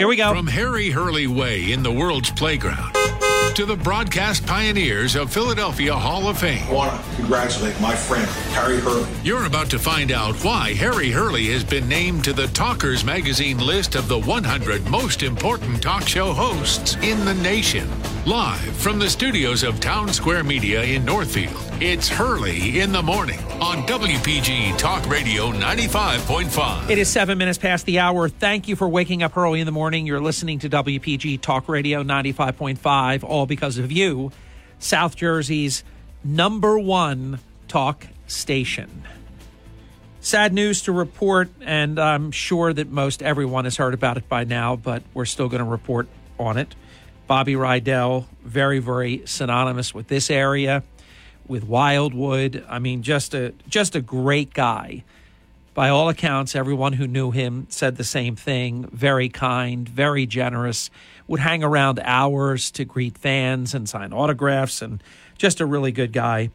Here we go. From Harry Hurley Way in the world's playground to the broadcast pioneers of Philadelphia Hall of Fame. I want to congratulate my friend, Harry Hurley. You're about to find out why Harry Hurley has been named to the Talkers Magazine list of the 100 most important talk show hosts in the nation. Live from the studios of Town Square Media in Northfield, it's Hurley in the Morning on WPG Talk Radio 95.5. It is seven minutes past the hour. Thank you for waking up early in the morning. You're listening to WPG Talk Radio 95.5, all because of you, South Jersey's number one talk station. Sad news to report, and I'm sure that most everyone has heard about it by now, but we're still going to report on it. Bobby Rydell, very, very synonymous with this area, with Wildwood. I mean, just a just a great guy. By all accounts, everyone who knew him said the same thing. Very kind, very generous. Would hang around hours to greet fans and sign autographs, and just a really good guy.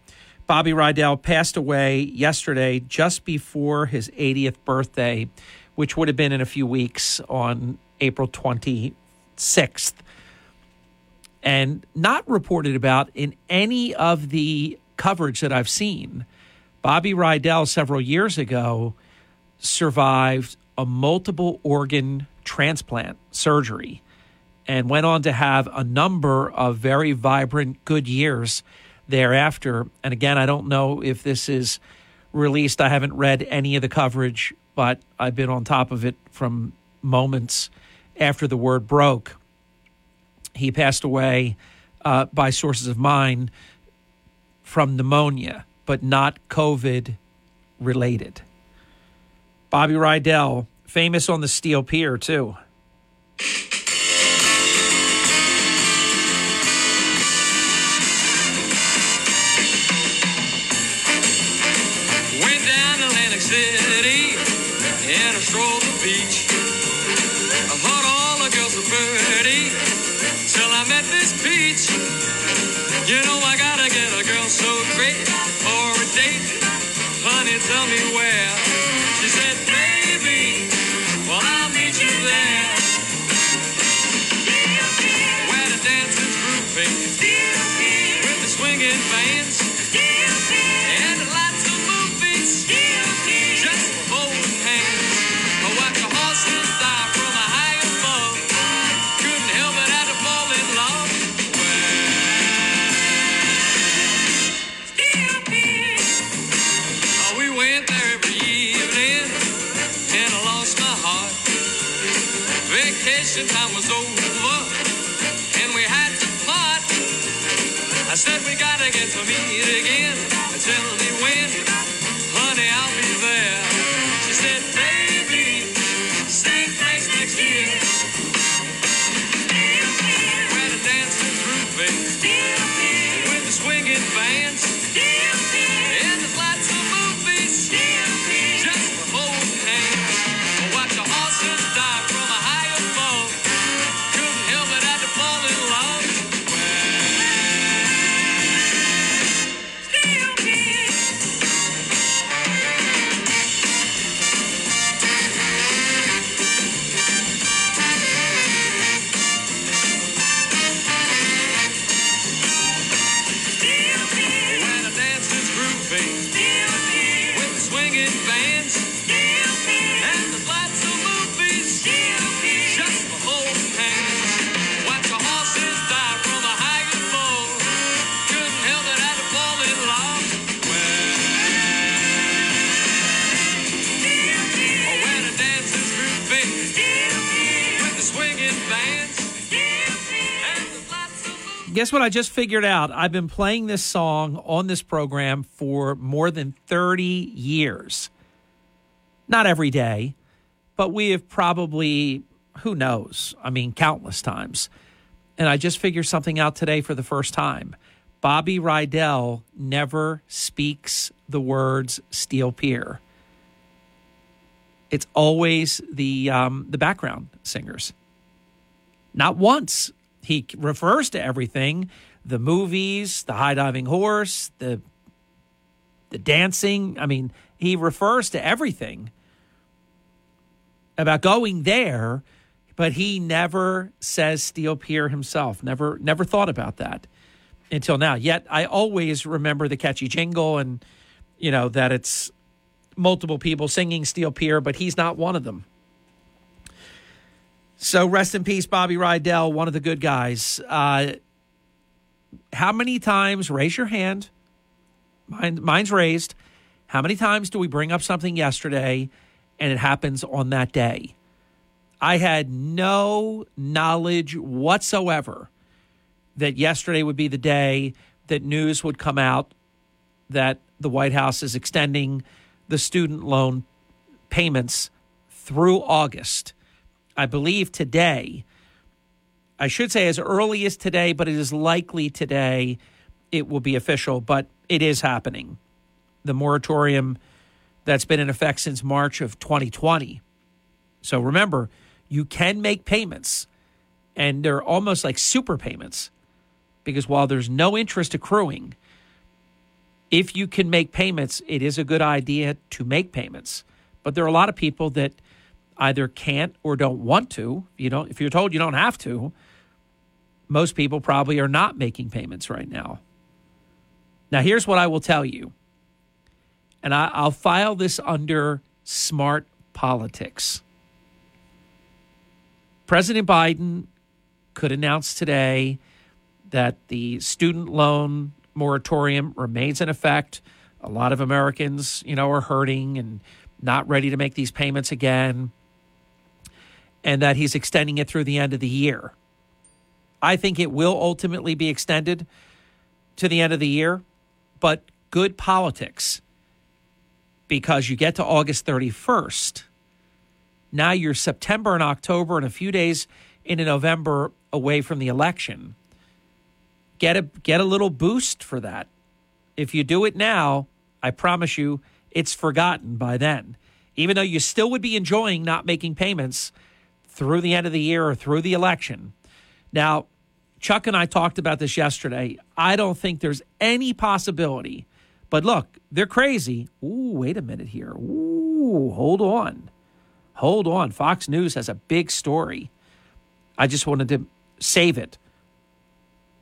Bobby Rydell passed away yesterday, just before his 80th birthday, which would have been in a few weeks on April 26th and not reported about in any of the coverage that I've seen. Bobby Rydell, several years ago, survived a multiple organ transplant surgery and went on to have a number of very vibrant, good years thereafter. And again, I don't know if this is released. I haven't read any of the coverage, but I've been on top of it from moments after the word broke. He passed away uh, by sources of mine from pneumonia, but not COVID related. Bobby Rydell, famous on the Steel Pier, too. Peach. You know I gotta get a girl so great for a date. Honey, tell me where. We gotta Guess what I just figured out? I've been playing this song on this program for more than 30 years. Not every day, but we have probably, who knows? I mean, countless times. And I just figured something out today for the first time. Bobby Rydell never speaks the words steel pier. It's always the um, the background singers. Not once. He refers to everything the movies, the high diving horse, the the dancing. I mean, he refers to everything about going there, but he never says steel pier himself. Never, never thought about that until now. Yet I always remember the catchy jingle and you know that it's multiple people singing steel pier, but he's not one of them. So rest in peace, Bobby Rydell, one of the good guys. Uh, how many times? Raise your hand. Mine, mine's raised. How many times do we bring up something yesterday and it happens on that day? I had no knowledge whatsoever that yesterday would be the day that news would come out that the White House is extending the student loan payments through August. I believe today, I should say as early as today, but it is likely today it will be official, but it is happening. The moratorium that's been in effect since March of 2020. So remember, you can make payments, and they're almost like super payments because while there's no interest accruing, if you can make payments, it is a good idea to make payments. But there are a lot of people that either can't or don't want to. You know, if you're told you don't have to, most people probably are not making payments right now. Now, here's what I will tell you, and I, will file this under smart politics. President Biden could announce today that the student loan moratorium remains in effect. A lot of Americans, you know, are hurting and not ready to make these payments again, and that he's extending it through the end of the year. I think it will ultimately be extended to the end of the year, but good politics because you get to August 31st now you're September and October and a few days into November away from the election. Get a get a little boost for that. If you do it now, I promise you it's forgotten by then. Even though you still would be enjoying not making payments through the end of the year or through the election. Now, Chuck and I talked about this yesterday. I don't think there's any possibility. But look, they're crazy. Ooh, wait a minute here. Ooh, hold on hold on. Fox News has a big story. I just wanted to save it.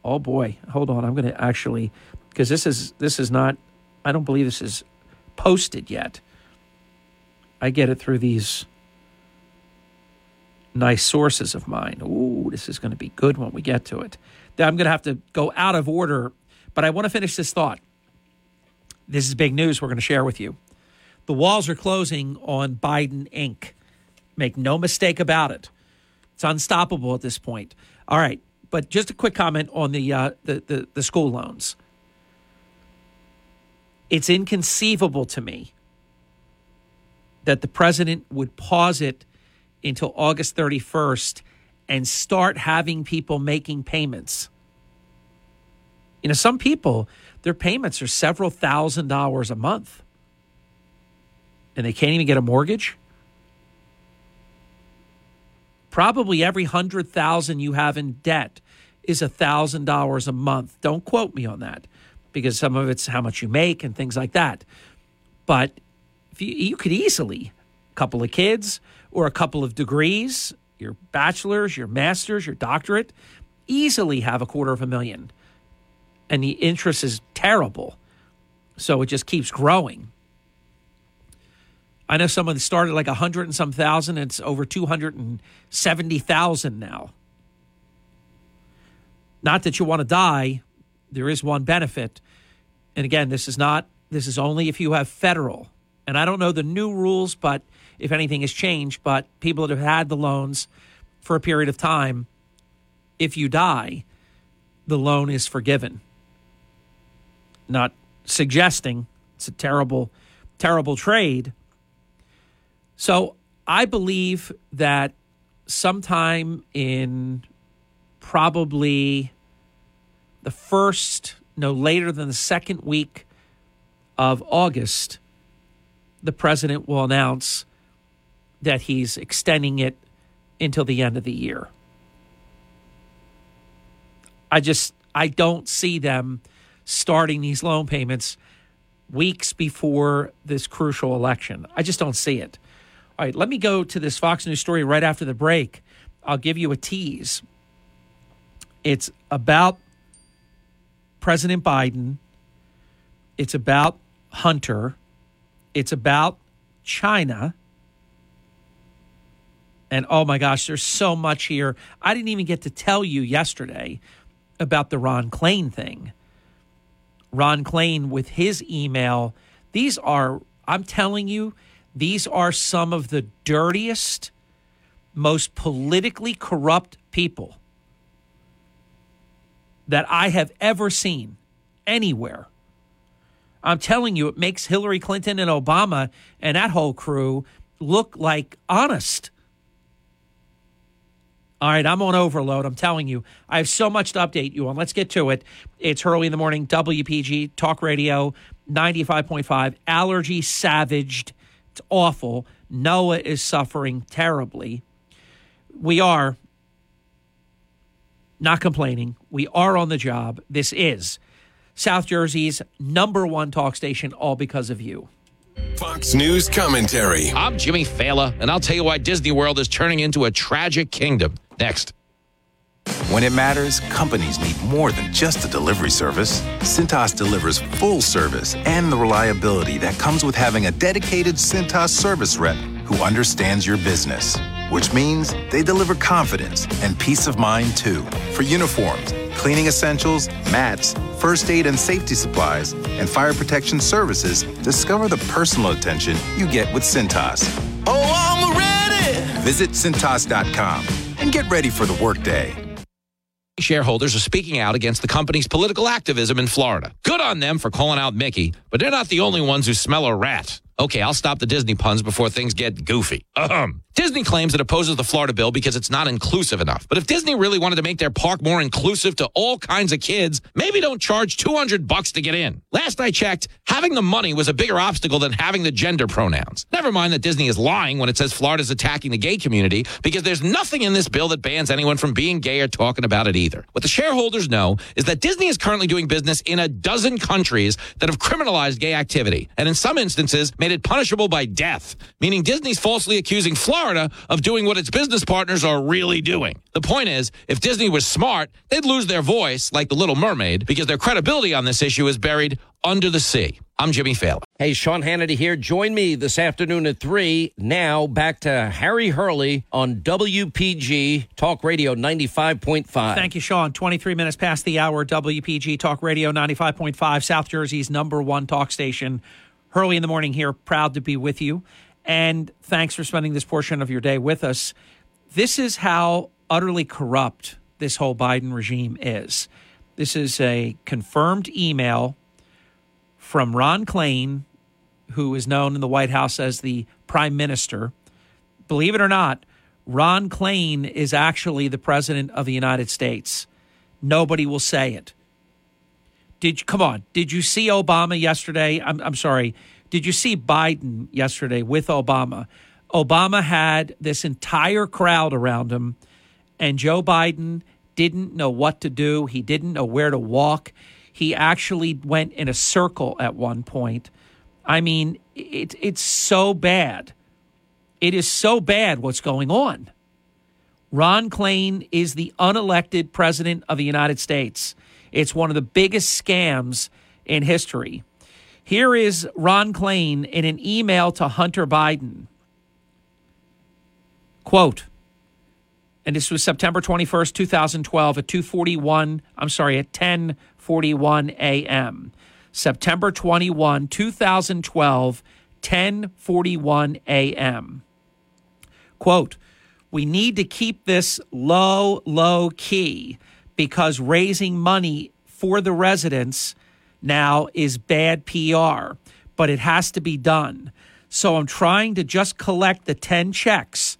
Oh boy, hold on. I'm going to actually because this is this is not I don't believe this is posted yet. I get it through these nice sources of mine. Ooh, this is going to be good when we get to it. I'm going to have to go out of order, but I want to finish this thought. This is big news we're going to share with you. The walls are closing on Biden Inc. Make no mistake about it. It's unstoppable at this point. All right, but just a quick comment on the uh, the, the, the school loans. It's inconceivable to me that the president would pause it until August 31st and start having people making payments. You know, some people, their payments are several thousand dollars a month and they can't even get a mortgage probably every hundred thousand you have in debt is a thousand dollars a month. Don't quote me on that because some of it's how much you make and things like that. But you, you could easily couple of kids or a couple of degrees, your bachelor's, your master's, your doctorate, easily have a quarter of a million. And the interest is terrible. So it just keeps growing. I know someone started like a hundred and some thousand. And it's over two hundred and seventy thousand now. Not that you want to die. There is one benefit, and again, this is not. This is only if you have federal. And I don't know the new rules, but if anything has changed, but people that have had the loans for a period of time, if you die, the loan is forgiven. Not suggesting it's a terrible, terrible trade, so I believe that sometime in probably the first, no later than the second week of August, the president will announce that he's extending it until the end of the year. I just I don't see them starting these loan payments weeks before this crucial election. I just don't see it. All right, let me go to this Fox News story right after the break I'll give you a tease. It's about President Biden. It's about Hunter. It's about China. And oh my gosh, there's so much here. I didn't even get to tell you yesterday about the Ron Klain thing. Ron Klain with his email. These are, I'm telling you, these are some of the dirtiest, most politically corrupt people that I have ever seen anywhere. I'm telling you, it makes Hillary Clinton and Obama and that whole crew look like honest. All right, I'm on overload. I'm telling you, I have so much to update you on. Let's get to it. It's early in the morning, WPG Talk Radio 95.5. Allergy savaged. It's awful. Noah is suffering terribly. We are not complaining. We are on the job. This is South Jersey's number one talk station, all because of you. Fox News commentary. I'm Jimmy Failla, and I'll tell you why Disney World is turning into a tragic kingdom. Next. When it matters, companies need more than just a delivery service. Cintas delivers full service and the reliability that comes with having a dedicated Cintas service rep who understands your business. Which means they deliver confidence and peace of mind too. For uniforms, cleaning essentials, mats, first aid and safety supplies, and fire protection services, discover the personal attention you get with Cintas. Oh, I'm ready! Visit Cintas.com and get ready for the workday. Shareholders are speaking out against the company's political activism in Florida. Good on them for calling out Mickey, but they're not the only ones who smell a rat. Okay, I'll stop the Disney puns before things get goofy. Disney claims it opposes the Florida bill because it's not inclusive enough. But if Disney really wanted to make their park more inclusive to all kinds of kids, maybe don't charge 200 bucks to get in. Last I checked, having the money was a bigger obstacle than having the gender pronouns. Never mind that Disney is lying when it says Florida's attacking the gay community because there's nothing in this bill that bans anyone from being gay or talking about it either. What the shareholders know is that Disney is currently doing business in a dozen countries that have criminalized gay activity and in some instances it punishable by death, meaning Disney's falsely accusing Florida of doing what its business partners are really doing. The point is, if Disney was smart, they'd lose their voice like the Little Mermaid because their credibility on this issue is buried under the sea. I'm Jimmy Failla. Hey, Sean Hannity here. Join me this afternoon at 3. Now back to Harry Hurley on WPG Talk Radio 95.5. Thank you, Sean. 23 minutes past the hour, WPG Talk Radio 95.5, South Jersey's number one talk station. Hurley in the morning here, proud to be with you. And thanks for spending this portion of your day with us. This is how utterly corrupt this whole Biden regime is. This is a confirmed email from Ron Klain, who is known in the White House as the prime minister. Believe it or not, Ron Klain is actually the president of the United States. Nobody will say it. Did you, come on? Did you see Obama yesterday? I'm, I'm sorry. Did you see Biden yesterday with Obama? Obama had this entire crowd around him, and Joe Biden didn't know what to do. He didn't know where to walk. He actually went in a circle at one point. I mean, it, it's so bad. It is so bad what's going on. Ron Klain is the unelected president of the United States. It's one of the biggest scams in history. Here is Ron Klain in an email to Hunter Biden. Quote, and this was September 21st, 2012 at 241, I'm sorry, at 1041 a.m. September 21, 2012, 1041 a.m. Quote, we need to keep this low, low key because raising money for the residence now is bad PR, but it has to be done. So I'm trying to just collect the 10 checks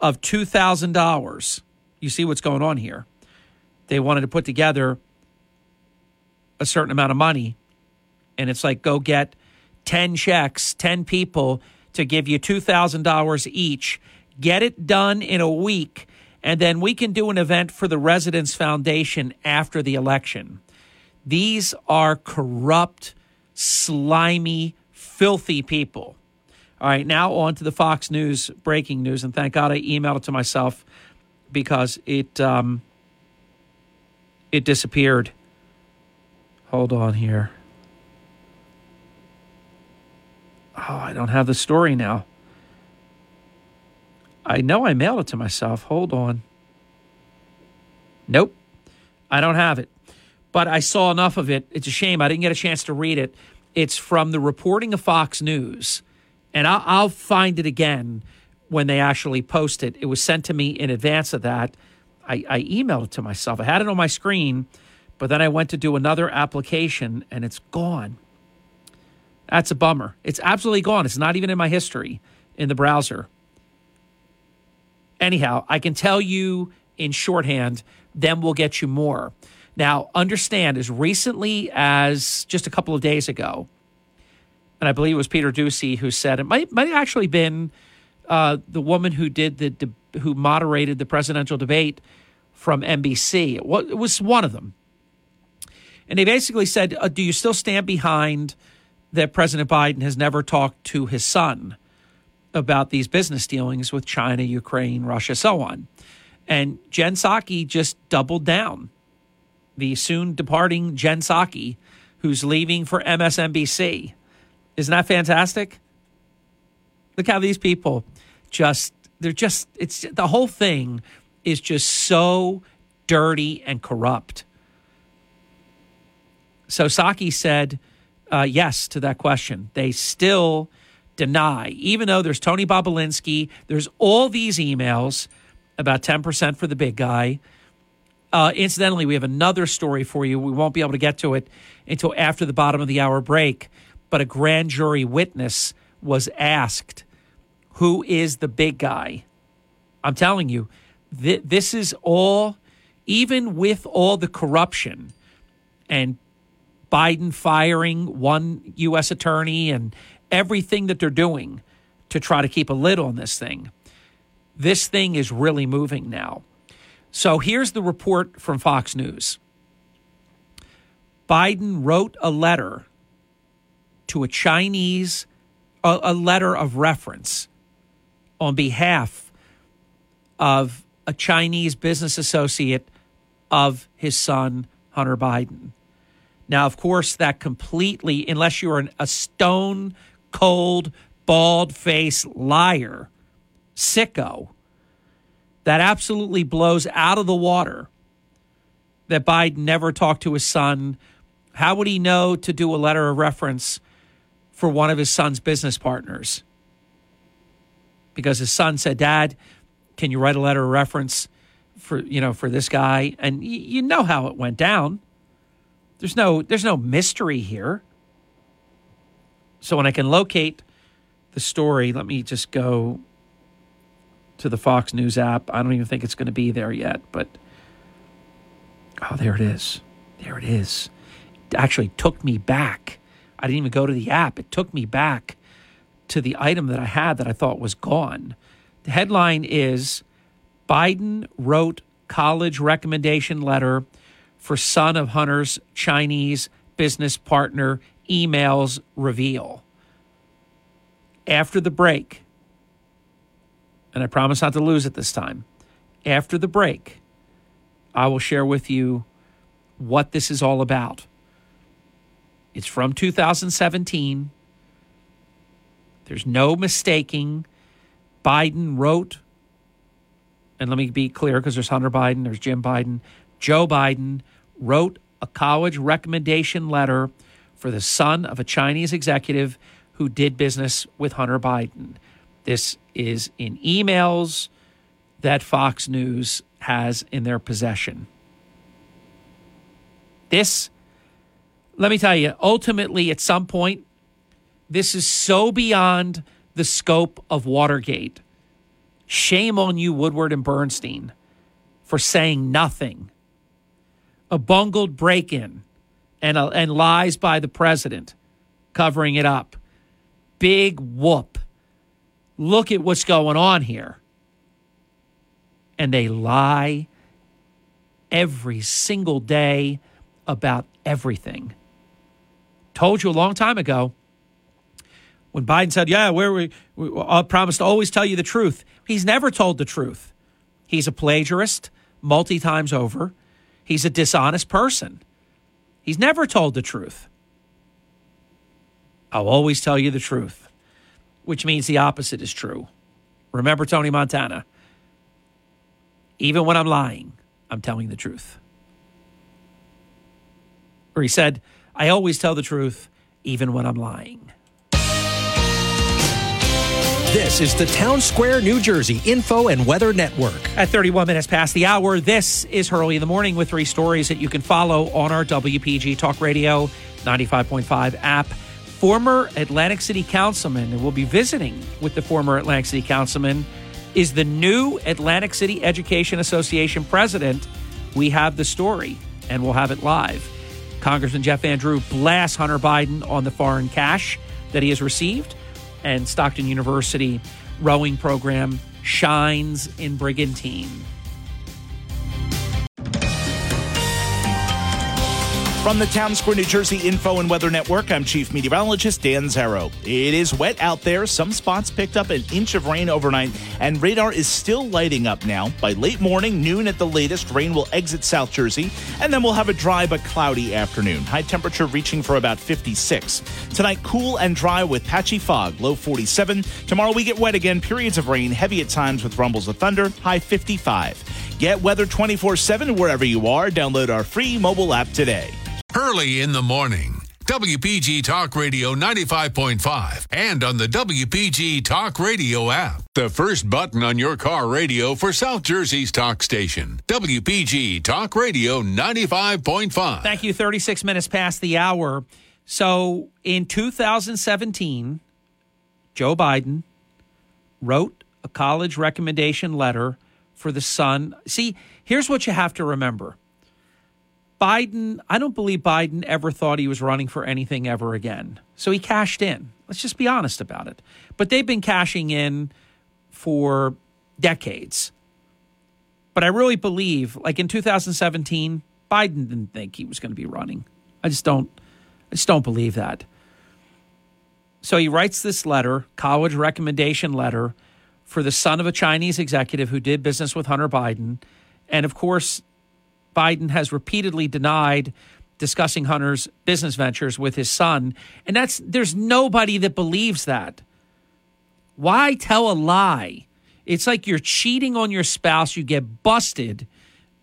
of $2,000. You see what's going on here. They wanted to put together a certain amount of money, and it's like go get 10 checks, 10 people to give you $2,000 each. Get it done in a week, and then we can do an event for the Residence Foundation after the election. These are corrupt, slimy, filthy people. All right, now on to the Fox News breaking news. And thank God I emailed it to myself because it um, it disappeared. Hold on here. Oh, I don't have the story now. I know I mailed it to myself. Hold on. Nope. I don't have it. But I saw enough of it. It's a shame I didn't get a chance to read it. It's from the reporting of Fox News. And I'll, find it again when they actually post it. It was sent to me in advance of that. I, I emailed it to myself. I had it on my screen, but then I went to do another application and it's gone. That's a bummer. It's absolutely gone. It's not even in my history in the browser. Anyhow, I can tell you in shorthand, then we'll get you more. Now, understand, as recently as just a couple of days ago, and I believe it was Peter Doocy who said it might might have actually been uh, the woman who did the de- who moderated the presidential debate from NBC. It was, it was one of them, and they basically said, uh, "Do you still stand behind that President Biden has never talked to his son about these business dealings with China, Ukraine, Russia, so on?" And Jen Psaki just doubled down. The soon departing Jen Psaki, who's leaving for MSNBC. Isn't that fantastic? Look how these people just, they're just, it's the whole thing is just so dirty and corrupt. So Psaki said uh, yes to that question. They still deny, even though there's Tony Bobulinski, there's all these emails about 10% for the big guy. Uh, incidentally, we have another story for you. We won't be able to get to it until after the bottom of the hour break. But a grand jury witness was asked, Who is the big guy? I'm telling you, th- this is all, even with all the corruption and Biden firing one U.S. attorney and everything that they're doing to try to keep a lid on this thing this thing is really moving now. So here's the report from Fox News Biden wrote a letter to a Chinese, a, a letter of reference on behalf of a Chinese business associate of his son, Hunter Biden. Now, of course, that completely, unless you're an, a stone cold, bald faced liar, sicko that absolutely blows out of the water that Biden never talked to his son. How would he know to do a letter of reference for one of his son's business partners? Because his son said, "Dad, can you write a letter of reference for you know for this guy?" And y- you know how it went down. There's no there's no mystery here. So when I can locate the story, let me just go to the Fox News app. I don't even think it's going to be there yet, but oh, there it is. There it is. It actually took me back. I didn't even go to the app. It took me back to the item that I had that I thought was gone. The headline is Biden wrote college recommendation letter for son of Hunter's Chinese business partner emails reveal. After the break, and I promise not to lose it this time. After the break, I will share with you what this is all about. It's from 2017. There's no mistaking. Biden wrote, and let me be clear because there's Hunter Biden, there's Jim Biden. Joe Biden wrote a college recommendation letter for the son of a Chinese executive who did business with Hunter Biden. This is in emails that Fox News has in their possession. This, let me tell you, ultimately, at some point, this is so beyond the scope of Watergate. Shame on you, Woodward and Bernstein, for saying nothing. A bungled break in and, uh, and lies by the president covering it up. Big whoop look at what's going on here. And they lie every single day about everything. Told you a long time ago when Biden said, "Yeah, where we, we I promised to always tell you the truth." He's never told the truth. He's a plagiarist multi times over. He's a dishonest person. He's never told the truth. I'll always tell you the truth, which means the opposite is true. Remember Tony Montana? Even when I'm lying, I'm telling the truth. Or he said, I always tell the truth, even when I'm lying. This is the Town Square, New Jersey Info and Weather Network. At 31 minutes past the hour, this is Hurley in the Morning with three stories that you can follow on our WPG Talk Radio 95.5 app. Former Atlantic City Councilman, and we'll be visiting with the former Atlantic City Councilman, is the new Atlantic City Education Association president. We have the story, and we'll have it live. Congressman Jeff Van Drew blasts Hunter Biden on the foreign cash that he has received and Stockton University rowing program shines in Brigantine. From the Town Square, New Jersey Info and Weather Network, I'm Chief Meteorologist Dan Zarrow. It is wet out there. Some spots picked up an inch of rain overnight, and radar is still lighting up now. By late morning, noon at the latest, rain will exit South Jersey, and then we'll have a dry but cloudy afternoon. High temperature reaching for about 56. Tonight, cool and dry with patchy fog, low 47. Tomorrow, we get wet again, periods of rain, heavy at times with rumbles of thunder, high 55. Get weather 24 7 wherever you are. Download our free mobile app today. Early in the morning. WPG Talk Radio 95.5 and on the WPG Talk Radio app. The first button on your car radio for South Jersey's talk station. WPG Talk Radio 95.5. Thank you. 36 minutes past the hour. So in 2017, Joe Biden wrote a college recommendation letter for the son. See, here's what you have to remember. Biden, I don't believe Biden ever thought he was running for anything ever again. So he cashed in. Let's just be honest about it. But they've been cashing in for decades. But I really believe, like in 2017, Biden didn't think he was going to be running. I just don't, I just don't believe that. So he writes this letter, college recommendation letter, for the son of a Chinese executive who did business with Hunter Biden. And of course, Biden has repeatedly denied discussing Hunter's business ventures with his son. And that's there's nobody that believes that. Why tell a lie? It's like you're cheating on your spouse, you get busted,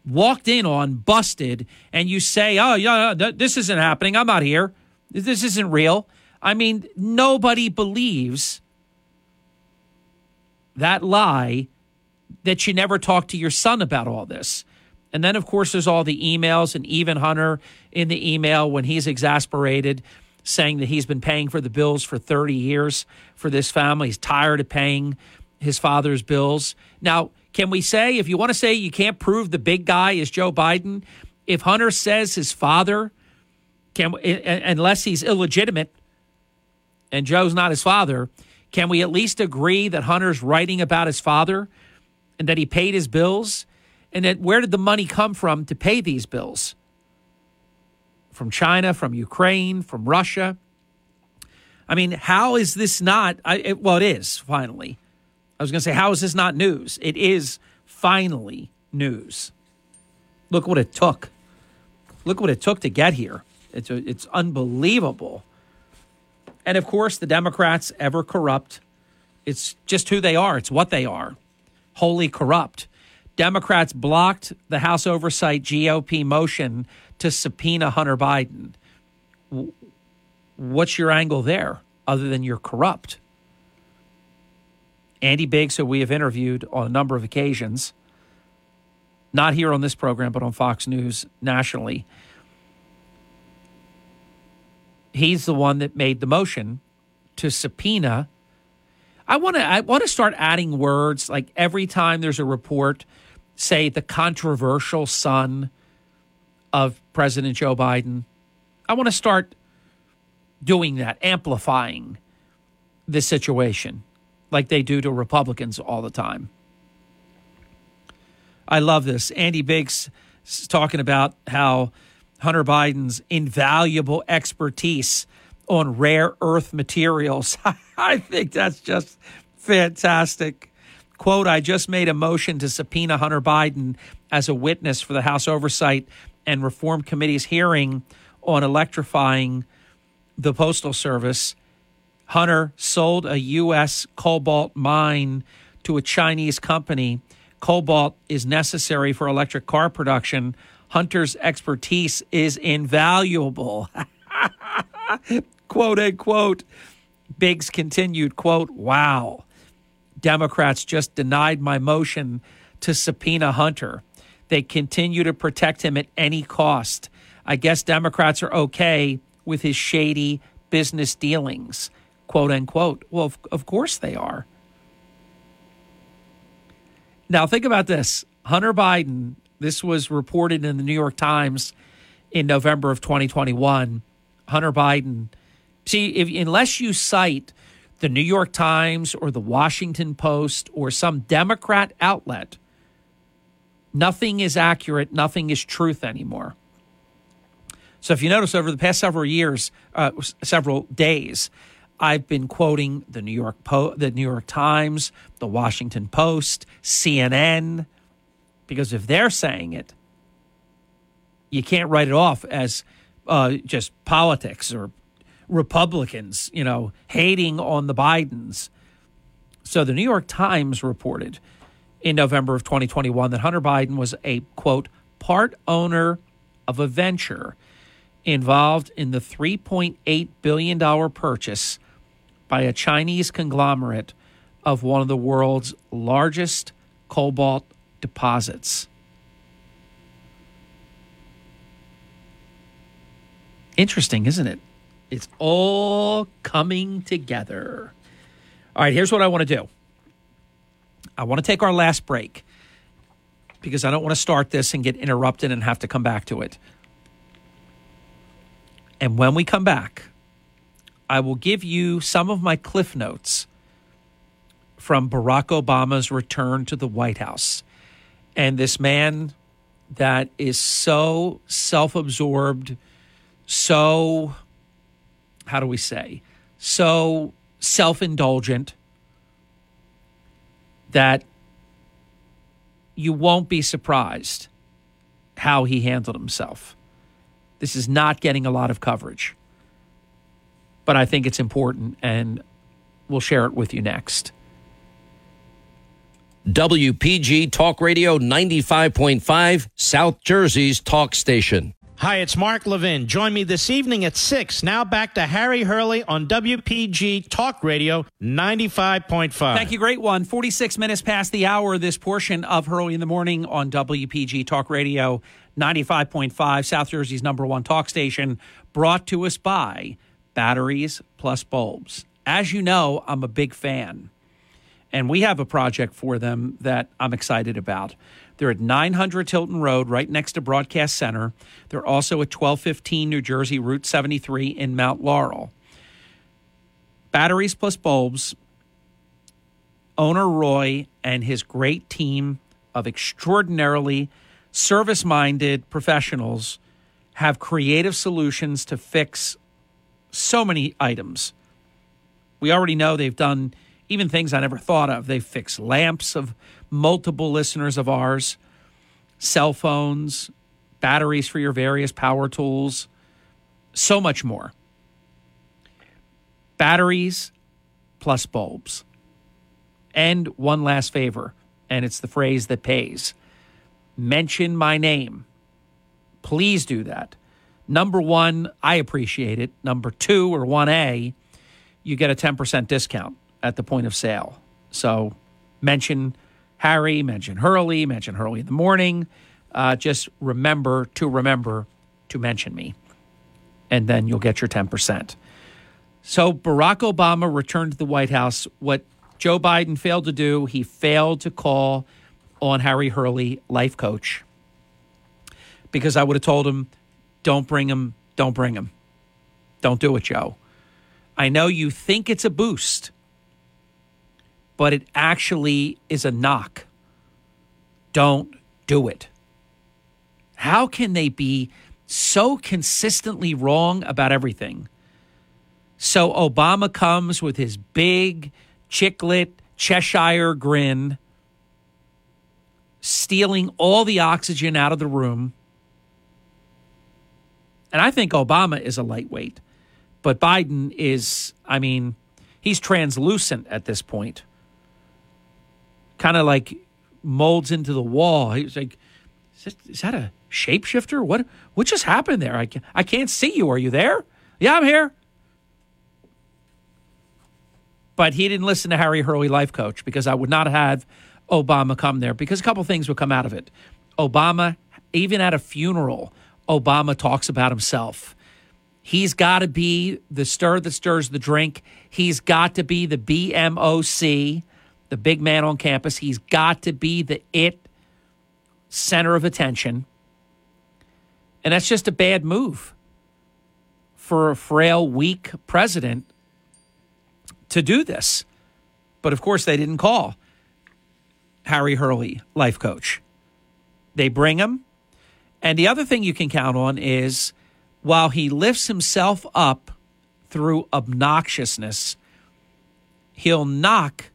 walked in on, busted, and you say, "Oh, yeah, this isn't happening. I'm not here. This isn't real." I mean, nobody believes that lie that you never talked to your son about all this. And then, of course, there's all the emails, and even Hunter in the email when he's exasperated, saying that he's been paying for the bills for 30 years for this family. He's tired of paying his father's bills. Now, can we say, if you want to say you can't prove the big guy is Joe Biden, if Hunter says his father, can unless he's illegitimate and Joe's not his father, can we at least agree that Hunter's writing about his father and that he paid his bills? And that where did the money come from to pay these bills? From China, from Ukraine, from Russia? I mean, how is this not? I, it, well, it is finally. I was going to say, how is this not news? It is finally news. Look what it took. Look what it took to get here. It's, it's unbelievable. And of course, the Democrats, ever corrupt. It's just who they are, it's what they are wholly corrupt. Democrats blocked the House Oversight GOP motion to subpoena Hunter Biden. What's your angle there other than you're corrupt? Andy Biggs, who we have interviewed on a number of occasions, not here on this program, but on Fox News nationally, he's the one that made the motion to subpoena. I want to I want to start adding words like every time there's a report, say the controversial son of President Joe Biden. I want to start doing that, amplifying the situation like they do to Republicans all the time. I love this. Andy Biggs is talking about how Hunter Biden's invaluable expertise on rare earth materials. I think that's just fantastic. Quote, I just made a motion to subpoena Hunter Biden as a witness for the House Oversight and Reform Committee's hearing on electrifying the Postal Service. Hunter sold a U.S. cobalt mine to a Chinese company. Cobalt is necessary for electric car production. Hunter's expertise is invaluable. quote unquote. Biggs continued, quote, wow. Democrats just denied my motion to subpoena Hunter. They continue to protect him at any cost. I guess Democrats are okay with his shady business dealings, quote unquote. Well, of, of course they are. Now, think about this Hunter Biden, this was reported in the New York Times in November of 2021. Hunter Biden, see, if, unless you cite the New York Times or the Washington Post or some Democrat outlet, nothing is accurate, nothing is truth anymore. So if you notice over the past several years, uh, several days, I've been quoting the New York po- the New York Times, the Washington Post, CNN, because if they're saying it, you can't write it off as uh, just politics or Republicans, you know, hating on the Bidens. So the New York Times reported in November of 2021 that Hunter Biden was a quote part owner of a venture involved in the 3.8 billion dollar purchase by a Chinese conglomerate of one of the world's largest cobalt deposits. Interesting, isn't it? It's all coming together. All right, here's what I want to do I want to take our last break because I don't want to start this and get interrupted and have to come back to it. And when we come back, I will give you some of my cliff notes from Barack Obama's return to the White House. And this man that is so self absorbed, so, how do we say, so self indulgent that you won't be surprised how he handled himself. This is not getting a lot of coverage, but I think it's important, and we'll share it with you next. WPG Talk Radio 95.5, South Jersey's talk station. Hi, it's Mark Levin. Join me this evening at 6. Now back to Harry Hurley on WPG Talk Radio 95.5. Thank you. Great one. 46 minutes past the hour, this portion of Hurley in the Morning on WPG Talk Radio 95.5, South Jersey's number one talk station, brought to us by Batteries Plus Bulbs. As you know, I'm a big fan, and we have a project for them that I'm excited about. They're at 900 Tilton Road, right next to Broadcast Center. They're also at 1215 New Jersey Route 73 in Mount Laurel. Batteries plus bulbs. Owner Roy and his great team of extraordinarily service minded professionals have creative solutions to fix so many items. We already know they've done even things I never thought of. They've fixed lamps of multiple listeners of ours, cell phones, batteries for your various power tools, so much more. Batteries plus bulbs. And one last favor, and it's the phrase that pays mention my name. Please do that. Number one, I appreciate it. Number two, or 1A, you get a 10% discount at the point of sale. So mention Harry, mention Hurley, mention Hurley in the morning. Uh, just remember to remember to mention me, and then you'll get your 10%. So Barack Obama returned to the White House. What Joe Biden failed to do, he failed to call on Harry Hurley, life coach, because I would have told him, don't bring him, don't bring him. Don't do it, Joe. I know you think it's a boost but it actually is a knock. Don't do it. How can they be so consistently wrong about everything? So Obama comes with his big, chiclet, Cheshire grin stealing all the oxygen out of the room. And I think Obama is a lightweight, but Biden is, I mean, he's translucent at this point. Kind of like molds into the wall. He's like, is that, is that a shapeshifter? What what just happened there? I can't, I can't see you. Are you there? Yeah, I'm here. But he didn't listen to Harry Hurley, life coach, because I would not have Obama come there because a couple things would come out of it. Obama, even at a funeral, Obama talks about himself. He's got to be the stir that stirs the drink. He's got to be the BMOC, the big man on campus. He's got to be the it center of attention. And that's just a bad move for a frail, weak president to do this. But of course, they didn't call Harry Hurley, life coach. They bring him. And the other thing you can count on is while he lifts himself up through obnoxiousness, he'll knock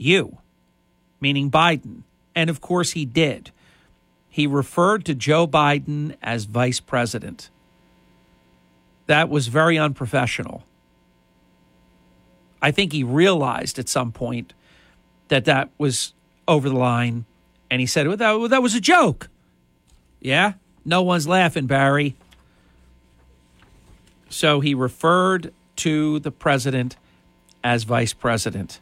you, meaning Biden. And of course, he did. He referred to Joe Biden as vice president. That was very unprofessional. I think he realized at some point that that was over the line, and he said, well, that, well, that was a joke. Yeah? No one's laughing, Barry. So he referred to the president as vice president.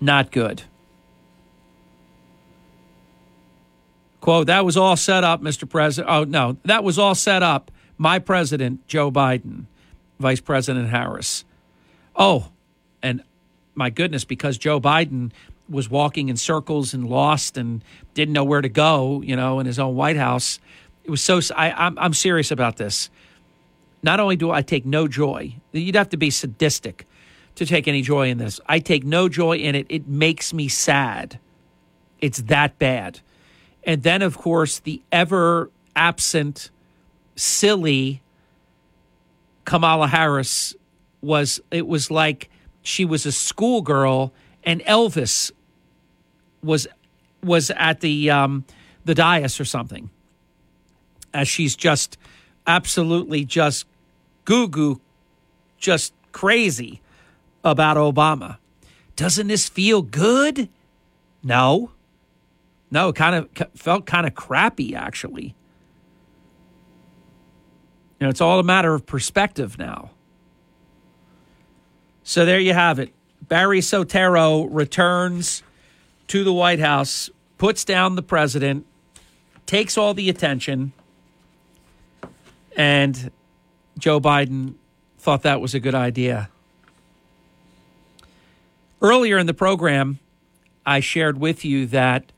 Not good. Quote, that was all set up, Mr. President. Oh, no, that was all set up. My president, Joe Biden, Vice President Harris. Oh, and my goodness, because Joe Biden was walking in circles and lost and didn't know where to go, you know, in his own White House. It was so. I, I'm I'm serious about this. Not only do I take no joy, you'd have to be sadistic to take any joy in this. I take no joy in it. It makes me sad. It's that bad. And then, of course, the ever absent, silly Kamala Harris was, it was like she was a schoolgirl and Elvis was was at the um, the dais or something, as she's just absolutely just goo goo, just crazy about Obama. Doesn't this feel good? No, no, kind of felt kind of crappy actually. You know, it's all a matter of perspective now. So there you have it. Barry Soetoro returns to the White House, puts down the president, takes all the attention, and Joe Biden thought that was a good idea. Earlier in the program, I shared with you that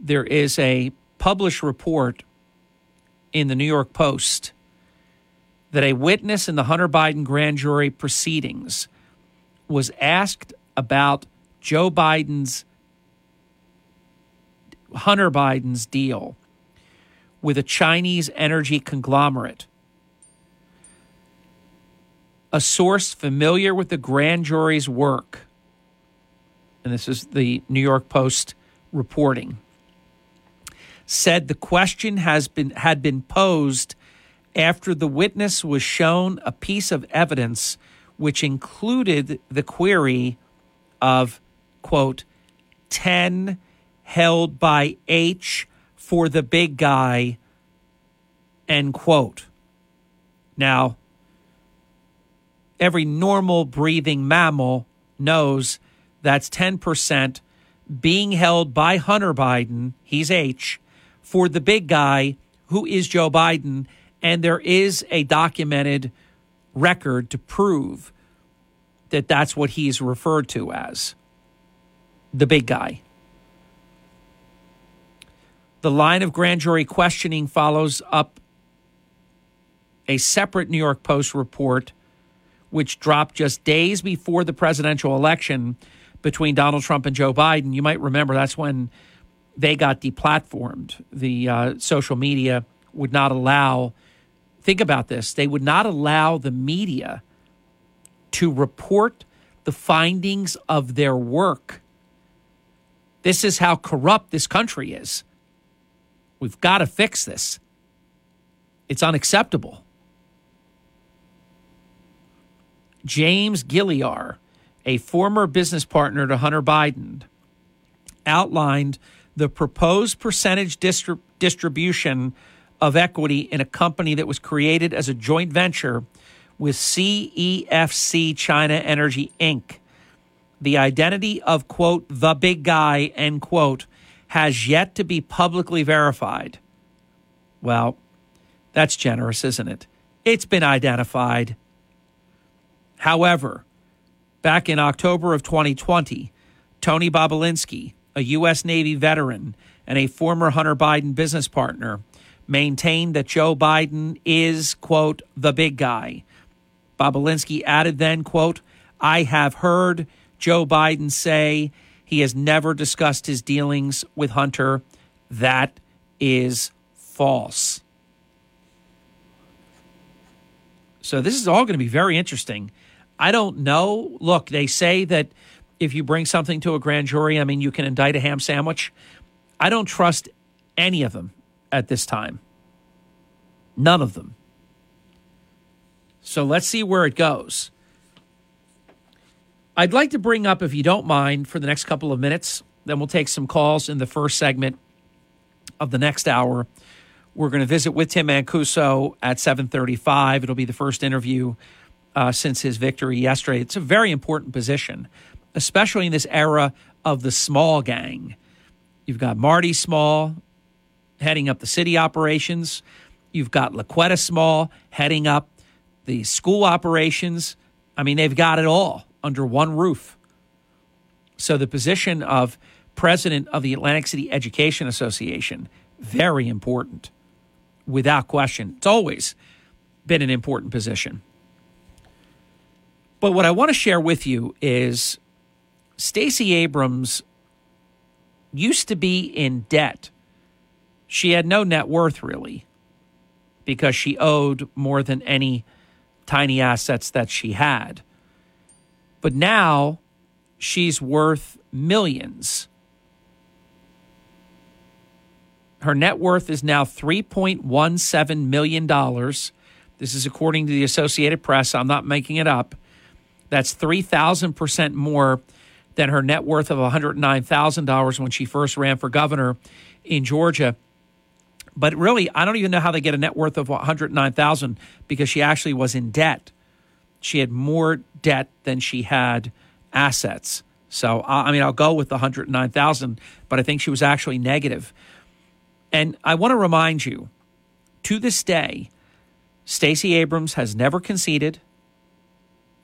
there is a published report in the New York Post that a witness in the Hunter Biden grand jury proceedings was asked about Joe Biden's Hunter Biden's deal with a Chinese energy conglomerate. A source familiar with the grand jury's work, and this is the New York Post reporting, said the question has been had been posed after the witness was shown a piece of evidence which included the query of quote 10 held by H for the big guy, end quote. Now, every normal breathing mammal knows that's 10% being held by Hunter Biden, he's H, for the big guy who is Joe Biden. And there is a documented record to prove that that's what he's referred to as the big guy. The line of grand jury questioning follows up a separate New York Post report, which dropped just days before the presidential election between Donald Trump and Joe Biden. You might remember that's when they got deplatformed. The uh, social media would not allow, think about this, they would not allow the media to report the findings of their work This is how corrupt this country is. We've got to fix this. It's unacceptable. James Gilliar, a former business partner to Hunter Biden, outlined the proposed percentage distri- distribution of equity in a company that was created as a joint venture with CEFC China Energy Inc. The identity of, quote, the big guy, end quote, has yet to be publicly verified. Well, that's generous, isn't it? It's been identified. However, back in October of 2020, Tony Bobulinski, a U.S. Navy veteran and a former Hunter Biden business partner, maintained that Joe Biden is, quote, the big guy. Bobulinski added then, quote, I have heard Joe Biden say he has never discussed his dealings with Hunter. That is false. So this is all going to be very interesting. I don't know. Look, they say that if you bring something to a grand jury, I mean, you can indict a ham sandwich. I don't trust any of them at this time. None of them. So let's see where it goes. I'd like to bring up, if you don't mind, for the next couple of minutes, then we'll take some calls in the first segment of the next hour. We're going to visit with Tim Mancuso at 735. It'll be the first interview uh, since his victory yesterday. It's a very important position, especially in this era of the small gang. You've got Marty Small heading up the city operations. You've got La'Quetta Small heading up the school operations. I mean, they've got it all under one roof. So the position of president of the Atlantic City Education Association, very important, without question. It's always been an important position. But what I want to share with you is Stacey Abrams used to be in debt. She had no net worth really because she owed more than any tiny assets that she had. But now she's worth millions. Her net worth is now $3.17 million. This is according to the Associated Press. I'm not making it up. That's 3,000% more than her net worth of $109,000 when she first ran for governor in Georgia. But really, I don't even know how they get a net worth of 109,000 because she actually was in debt. She had more debt than she had assets. So I mean, I'll go with the 109,000, but I think she was actually negative. And I want to remind you, to this day, Stacey Abrams has never conceded.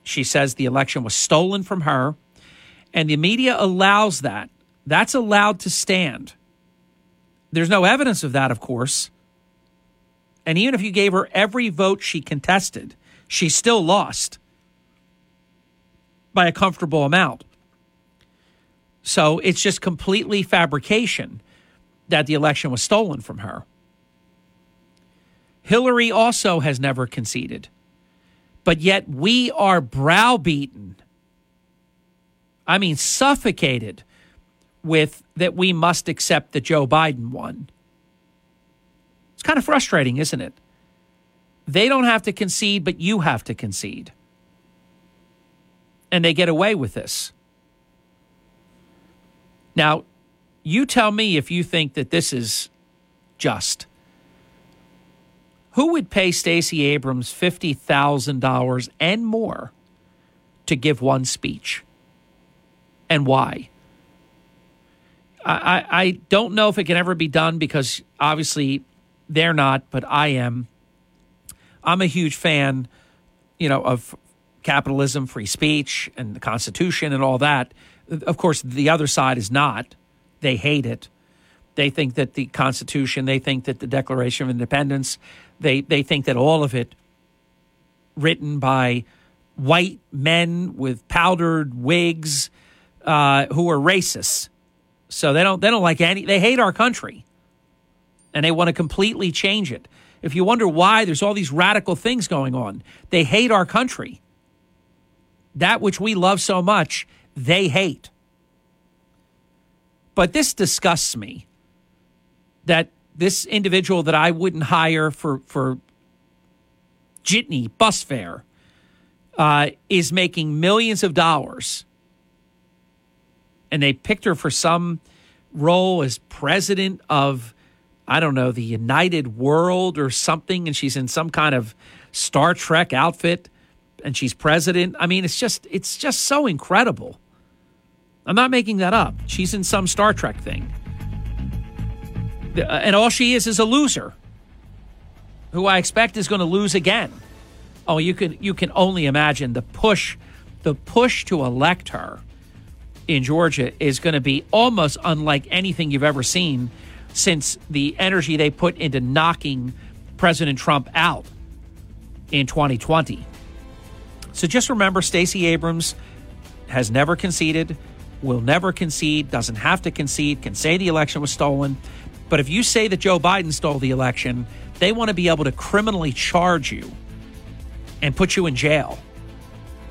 She says the election was stolen from her, and the media allows that. That's allowed to stand. There's no evidence of that, of course. And even if you gave her every vote she contested, she still lost by a comfortable amount. So it's just completely fabrication that the election was stolen from her. Hillary also has never conceded but yet we are browbeaten. I mean, suffocated with that we must accept that Joe Biden won. It's kind of frustrating, isn't it? They don't have to concede, but you have to concede. And they get away with this. Now, you tell me if you think that this is just. Who would pay Stacey Abrams $50,000 and more to give one speech? And why? I, I don't know if it can ever be done because obviously they're not, but I am. I'm a huge fan, you know, of capitalism, free speech, and the Constitution and all that. Of course, the other side is not. They hate it. They think that the Constitution, they think that the Declaration of Independence, they they think that all of it written by white men with powdered wigs uh, who are racists. So they don't they don't like any they hate our country. And they want to completely change it. If you wonder why there's all these radical things going on, they hate our country. That which we love so much, they hate. But this disgusts me that this individual that I wouldn't hire for, for jitney bus fare uh, is making millions of dollars. And they picked her for some role as president of, I don't know, the United World or something. And she's in some kind of Star Trek outfit and she's president. I mean, it's just, it's just so incredible. I'm not making that up. She's in some Star Trek thing. Uh, and all she is is a loser who I expect is going to lose again. Oh, you can you can only imagine the push the push to elect her in Georgia is going to be almost unlike anything you've ever seen since the energy they put into knocking President Trump out in 2020. So just remember Stacey Abrams has never conceded, will never concede, doesn't have to concede, can say the election was stolen. But if you say that Joe Biden stole the election, they want to be able to criminally charge you and put you in jail.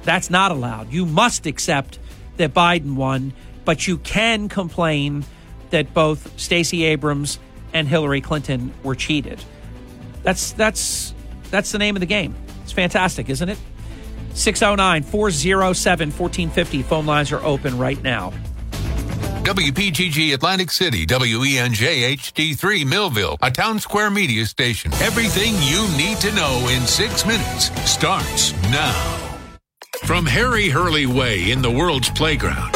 That's not allowed. You must accept that Biden won, but you can complain that both Stacey Abrams and Hillary Clinton were cheated. That's that's that's the name of the game. It's fantastic, isn't it? 609 407 1450. Phone lines are open right now. WPGG Atlantic City, WENJ HD3 Millville, a town square media station. Everything you need to know in six minutes starts now. From Harry Hurley Way in the world's playground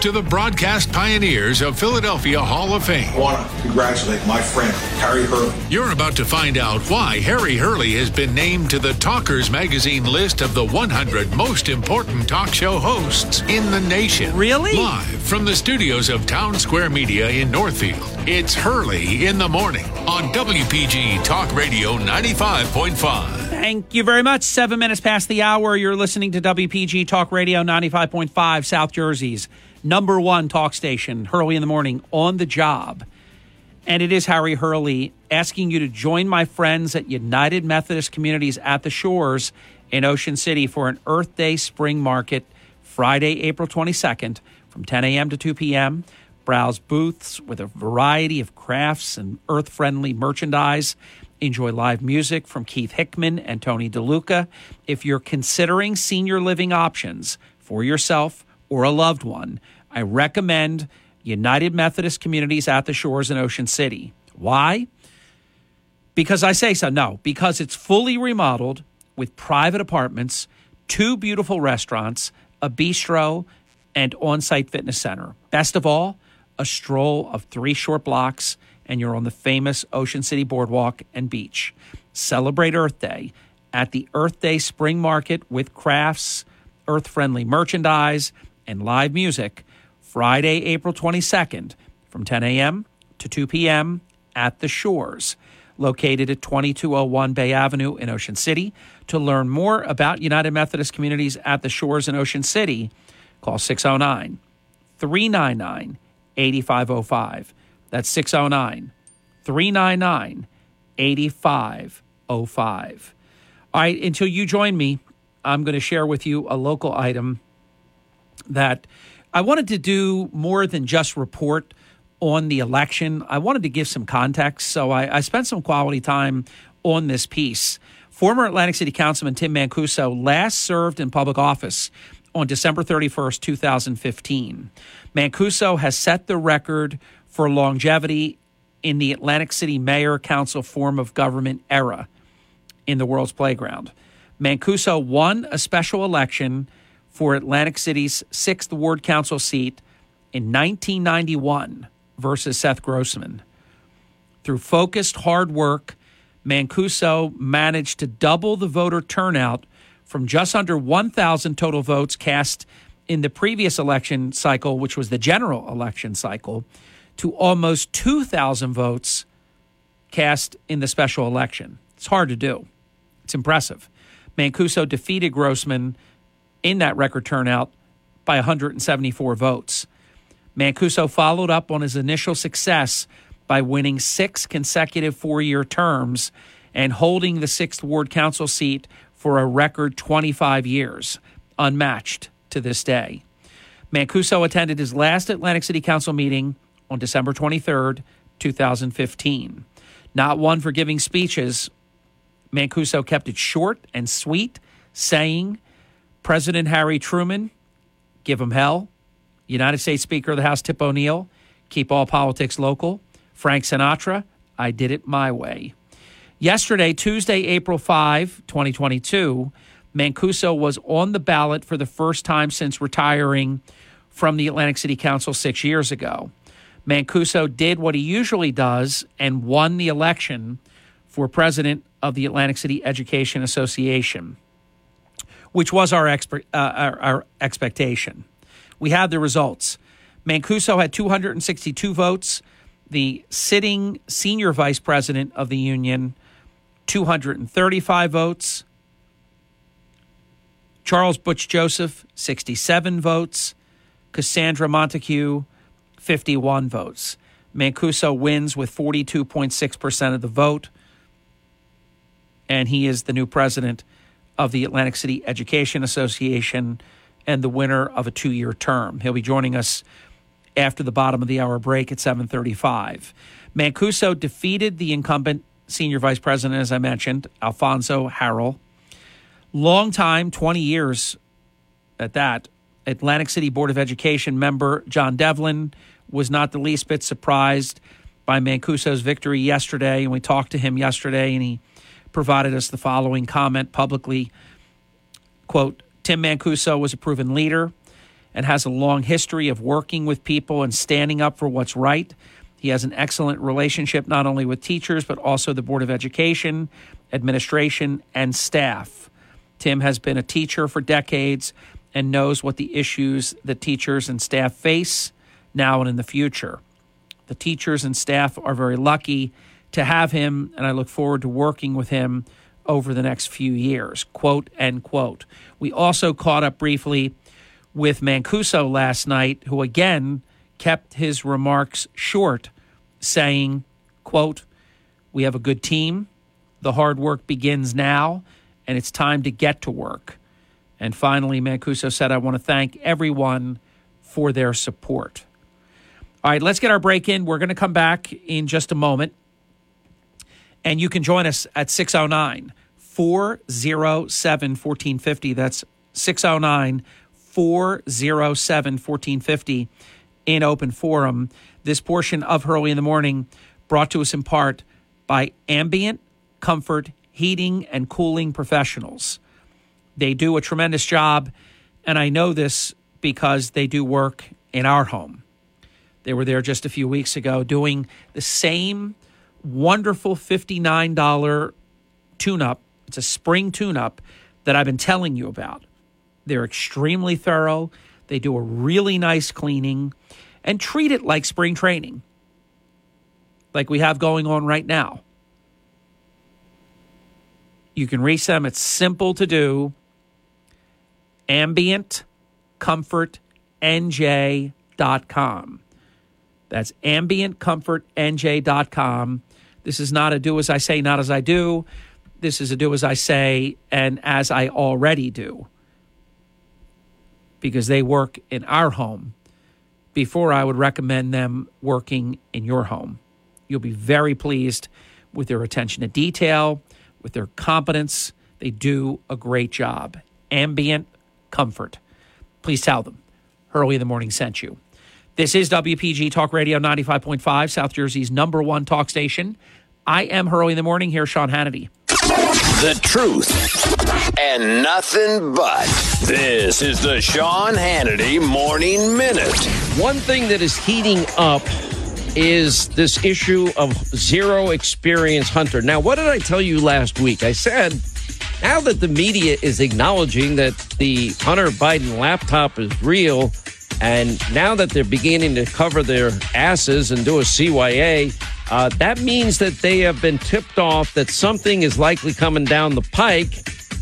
to the broadcast pioneers of Philadelphia Hall of Fame. I want to congratulate my friend, Harry Hurley. You're about to find out why Harry Hurley has been named to the Talkers Magazine list of the 100 most important talk show hosts in the nation. Really? Live from the studios of Townsquare Media in Northfield, it's Hurley in the Morning on WPG Talk Radio 95.5. Thank you very much. Seven minutes past the hour. You're listening to WPG Talk Radio 95.5, South Jersey's number one talk station, Hurley in the Morning, on the job. And it is Harry Hurley asking you to join my friends at United Methodist Communities at the Shores in Ocean City for an Earth Day Spring Market Friday, April 22nd from 10 a.m. to 2 p.m. Browse booths with a variety of crafts and earth friendly merchandise. Enjoy live music from Keith Hickman and Tony DeLuca. If you're considering senior living options for yourself or a loved one, I recommend United Methodist Communities at the Shores in Ocean City. Why? Because I say so. No, because it's fully remodeled with private apartments, two beautiful restaurants, a bistro, and on site fitness center. Best of all, a stroll of three short blocks, and you're on the famous Ocean City Boardwalk and beach. Celebrate Earth Day at the Earth Day Spring Market with crafts, earth friendly merchandise, and live music Friday, April 22nd from 10 a.m. to 2 p.m. at the Shores, located at 2201 Bay Avenue in Ocean City. To learn more about United Methodist Communities at the Shores in Ocean City, call 609 399 8505. That's 609 399 8505. All right, until you join me, I'm going to share with you a local item that I wanted to do more than just report on the election. I wanted to give some context, so I, I spent some quality time on this piece. Former Atlantic City Councilman Tim Mancuso last served in public office on December 31st, 2015. Mancuso has set the record for longevity in the Atlantic City mayor council form of government era in the world's playground. Mancuso won a special election for Atlantic City's 6th Ward Council seat in 1991 versus Seth Grossman. Through focused hard work, Mancuso managed to double the voter turnout from just under 1,000 total votes cast in the previous election cycle, which was the general election cycle, to almost 2,000 votes cast in the special election. It's hard to do. It's impressive. Mancuso defeated Grossman in that record turnout by 174 votes. Mancuso followed up on his initial success by winning six consecutive four year terms and holding the 6th Ward Council seat for a record 25 years, unmatched to this day. Mancuso attended his last Atlantic City Council meeting on December 23rd, 2015. Not one for giving speeches. Mancuso kept it short and sweet, saying, President Harry Truman, give him hell. United States Speaker of the House Tip O'Neill, keep all politics local. Frank Sinatra, I did it my way. Yesterday, Tuesday, April 5, 2022, Mancuso was on the ballot for the first time since retiring from the Atlantic City Council six years ago. Mancuso did what he usually does and won the election for president of the Atlantic City Education Association, which was our, expe- uh, our, our expectation. We have the results. Mancuso had 262 votes. The sitting senior vice president of the union, 235 votes. Charles Butch Joseph, 67 votes. Cassandra Montague, 51 votes. Mancuso wins with 42.6% of the vote, and he is the new president of the Atlantic City Education Association and the winner of a two-year term. He'll be joining us after the bottom of the hour break at 7:35. Mancuso defeated the incumbent senior vice president, as I mentioned, Alfonso Harrell. Long time, 20 years at that, Atlantic City Board of Education member John Devlin was not the least bit surprised by Mancuso's victory yesterday. And we talked to him yesterday, and he provided us the following comment publicly quote, Tim Mancuso was a proven leader and has a long history of working with people and standing up for what's right. He has an excellent relationship not only with teachers, but also the Board of Education, administration, and staff. Tim has been a teacher for decades and knows what the issues that teachers and staff face now and in the future. The teachers and staff are very lucky to have him, and I look forward to working with him over the next few years. Quote, end quote. We also caught up briefly with Mancuso last night, who again kept his remarks short, saying, quote, We have a good team. The hard work begins now, and it's time to get to work. And finally, Mancuso said, I want to thank everyone for their support. All right, let's get our break in. We're going to come back in just a moment. And you can join us at 609 407 1450. That's 609 407 1450 in open forum. This portion of Hurley in the Morning brought to us in part by Ambient Comfort Heating and Cooling Professionals. They do a tremendous job, and I know this because they do work in our home. They were there just a few weeks ago doing the same wonderful $59 tune up. It's a spring tune up that I've been telling you about. They're extremely thorough. They do a really nice cleaning and treat it like spring training, like we have going on right now. You can reach them. It's simple to do. Ambient Comfort AmbientComfortNJ.com. That's AmbientComfortNJ.com. This is not a do as I say, not as I do. This is a do as I say and as I already do. Because they work in our home before I would recommend them working in your home. You'll be very pleased with their attention to detail, with their competence. They do a great job. Ambient comfort. Please tell them Hurley in the Morning sent you. This is WPG Talk Radio 95.5, South Jersey's number one talk station. I am Hurley in the Morning. Here, Sean Hannity. The truth and nothing but. This is the Sean Hannity Morning Minute. One thing that is heating up is this issue of zero experience hunter. Now, what did I tell you last week? I said now that the media is acknowledging that the Hunter Biden laptop is real, and now that they're beginning to cover their asses and do a CYA, uh, that means that they have been tipped off that something is likely coming down the pike.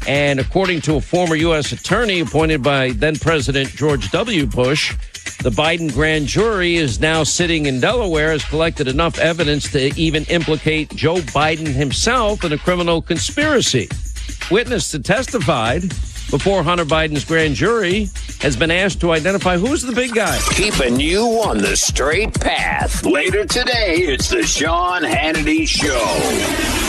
And according to a former U.S. attorney appointed by then President George W. Bush, the Biden grand jury is now sitting in Delaware, has collected enough evidence to even implicate Joe Biden himself in a criminal conspiracy. Witness that testified before Hunter Biden's grand jury has been asked to identify who's the big guy. Keeping you on the straight path. Later today, it's the Sean Hannity Show.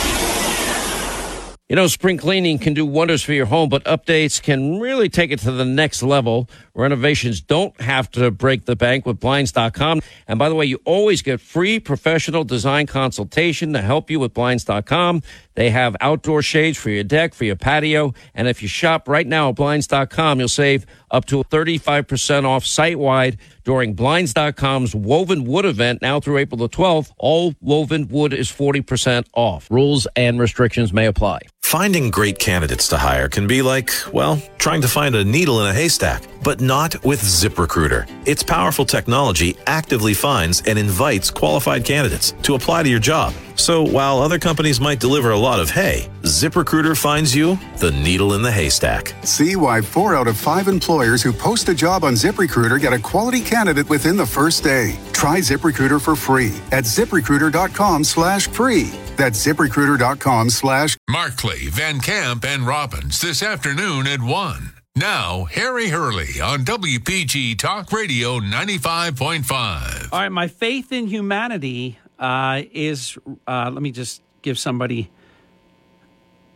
You know, spring cleaning can do wonders for your home, but updates can really take it to the next level. Renovations don't have to break the bank with Blinds.com. And by the way, you always get free professional design consultation to help you with Blinds.com. They have outdoor shades for your deck, for your patio. And if you shop right now at Blinds.com, you'll save up to 35% off site wide during Blinds.com's Woven Wood event now through April the 12th. All woven wood is 40% off. Rules and restrictions may apply. Finding great candidates to hire can be like, well, trying to find a needle in a haystack, but not with ZipRecruiter. Its powerful technology actively finds and invites qualified candidates to apply to your job. So while other companies might deliver a lot of hay, ZipRecruiter finds you the needle in the haystack. See why four out of five employers who post a job on ZipRecruiter get a quality candidate within the first day. Try ZipRecruiter for free at ziprecruiter.com slash free. That's ziprecruiter.com slash Markley, Van Camp, and Robbins this afternoon at 1. Now, Harry Hurley on WPG Talk Radio 95.5. All right, my faith in humanity uh, is, uh, let me just give somebody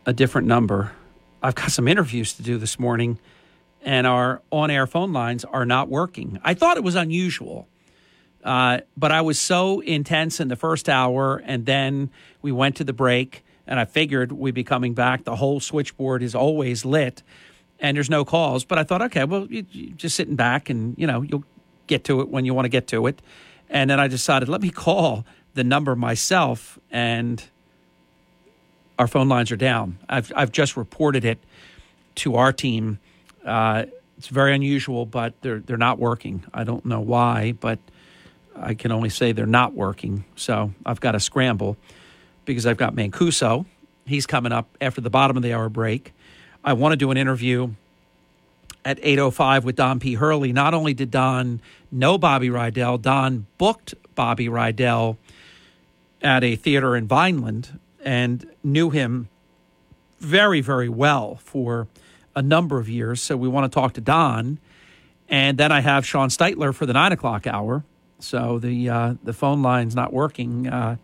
a different number. I've got some interviews to do this morning, and our on air phone lines are not working. I thought it was unusual, uh, but I was so intense in the first hour, and then we went to the break, and I figured we'd be coming back. The whole switchboard is always lit, and there's no calls. But I thought, okay, well, you, you just sitting back, and you know, you'll get to it when you want to get to it. And then I decided, let me call the number myself, and our phone lines are down. I've I've just reported it to our team. Uh, it's very unusual, but they're they're not working. I don't know why, but I can only say they're not working. So I've got to scramble because I've got Mancuso. He's coming up after the bottom of the hour break. I want to do an interview at 8.05 with Don P. Hurley. Not only did Don know Bobby Rydell, Don booked Bobby Rydell at a theater in Vineland and knew him very, very well for a number of years. So we want to talk to Don. And then I have Sean Steitler for the nine o'clock hour. So the uh, the phone line's not working. Uh,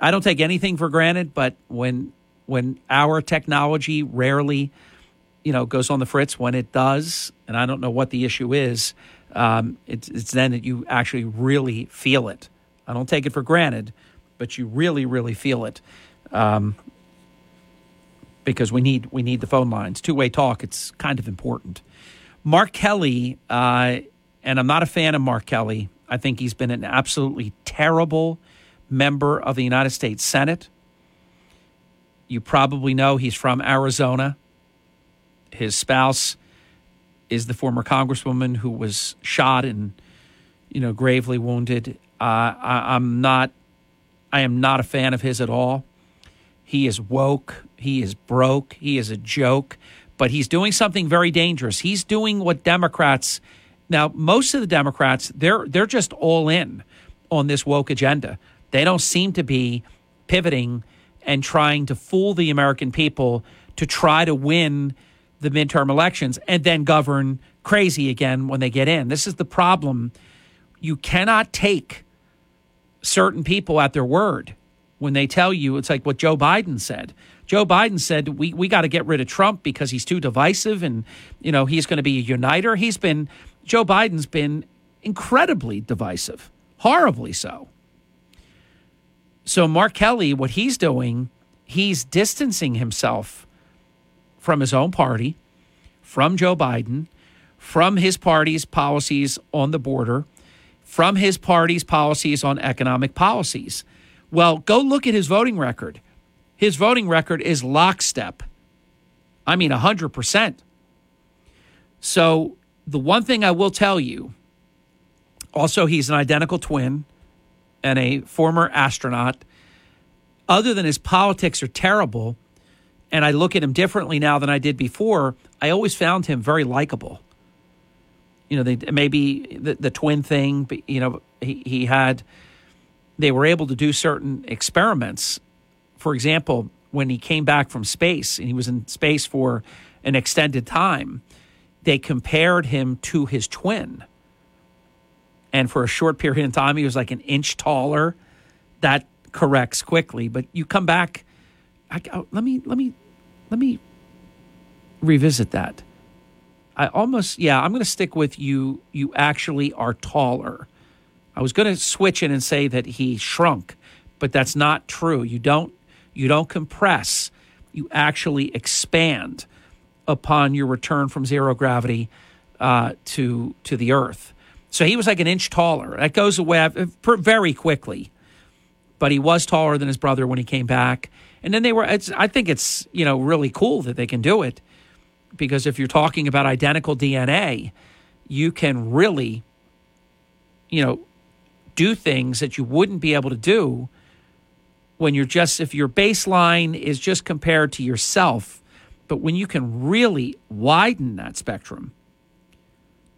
I don't take anything for granted, but when when our technology rarely, you know, goes on the fritz, when it does, and I don't know what the issue is, um, it's, it's then that you actually really feel it. I don't take it for granted, but you really, really feel it. Um, because we need we need the phone lines. Two way talk. It's kind of important. Mark Kelly, uh, and I'm not a fan of Mark Kelly. I think he's been an absolutely terrible member of the United States Senate. You probably know he's from Arizona. His spouse is the former congresswoman who was shot and, you know, gravely wounded. Uh, I, I'm not, I am not a fan of his at all. He is woke. He is broke. He is a joke. But he's doing something very dangerous. He's doing what Democrats now, most of the Democrats, they're they're just all in on this woke agenda. They don't seem to be pivoting and trying to fool the American people to try to win the midterm elections and then govern crazy again when they get in. This is the problem. You cannot take certain people at their word when they tell you it's like what Joe Biden said. Joe Biden said we we got to get rid of Trump because he's too divisive and you know he's going to be a uniter. He's been Joe Biden's been incredibly divisive, horribly so. So, Mark Kelly, what he's doing, he's distancing himself from his own party, from Joe Biden, from his party's policies on the border, from his party's policies on economic policies. Well, go look at his voting record. His voting record is lockstep. I mean, 100%. So the one thing I will tell you also, he's an identical twin and a former astronaut. Other than his politics are terrible, and I look at him differently now than I did before, I always found him very likable. You know, they maybe the, the twin thing, but, you know, he, he had, they were able to do certain experiments. For example, when he came back from space and he was in space for an extended time, they compared him to his twin. And for a short period of time, he was like an inch taller. That corrects quickly, but you come back. I, oh, let me let me let me revisit that. I almost yeah, I'm going to stick with you. You actually are taller. I was going to switch in and say that he shrunk, but that's not true. You don't you don't compress. You actually expand upon your return from zero gravity uh, to to the Earth. So he was like an inch taller. That goes away uh, very quickly, but he was taller than his brother when he came back. And then they were. I think it's you know really cool that they can do it because if you're talking about identical DNA, you can really, you know, do things that you wouldn't be able to do when you're just if your baseline is just compared to yourself but when you can really widen that spectrum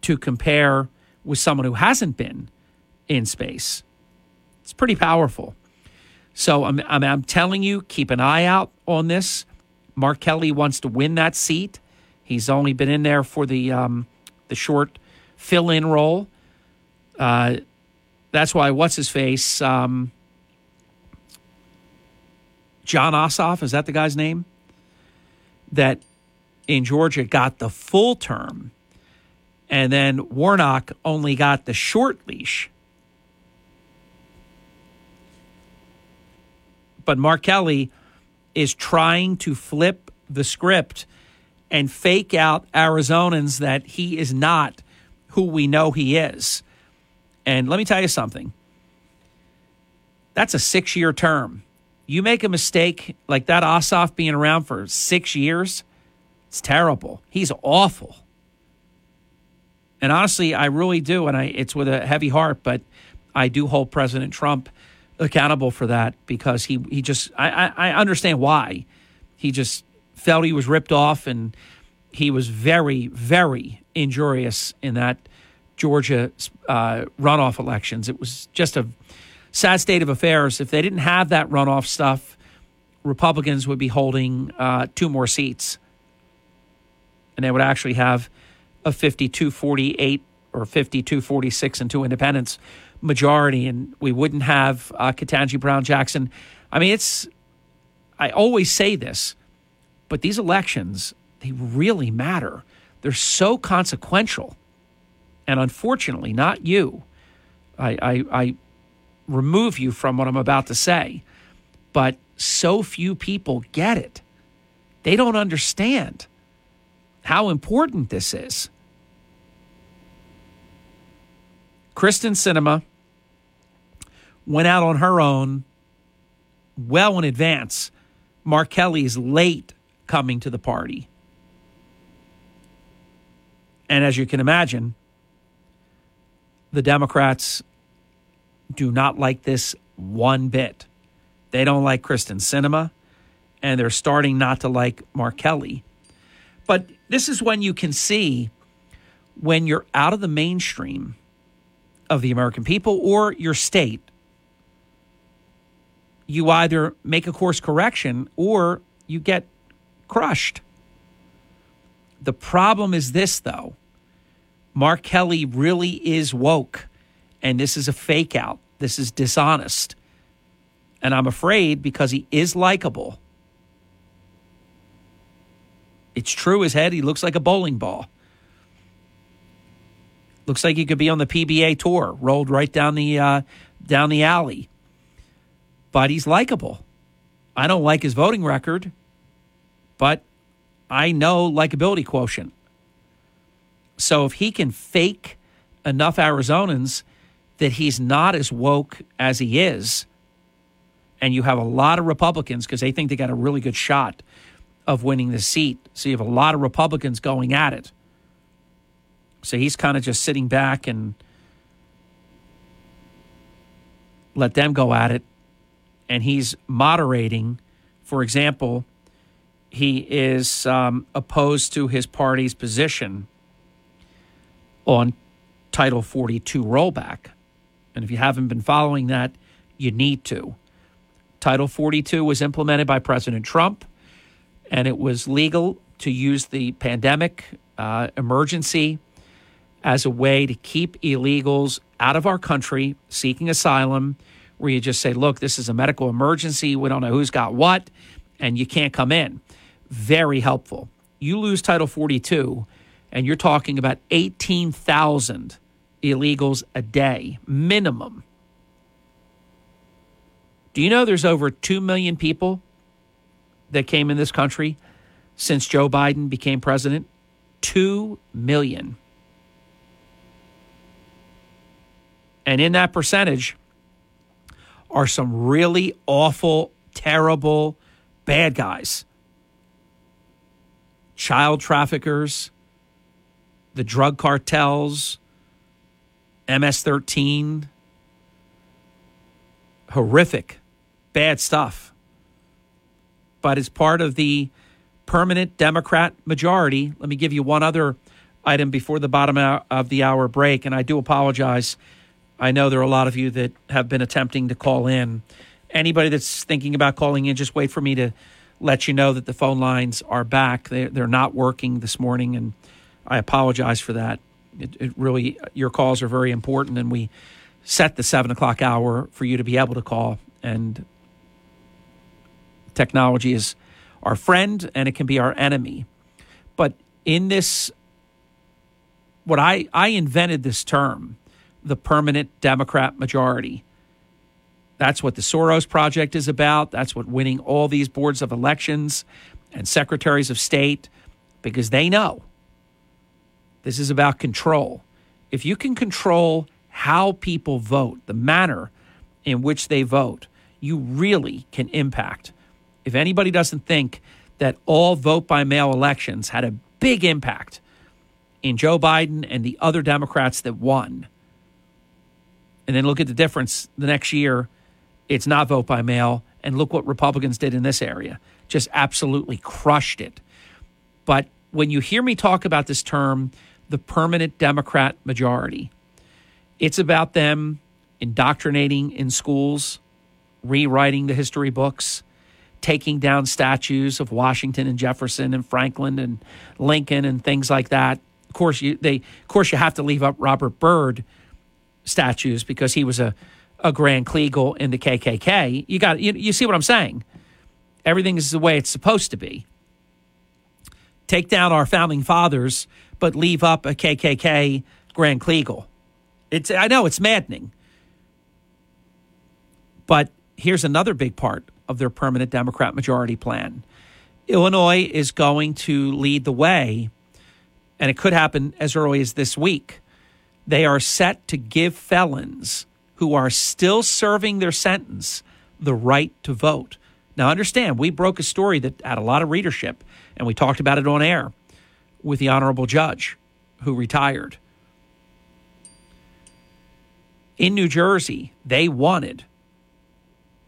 to compare with someone who hasn't been in space, it's pretty powerful. So I'm, I'm, I'm telling you, keep an eye out on this. Mark Kelly wants to win that seat. He's only been in there for the um, the short fill in role. Uh, that's why what's his face, um, Jon Ossoff, is that the guy's name? that in Georgia got the full term, and then Warnock only got the short leash. But Mark Kelly is trying to flip the script and fake out Arizonans that he is not who we know he is. And let me tell you something that's a six year term. You make a mistake like that Ossoff being around for six years, it's terrible. He's awful. And honestly, I really do, and I it's with a heavy heart, but I do hold President Trump accountable for that because he he just I, I, I understand why. He just felt he was ripped off and he was very, very injurious in that Georgia uh, runoff elections. It was just a sad state of affairs. If they didn't have that runoff stuff, Republicans would be holding uh, two more seats. And they would actually have a 52 48 or 52 46 and two independents majority. And we wouldn't have uh, Brown Jackson. I mean, it's, I always say this, but these elections, they really matter. They're so consequential. And unfortunately, not you. I, I, I remove you from what I'm about to say, but so few people get it. They don't understand how important this is. Kyrsten Sinema went out on her own well in advance. Mark Kelly is late coming to the party. And as you can imagine, the Democrats do not like this one bit. They don't like Kyrsten Sinema, and they're starting not to like Mark Kelly. But this is when you can see when you're out of the mainstream of the American people or your state, you either make a course correction or you get crushed. The problem is this, though Mark Kelly really is woke and this is a fake out. This is dishonest. And I'm afraid because he is likable. It's true, his head, he looks like a bowling ball. Looks like he could be on the PBA tour, rolled right down the uh, down the alley. But he's likable. I don't like his voting record, but I know likability quotient. So if he can fake enough Arizonans that he's not as woke as he is. And you have a lot of Republicans because they think they got a really good shot of winning the seat. So you have a lot of Republicans going at it. So he's kind of just sitting back and let them go at it. And he's moderating. For example, he is um, opposed to his party's position on Title 42 rollback. And if you haven't been following that, you need to. Title 42 was implemented by President Trump, and it was legal to use the pandemic uh, emergency as a way to keep illegals out of our country seeking asylum, where you just say, look, this is a medical emergency. We don't know who's got what, and you can't come in. Very helpful. You lose Title 42, and you're talking about 18,000 illegals a day, minimum. Do you know there's over 2 million people that came in this country since Joe Biden became president? 2 million. And in that percentage are some really awful, terrible, bad guys. Child traffickers, the drug cartels, MS 13. Horrific, bad stuff. But as part of the permanent Democrat majority, let me give you one other item before the bottom of the hour break. And I do apologize. I know there are a lot of you that have been attempting to call in. Anybody that's thinking about calling in, just wait for me to let you know that the phone lines are back. They're, they're not working this morning, and I apologize for that. It, it really, your calls are very important, and we set the seven o'clock hour for you to be able to call. And technology is our friend, and it can be our enemy. But in this, what I I invented this term the permanent Democrat majority. That's what the Soros Project is about. That's what winning all these boards of elections and secretaries of state, because they know this is about control. If you can control how people vote, the manner in which they vote, you really can impact. If anybody doesn't think that all vote by mail elections had a big impact in Joe Biden and the other Democrats that won, and then look at the difference the next year. It's not vote by mail. And look what Republicans did in this area. Just absolutely crushed it. But when you hear me talk about this term, the permanent Democrat majority, it's about them indoctrinating in schools, rewriting the history books, taking down statues of Washington and Jefferson and Franklin and Lincoln and things like that. Of course, you they of course you have to leave up Robert Byrd statues because he was a, a Grand Kleagle in the KKK. You got you, you see what I'm saying? Everything is the way it's supposed to be. Take down our founding fathers, but leave up a KKK Grand Kleagle. It's I know it's maddening. But here's another big part of their permanent Democrat majority plan. Illinois is going to lead the way, and it could happen as early as this week they are set to give felons who are still serving their sentence the right to vote. Now, understand, we broke a story that had a lot of readership, and we talked about it on air with the honorable judge who retired. In New Jersey, they wanted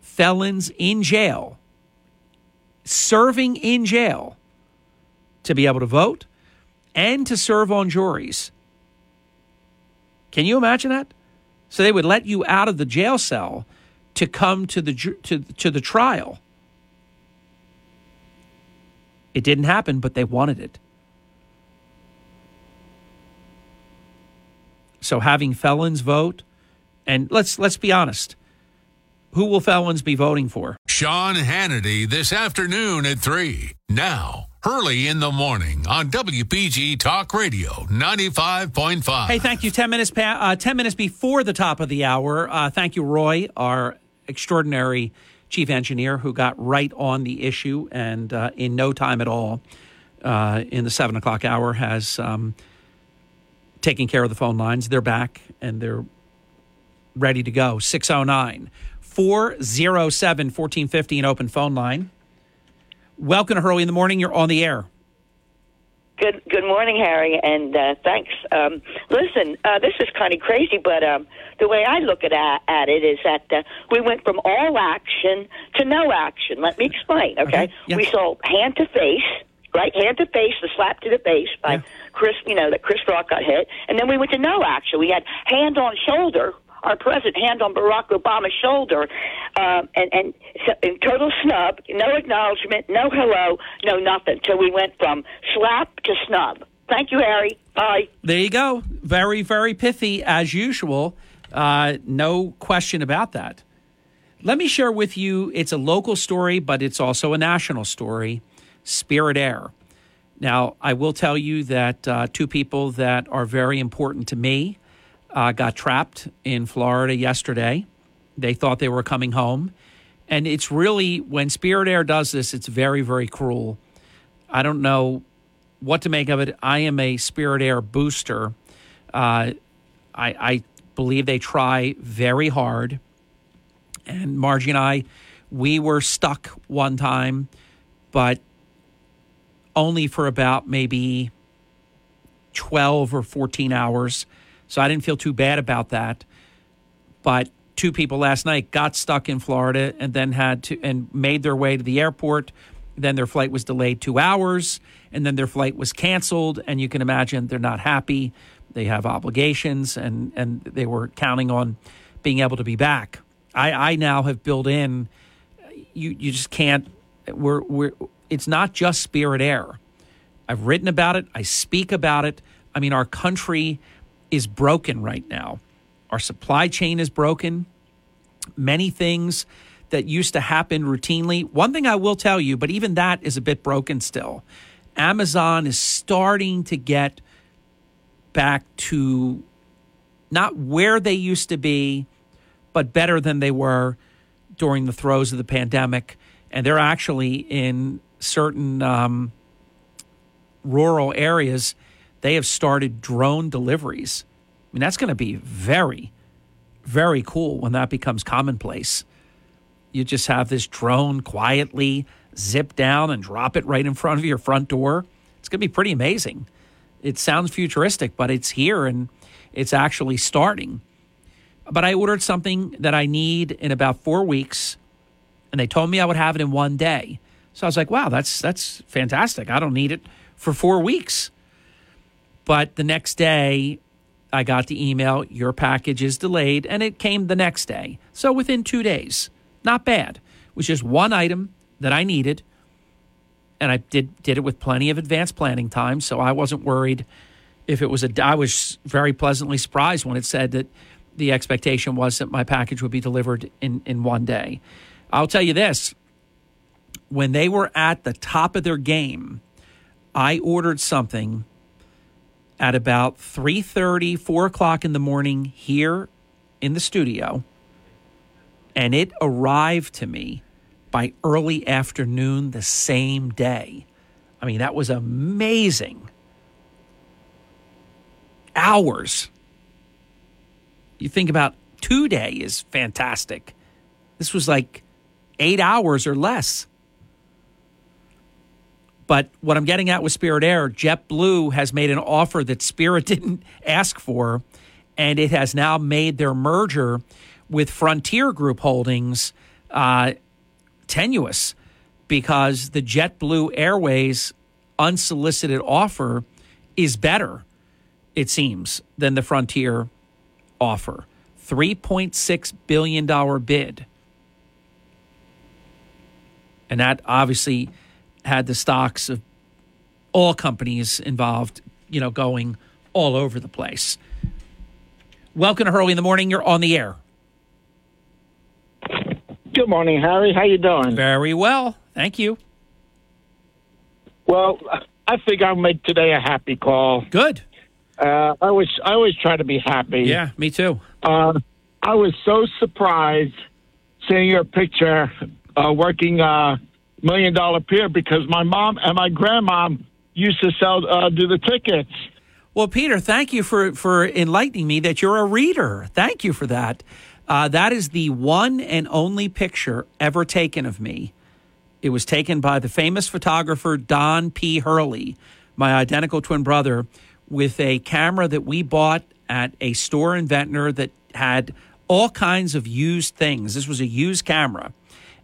felons in jail, serving in jail, to be able to vote and to serve on juries. Can you imagine that? So they would let you out of the jail cell to come to the to to the trial. It didn't happen, but they wanted it. So having felons vote, and let's let's be honest, who will felons be voting for? Sean Hannity this afternoon at three. Now Hurley in the morning on WPG Talk Radio 95.5. Hey, thank you. 10 minutes, pa- uh, 10 minutes before the top of the hour. Uh, thank you, Roy, our extraordinary chief engineer who got right on the issue and uh, in no time at all uh, in the 7 o'clock hour has um, taken care of the phone lines. They're back and they're ready to go. 609 407 1450, an open phone line. Welcome to Hurley in the Morning. You're on the air. Good good morning, Harry, and uh, thanks. Um, listen, uh, this is kind of crazy, but um, the way I look at at it is that uh, we went from all action to no action. Let me explain. Okay, okay. Yeah. we saw hand to face, right? Hand to face, the slap to the face by yeah. Chris. You know that Chris Rock got hit, and then we went to no action. We had hand on shoulder our president hand on Barack Obama's shoulder, um, and and total snub, no acknowledgement, no hello, no nothing. So we went from slap to snub. Thank you, Harry. Bye. There you go. Very, very pithy as usual. Uh, no question about that. Let me share with you it's a local story, but it's also a national story Spirit Air. Now, I will tell you that uh, two people that are very important to me uh, got trapped in Florida yesterday. They thought they were coming home. And it's really, when Spirit Air does this, it's very, very cruel. I don't know what to make of it. I am a Spirit Air booster. Uh, I, I believe they try very hard. And Margie and I, we were stuck one time, but only for about maybe 12 or 14 hours. So I didn't feel too bad about that. But two people last night got stuck in Florida and then had to and made their way to the airport. Then their flight was delayed two hours, and then their flight was canceled. And you can imagine they're not happy. They have obligations, and and they were counting on being able to be back. I, I now have built in. You you just can't. We're we're. It's not just Spirit Air. I've written about it. I speak about it. I mean, our country is broken right now. Our supply chain is broken. Many things that used to happen routinely. One thing I will tell you, but even that is a bit broken still. Amazon is starting to get back to not where they used to be, but better than they were during the throes of the pandemic. And they're actually in certain um, rural areas, they have started drone deliveries. I mean, that's going to be very, very cool when that becomes commonplace. You just have this drone quietly zip down and drop it right in front of your front door. It's going to be pretty amazing. It sounds futuristic, but it's here and it's actually starting. But I ordered something that I need in about four weeks, and they told me I would have it in one day. So I was like, wow, that's that's fantastic. I don't need it for four weeks. But the next day, I got the email, your package is delayed, and it came the next day. So within two days, not bad. It was just one item that I needed, and I did did it with plenty of advanced planning time, so I wasn't worried if it was a. I was very pleasantly surprised when it said that the expectation was that my package would be delivered in in one day. I'll tell you this: when they were at the top of their game, I ordered something at about 3.30 4 o'clock in the morning here in the studio. And it arrived to me by early afternoon the same day. I mean that was amazing. Hours. You think about two day is fantastic. This was like eight hours or less but what I'm getting at with Spirit Air, JetBlue has made an offer that Spirit didn't ask for, and it has now made their merger with Frontier Group Holdings uh, tenuous because the JetBlue Airways unsolicited offer is better, it seems, than the Frontier offer. $3.6 billion bid. And that obviously had the stocks of all companies involved, you know, going all over the place. Welcome to Hurley in the morning. You're on the air. Good morning, Harry. How you doing? Very well, thank you. Well, I think I'll make today a happy call. Good. Uh, I always I always try to be happy. Yeah, me too. Uh, I was so surprised seeing your picture uh, working uh, Million Dollar Pier because my mom and my grandma used to sell uh, do the tickets. Well, Peter, thank you for for enlightening me that you're a reader. Thank you for that. Uh, that is the one and only picture ever taken of me. It was taken by the famous photographer Don P. Hurley, my identical twin brother, with a camera that we bought at a store in Ventnor that had all kinds of used things. This was a used camera,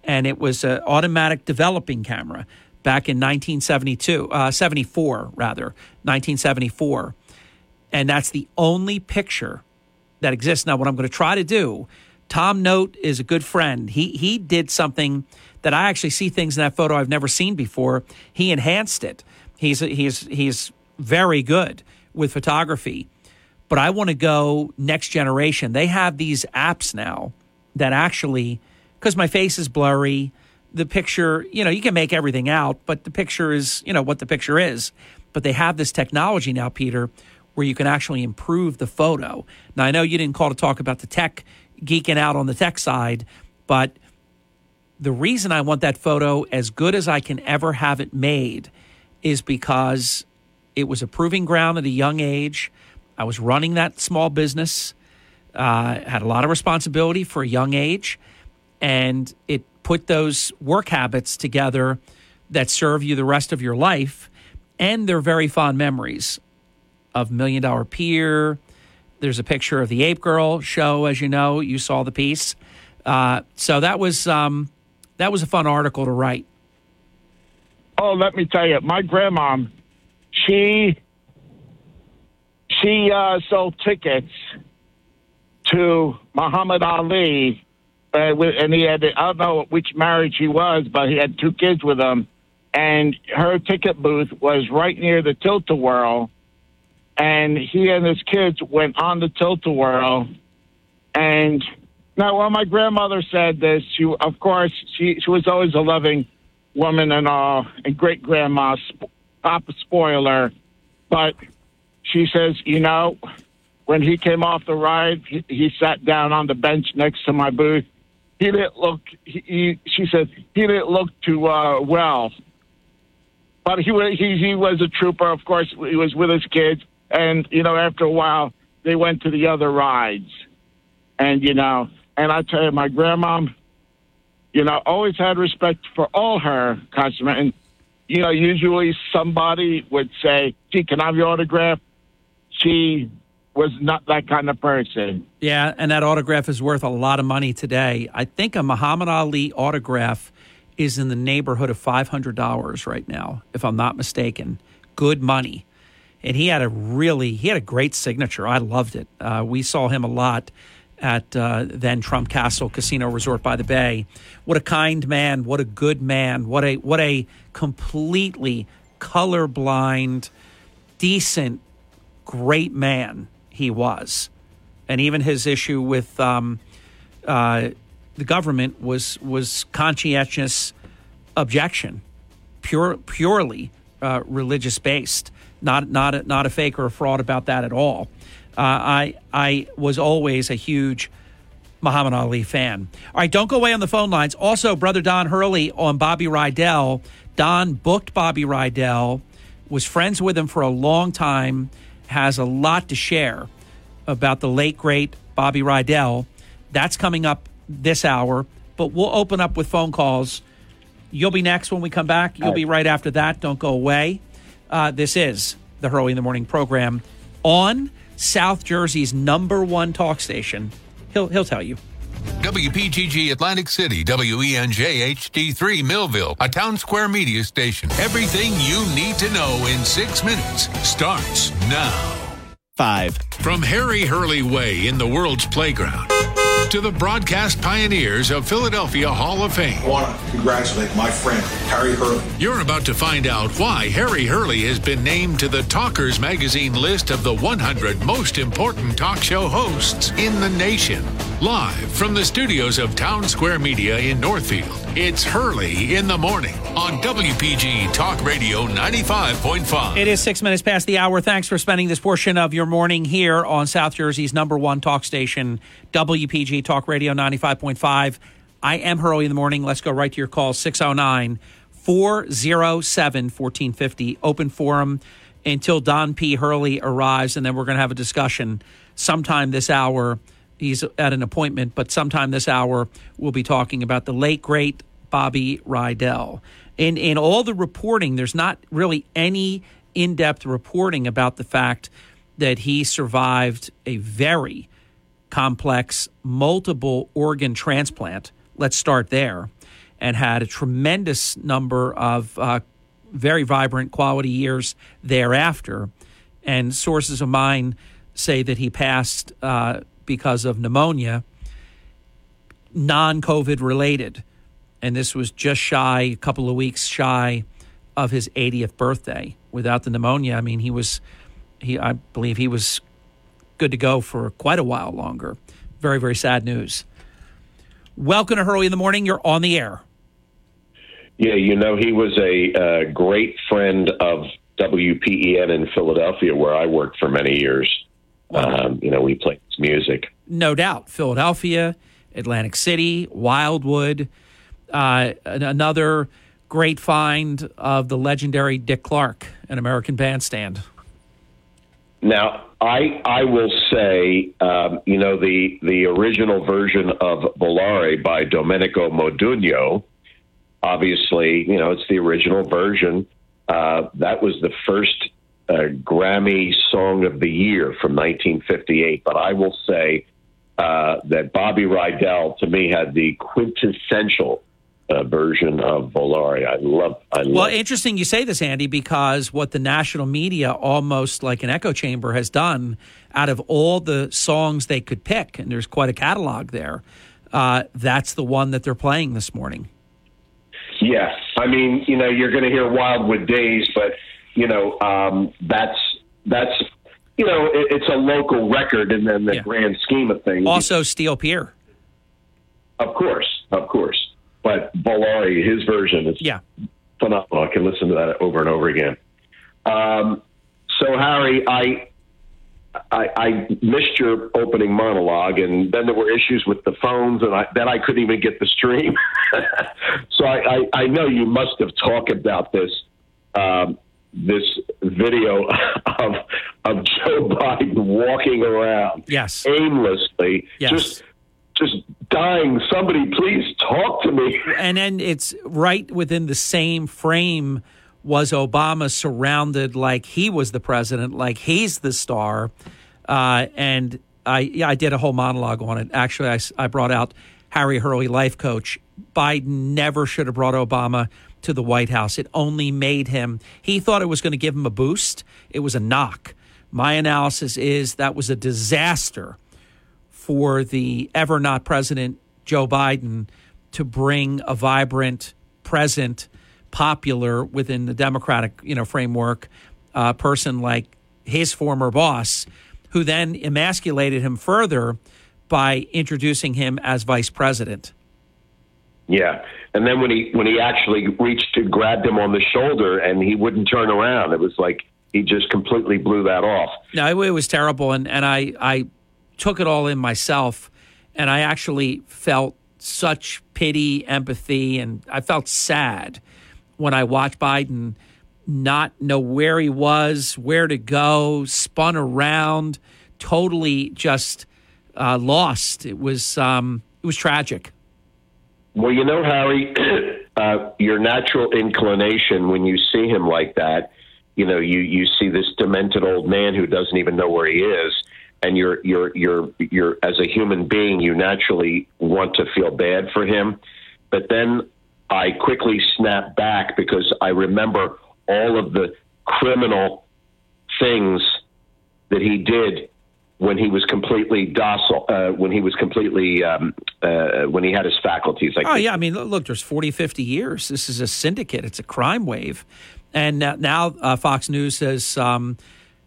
and it was an automatic developing camera back in 1972, uh, 74 rather, 1974. And that's the only picture that exists. Now, what I'm going to try to do, Tom Note is a good friend. He he did something that I actually see things in that photo I've never seen before. He enhanced it. He's he's he's very good with photography. But I want to go next generation. They have these apps now that actually because my face is blurry, the picture, you know, you can make everything out, but the picture is, you know, what the picture is. But they have this technology now, Peter, where you can actually improve the photo. Now, I know you didn't call to talk about the tech, geeking out on the tech side, but the reason I want that photo as good as I can ever have it made is because it was a proving ground at a young age. I was running that small business, uh, had a lot of responsibility for a young age, and it put those work habits together that serve you the rest of your life. And they're very fond memories of Million Dollar Pier. There's a picture of the Ape Girl show, as you know. You saw the piece. Uh, so that was um, that was a fun article to write. Oh, let me tell you, my grandma, she she uh, sold tickets to Muhammad Ali, uh, and he had I don't know which marriage he was, but he had two kids with him, and her ticket booth was right near the tilt-a-whirl, and he and his kids went on the tilt-a-whirl, and now when my grandmother said this, she of course she she was always a loving woman and all, and great grandma, sp- Papa spoiler, but she says, you know, when he came off the ride, he, he sat down on the bench next to my booth. He didn't look. He, he she said he didn't look too uh, well, but he was he he was a trooper. Of course, he was with his kids, and you know, after a while, they went to the other rides, and you know, and I tell you, my grandma, you know, always had respect for all her customers, and you know, usually somebody would say, "Gee, can I have your autograph?" She was not that kind of person. Yeah, and that autograph is worth a lot of money today. I think a Muhammad Ali autograph is in the neighborhood of $500 right now, if I'm not mistaken. Good money. And he had a really, he had a great signature. I loved it. Uh, we saw him a lot at uh, then Trump Castle Casino Resort by the Bay. What a kind man. What a good man. What a, what a completely colorblind, decent, great man he was. And even his issue with um, uh, the government was was conscientious objection, pure purely uh, religious based, not not a, not a fake or a fraud about that at all. Uh, I I was always a huge Muhammad Ali fan. All right, don't go away on the phone lines. Also, brother Don Hurley on Bobby Rydell. Don booked Bobby Rydell, was friends with him for a long time, has a lot to share about the late great Bobby Rydell. That's coming up this hour, but we'll open up with phone calls. You'll be next when we come back. You'll be right after that. Don't go away. Uh, this is the Hurley in the Morning program on South Jersey's number one talk station. He'll he'll tell you. WPGG Atlantic City, WENJ HD3 Millville, a Townsquare Media station. Everything you need to know in six minutes starts now. Five. From Harry Hurley Way in the world's playground to the broadcast pioneers of Philadelphia Hall of Fame. I want to congratulate my friend, Harry Hurley. You're about to find out why Harry Hurley has been named to the Talkers Magazine list of the 100 most important talk show hosts in the nation. Live from the studios of Townsquare Media in Northfield, it's Hurley in the Morning on WPG Talk Radio 95.5. It is six minutes past the hour. Thanks for spending this portion of your morning here on South Jersey's number one talk station, WPG Talk Radio 95.5. I am Hurley in the morning. Let's go right to your call 609 407 1450. Open forum until Don P. Hurley arrives, and then we're going to have a discussion sometime this hour. He's at an appointment, but sometime this hour we'll be talking about the late great Bobby Rydell. In in all the reporting, there's not really any in-depth reporting about the fact that he survived a very complex multiple organ transplant. Let's start there, and had a tremendous number of uh, very vibrant quality years thereafter. And sources of mine say that he passed uh, because of pneumonia, non COVID related. And this was just shy, a couple of weeks shy of his 80th birthday. Without the pneumonia, I mean, he was, he, I believe he was good to go for quite a while longer. Very, very sad news. Welcome to Hurley in the Morning. You're on the air. Yeah, you know, he was a uh, great friend of WPEN in Philadelphia, where I worked for many years. Um, you know, we played his music. No doubt. Philadelphia, Atlantic City, Wildwood, uh, another great find of the legendary Dick Clark, an American bandstand. Now, I I will say, um, you know, the the original version of Volare by Domenico Modugno, obviously, you know, it's the original version. Uh, that was the first uh, Grammy Song of the Year from 1958. But I will say uh, that Bobby Rydell, to me, had the quintessential uh, version of Volare. I love. I love. Well, interesting you say this, Andy, because what the national media, almost like an echo chamber, has done out of all the songs they could pick, and there's quite a catalog there, uh, that's the one that they're playing this morning. Yeah, I mean, you know, you're going to hear Wildwood Days, but you know, um, that's that's you know, it, it's a local record, and then the grand scheme of things. Also, Steel Pier. Of course, of course, but Volare, his version is yeah phenomenal. I can listen to that over and over again. Um, so, Harry, I, I I missed your opening monologue, and then there were issues with the phones, and I, then I couldn't even get the stream. so I, I, I know you must have talked about this um, this video of of Joe Biden walking around yes aimlessly, Yes. just just dying. Somebody, please talk to me. And then it's right within the same frame was Obama surrounded like he was the president, like he's the star. Uh, and I, yeah, I did a whole monologue on it. Actually, I brought out Harry Hurley, life coach. Biden never should have brought Obama to the White House. It only made him, he thought it was going to give him a boost. It was a knock. My analysis is that was a disaster for the ever not president Joe Biden to bring a vibrant, present, popular within the Democratic you know framework uh, person like his former boss, who then emasculated him further by introducing him as vice president. Yeah, and then when he when he actually reached to grabbed him on the shoulder and he wouldn't turn around, it was like he just completely blew that off. No, it, it was terrible, and and I I took it all in myself, and I actually felt such pity, empathy, and I felt sad when I watched Biden not know where he was, where to go, spun around, totally just uh, lost. It was um, it was tragic. Well, you know, Harry, uh, your natural inclination when you see him like that, you know, you you see this demented old man who doesn't even know where he is, and you're you're you're you're as a human being, you naturally want to feel bad for him, but then I quickly snap back because I remember all of the criminal things that he did when he was completely docile, uh, when he was completely, um, uh, when he had his faculties. Like oh, yeah. I mean, look, there's 40, 50 years. This is a syndicate, it's a crime wave. And now, now uh, Fox News has um,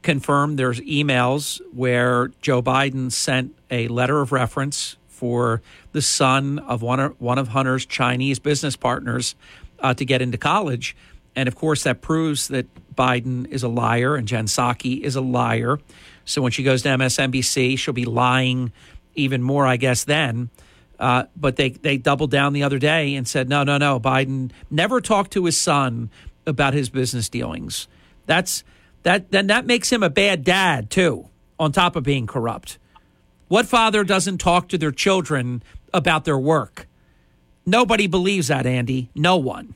confirmed there's emails where Joe Biden sent a letter of reference for the son of one of, one of Hunter's Chinese business partners uh, to get into college. And of course, that proves that Biden is a liar and Jen Psaki is a liar. So when she goes to MSNBC, she'll be lying even more, I guess, then. Uh, but they, they doubled down the other day and said, no, no, no, Biden never talked to his son about his business dealings. That's that then that makes him a bad dad too, on top of being corrupt. What father doesn't talk to their children about their work? Nobody believes that, Andy. No one.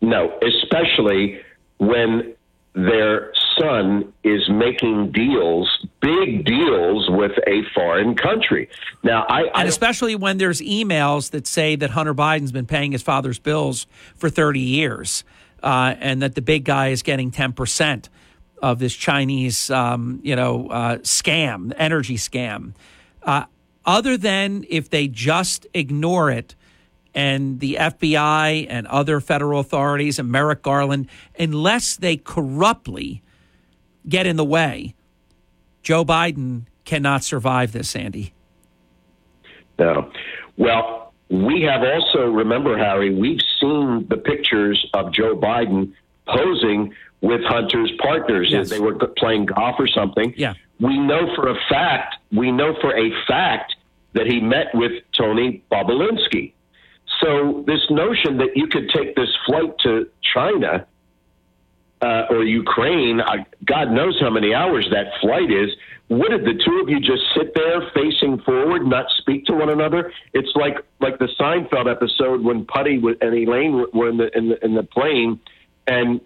No, especially when their son is making deals, big deals with a foreign country. Now, I, I and especially when there's emails that say that Hunter Biden's been paying his father's bills for 30 years, uh, and that the big guy is getting 10 percent of this Chinese, um, you know, uh, scam, energy scam. Uh, other than if they just ignore it, and the FBI and other federal authorities and Merrick Garland, unless they corruptly get in the way, Joe Biden cannot survive this, Andy. No. Well, we have also, remember, Harry, we've seen the pictures of Joe Biden posing with Hunter's partners. Yes. They were playing golf or something. Yeah. We know for a fact, we know for a fact that he met with Tony Bobulinski. So this notion that you could take this flight to China uh, or Ukraine, uh, God knows how many hours that flight is. What did the two of you just sit there facing forward, not speak to one another? It's like like the Seinfeld episode when Puddy and Elaine were in the in the, in the plane, and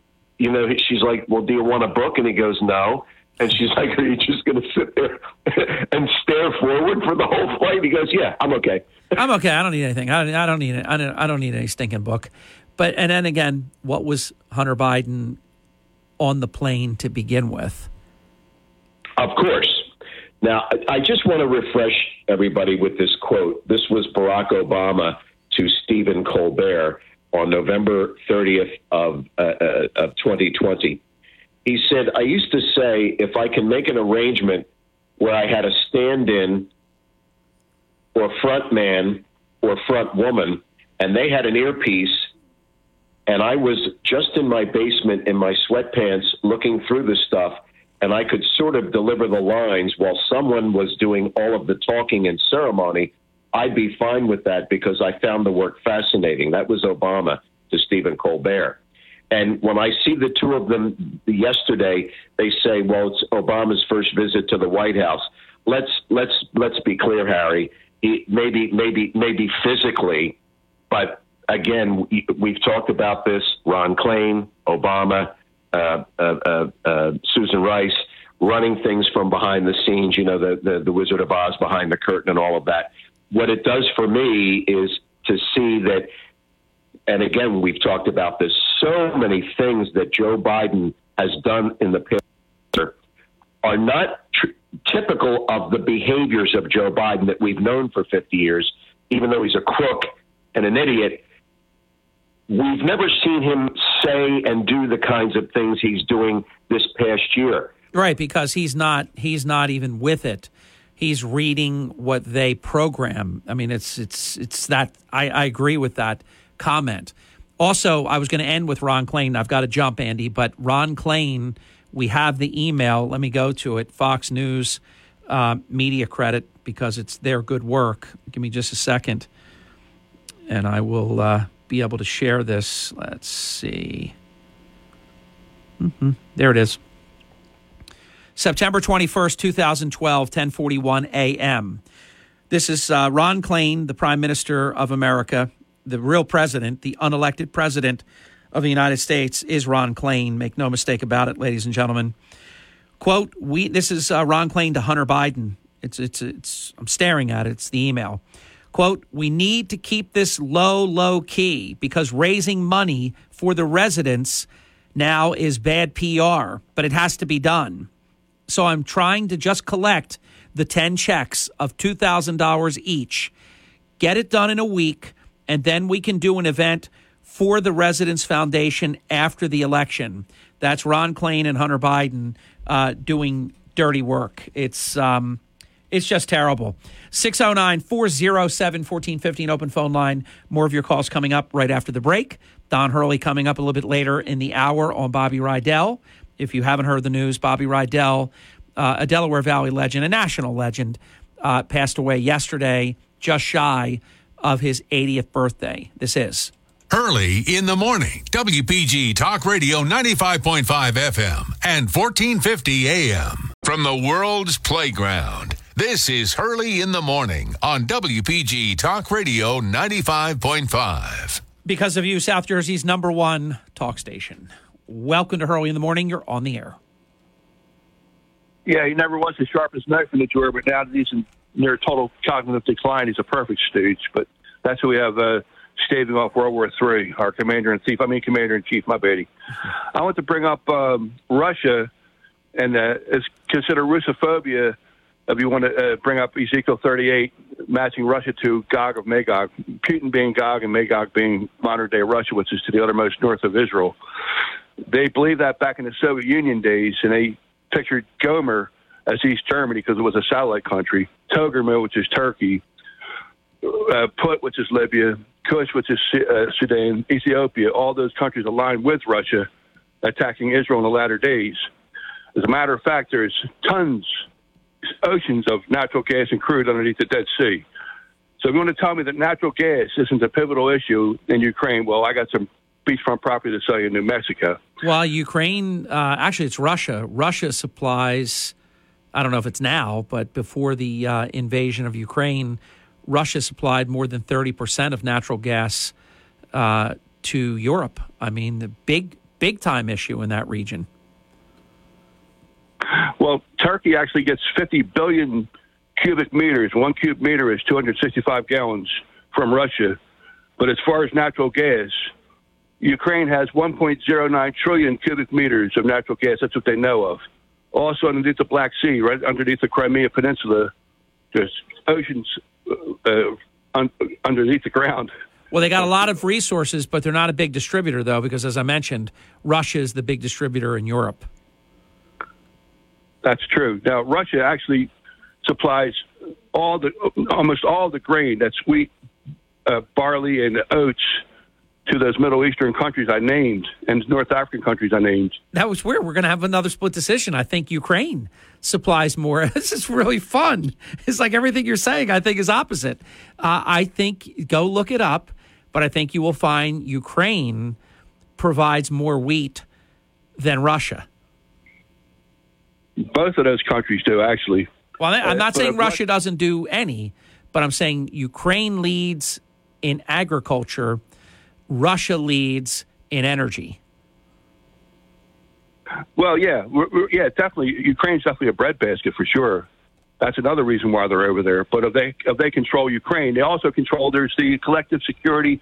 you know she's like, "Well, do you want a book?" And he goes, "No." And she's like, "Are you just going to sit there and stare forward for the whole flight?" He goes, "Yeah, I'm okay." I'm okay. I don't need anything. I don't, I don't need it. I don't, I don't need any stinking book. But and then again, what was Hunter Biden on the plane to begin with? Of course. Now, I- I just want to refresh everybody with this quote. This was Barack Obama to Stephen Colbert on November 30th of, uh, uh, of 2020. He said, I used to say if I can make an arrangement where I had a stand in or front man or front woman and they had an earpiece and I was just in my basement in my sweatpants looking through the stuff, and I could sort of deliver the lines while someone was doing all of the talking and ceremony, I'd be fine with that because I found the work fascinating. That was Obama to Stephen Colbert. And when I see the two of them yesterday, they say, "Well, it's Obama's first visit to the White House." Let's let's let's be clear, Harry. Maybe maybe maybe physically, but again, we- we've talked about this. Ron Klain, Obama, uh, uh, uh, uh, Susan Rice, running things from behind the scenes. You know, the, the the Wizard of Oz behind the curtain and all of that. What it does for me is to see that. And again, we've talked about this. So many things that Joe Biden has done in the past are not tr- typical of the behaviors of Joe Biden that we've known for 50 years, even though he's a crook and an idiot. We've never seen him say and do the kinds of things he's doing this past year. Right, because he's not he's not even with it. He's reading what they program. I mean, it's it's it's that I, I agree with that comment. Also, I was going to end with Ron Klain. I've got to jump, Andy, but Ron Klain, we have the email. Let me go to it. Fox News uh, media credit because it's their good work. Give me just a second, and I will uh, be able to share this. Let's see. hmm There it is. September 21st, 2012, 1041 a.m. This is uh, Ron Klain, the Prime Minister of America. The real president, the unelected president of the United States is Ron Klain. Make no mistake about it, ladies and gentlemen. Quote, we, this is uh, Ron Klain to Hunter Biden. It's, it's, it's, I'm staring at it. It's the email. Quote, we need to keep this low, low key because raising money for the residence now is bad PR, but it has to be done. So I'm trying to just collect the 10 checks of $2,000 each, get it done in a week, and then we can do an event for the Residence Foundation after the election. That's Ron Klain and Hunter Biden uh, doing dirty work. It's um, it's just terrible. 609 407 1415 open phone line. More of your calls coming up right after the break. Don Hurley coming up a little bit later in the hour on Bobby Rydell. If you haven't heard the news, Bobby Rydell, uh, a Delaware Valley legend, a national legend, uh, passed away yesterday, just shy of his 80th birthday. This is. Hurley in the morning. WPG Talk Radio 95.5 FM and 1450 AM. From the world's playground, this is Hurley in the morning on WPG Talk Radio 95.5. Because of you, South Jersey's number one talk station. Welcome to Hurley in the morning. You're on the air. Yeah, he never was the sharpest knife in the drawer, but now that he's in near total cognitive decline, he's a perfect stooge. But that's who we have uh, staving off World War III, our commander in chief. I mean, commander in chief, my baby. I want to bring up um, Russia, and uh, Russophobia if you want to uh, bring up Ezekiel 38, matching Russia to Gog of Magog, Putin being Gog and Magog being modern day Russia, which is to the uttermost north of Israel. They believed that back in the Soviet Union days, and they pictured Gomer as East Germany because it was a satellite country, Togarmah, which is Turkey, uh, Put, which is Libya, Kush, which is uh, Sudan, Ethiopia, all those countries aligned with Russia, attacking Israel in the latter days. As a matter of fact, there's tons, oceans of natural gas and crude underneath the Dead Sea. So if you want to tell me that natural gas isn't a pivotal issue in Ukraine, well, I got some beachfront property to sell you in New Mexico. Well, Ukraine, uh, actually, it's Russia. Russia supplies, I don't know if it's now, but before the uh, invasion of Ukraine, Russia supplied more than 30% of natural gas uh, to Europe. I mean, the big, big time issue in that region. Well, Turkey actually gets 50 billion cubic meters. One cubic meter is 265 gallons from Russia. But as far as natural gas, Ukraine has 1.09 trillion cubic meters of natural gas. That's what they know of. Also, underneath the Black Sea, right underneath the Crimea Peninsula, there's oceans uh, un- underneath the ground. Well, they got a lot of resources, but they're not a big distributor, though, because as I mentioned, Russia is the big distributor in Europe. That's true. Now, Russia actually supplies all the almost all the grain that's wheat, uh, barley, and oats to those Middle Eastern countries I named and North African countries I named. That was weird. We're going to have another split decision. I think Ukraine supplies more. this is really fun. It's like everything you're saying, I think, is opposite. Uh, I think, go look it up, but I think you will find Ukraine provides more wheat than Russia. Both of those countries do, actually. Well, I'm not Uh, saying Russia doesn't do any, but I'm saying Ukraine leads in agriculture, Russia leads in energy. Well, yeah, we're, we're, yeah, definitely. Ukraine's definitely a breadbasket for sure. That's another reason why they're over there. But if they if they control Ukraine, they also control. There's the Collective Security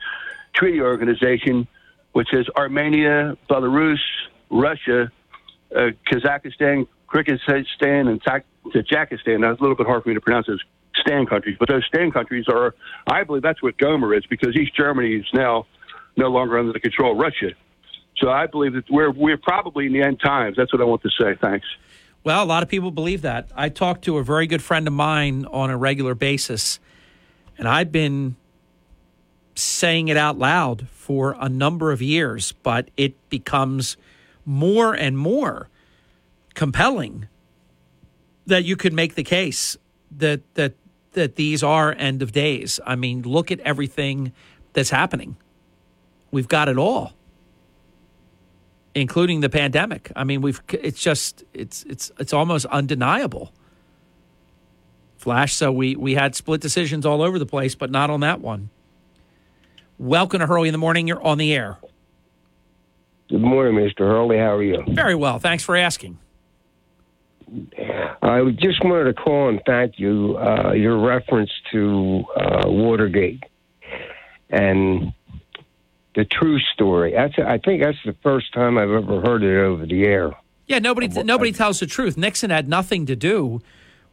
Treaty Organization, which is Armenia, Belarus, Russia, uh, Kazakhstan, Kyrgyzstan, and Tajikistan. That's a little bit hard for me to pronounce those stand countries, but those stand countries are, I believe, that's what Gomer is because East Germany is now no longer under the control of Russia. So I believe that we're we're probably in the end times. That's what I want to say. Thanks. Well, a lot of people believe that. I talk to a very good friend of mine on a regular basis, and I've been saying it out loud for a number of years, but it becomes more and more compelling that you could make the case that that that these are end of days. I mean, look at everything that's happening. We've got it all including the pandemic. I mean, we've it's just it's it's it's almost undeniable. Flash, so we we had split decisions all over the place, but not on that one. Welcome to Hurley in the morning. You're on the air. Good morning, Mr. Hurley. How are you? Very well. Thanks for asking. I just wanted to call and thank you. Uh, your reference to uh, Watergate and the true story. That's I think that's the first time I've ever heard it over the air. Yeah, nobody nobody tells the truth. Nixon had nothing to do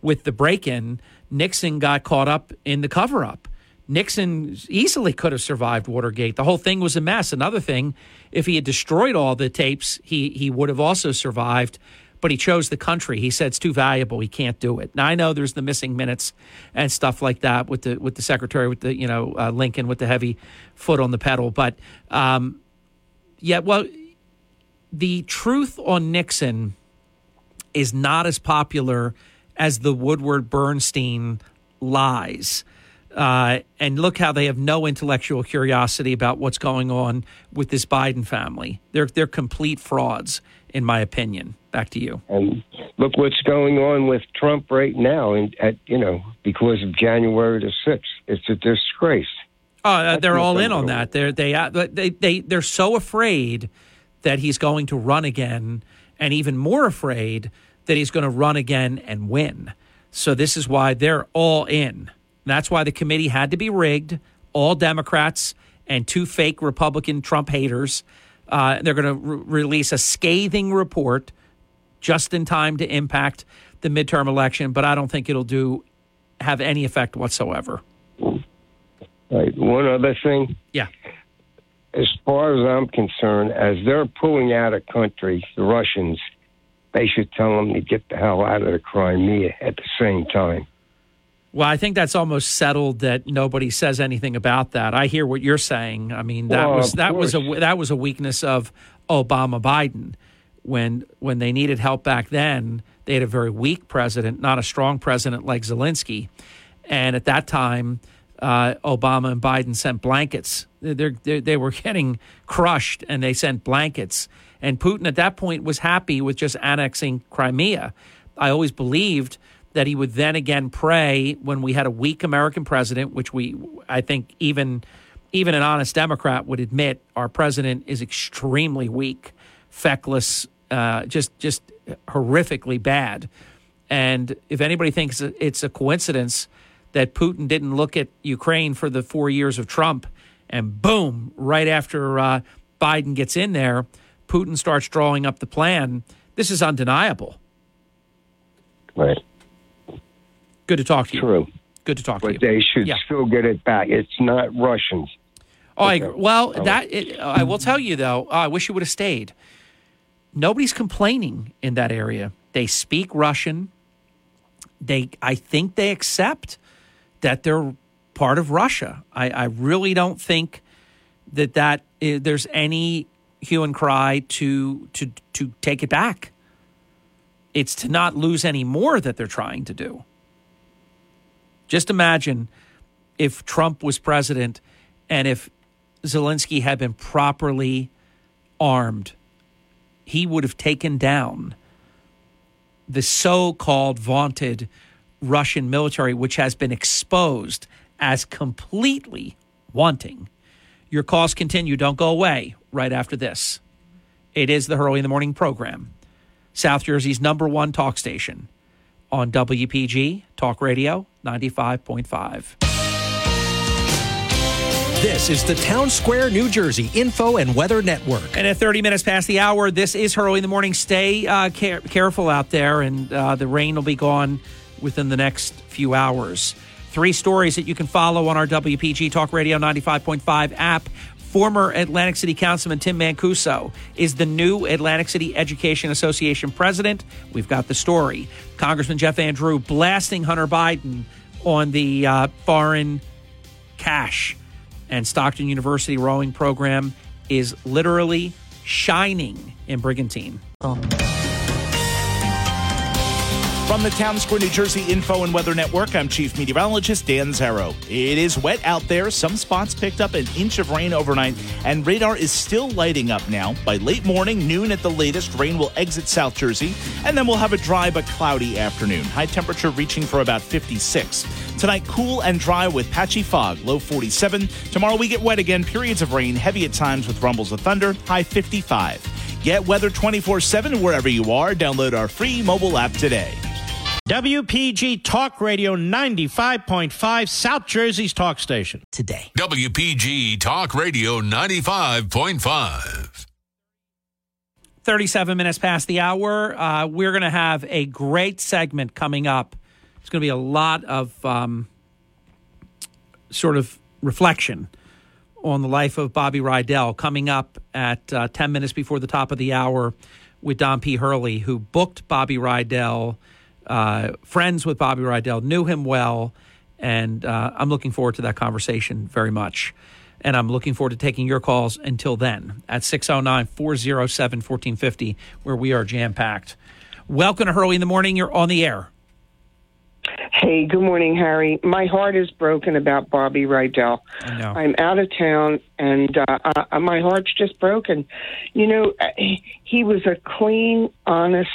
with the break-in. Nixon got caught up in the cover-up. Nixon easily could have survived Watergate. The whole thing was a mess. Another thing, if he had destroyed all the tapes, he he would have also survived. But he chose the country. He said it's too valuable. He can't do it. Now I know there's the missing minutes and stuff like that with the with the secretary with the you know uh, Lincoln with the heavy foot on the pedal. But um, yeah, well, the truth on Nixon is not as popular as the Woodward Bernstein lies. Uh, and look how they have no intellectual curiosity about what's going on with this Biden family. They're they're complete frauds, in my opinion. Back to you. And look what's going on with Trump right now, and at you know because of January the sixth, it's a disgrace. Oh, uh, they're all in on that. They're they uh, they they they're so afraid that he's going to run again, and even more afraid that he's going to run again and win. So this is why they're all in. That's why the committee had to be rigged. All Democrats and two fake Republican Trump haters. Uh, they're going to re- release a scathing report just in time to impact the midterm election, but I don't think it'll do have any effect whatsoever. Right. One other thing. Yeah. As far as I'm concerned, as they're pulling out of country, the Russians, they should tell them to get the hell out of the Crimea at the same time. Well, I think that's almost settled that nobody says anything about that. I hear what you're saying. I mean, that Well, was that was a that was a weakness of Obama Biden when when they needed help back then. They had a very weak president, not a strong president like Zelensky. And at that time, uh, Obama and Biden sent blankets. They're, they're, they were getting crushed, and they sent blankets. And Putin at that point was happy with just annexing Crimea. I always believed that he would then again pray when we had a weak American president, which we, I think, even even an honest Democrat would admit our president is extremely weak, feckless, uh, just just horrifically bad. And if anybody thinks it's a coincidence that Putin didn't look at Ukraine for the four years of Trump, and boom, right after uh, Biden gets in there, Putin starts drawing up the plan. This is undeniable. Right. Good to talk to you. True. Good to talk to you. But they should Yeah. still get it back. It's not Russians. Oh, I well, Oh. that it, I will tell you though. I wish you would have stayed. Nobody's complaining in that area. They speak Russian. They, I think, they accept that they're part of Russia. I, I really don't think that that eh, there's any hue and cry to to to take it back. It's to not lose any more that they're trying to do. Just imagine if Trump was president and if Zelensky had been properly armed, he would have taken down the so called vaunted Russian military, which has been exposed as completely wanting. Your calls continue. Don't go away right after this. It is the Hurley in the Morning program, South Jersey's number one talk station on WPG Talk Radio 95.5. This is the Townsquare, New Jersey Info and Weather Network. And at 30 minutes past the hour, this is Hurley in the morning. Stay uh, care- careful out there, and uh, the rain will be gone within the next few hours. Three stories that you can follow on our WPG Talk Radio 95.5 app. Former Atlantic City Councilman Tim Mancuso is the new Atlantic City Education Association president. We've got the story. Congressman Jeff Van Drew blasting Hunter Biden on the uh, foreign cash and Stockton University rowing program is literally shining in Brigantine. From the Townsquare, New Jersey Info and Weather Network, I'm Chief Meteorologist Dan Zarrow. It is wet out there. Some spots picked up an inch of rain overnight, and radar is still lighting up now. By late morning, noon at the latest, rain will exit South Jersey, and then we'll have a dry but cloudy afternoon. High temperature reaching for about 56. Tonight, cool and dry with patchy fog, low 47. Tomorrow, we get wet again, periods of rain, heavy at times with rumbles of thunder, high 55. Get weather 24 7 wherever you are. Download our free mobile app today. WPG Talk Radio 95.5, South Jersey's talk station. Today. WPG Talk Radio 95.5. 37 minutes past the hour. Uh, we're going to have a great segment coming up. It's going to be a lot of um, sort of reflection on the life of Bobby Rydell coming up at uh, 10 minutes before the top of the hour with Don P. Hurley, who booked Bobby Rydell, uh, friends with Bobby Rydell, knew him well. And uh, I'm looking forward to that conversation very much. And I'm looking forward to taking your calls until then at 609 407 1450, where we are jam packed. Welcome to Hurley in the Morning. You're on the air. Hey, good morning, Harry. My heart is broken about Bobby Rydell. I'm out of town, and uh, uh, my heart's just broken. You know, he was a clean, honest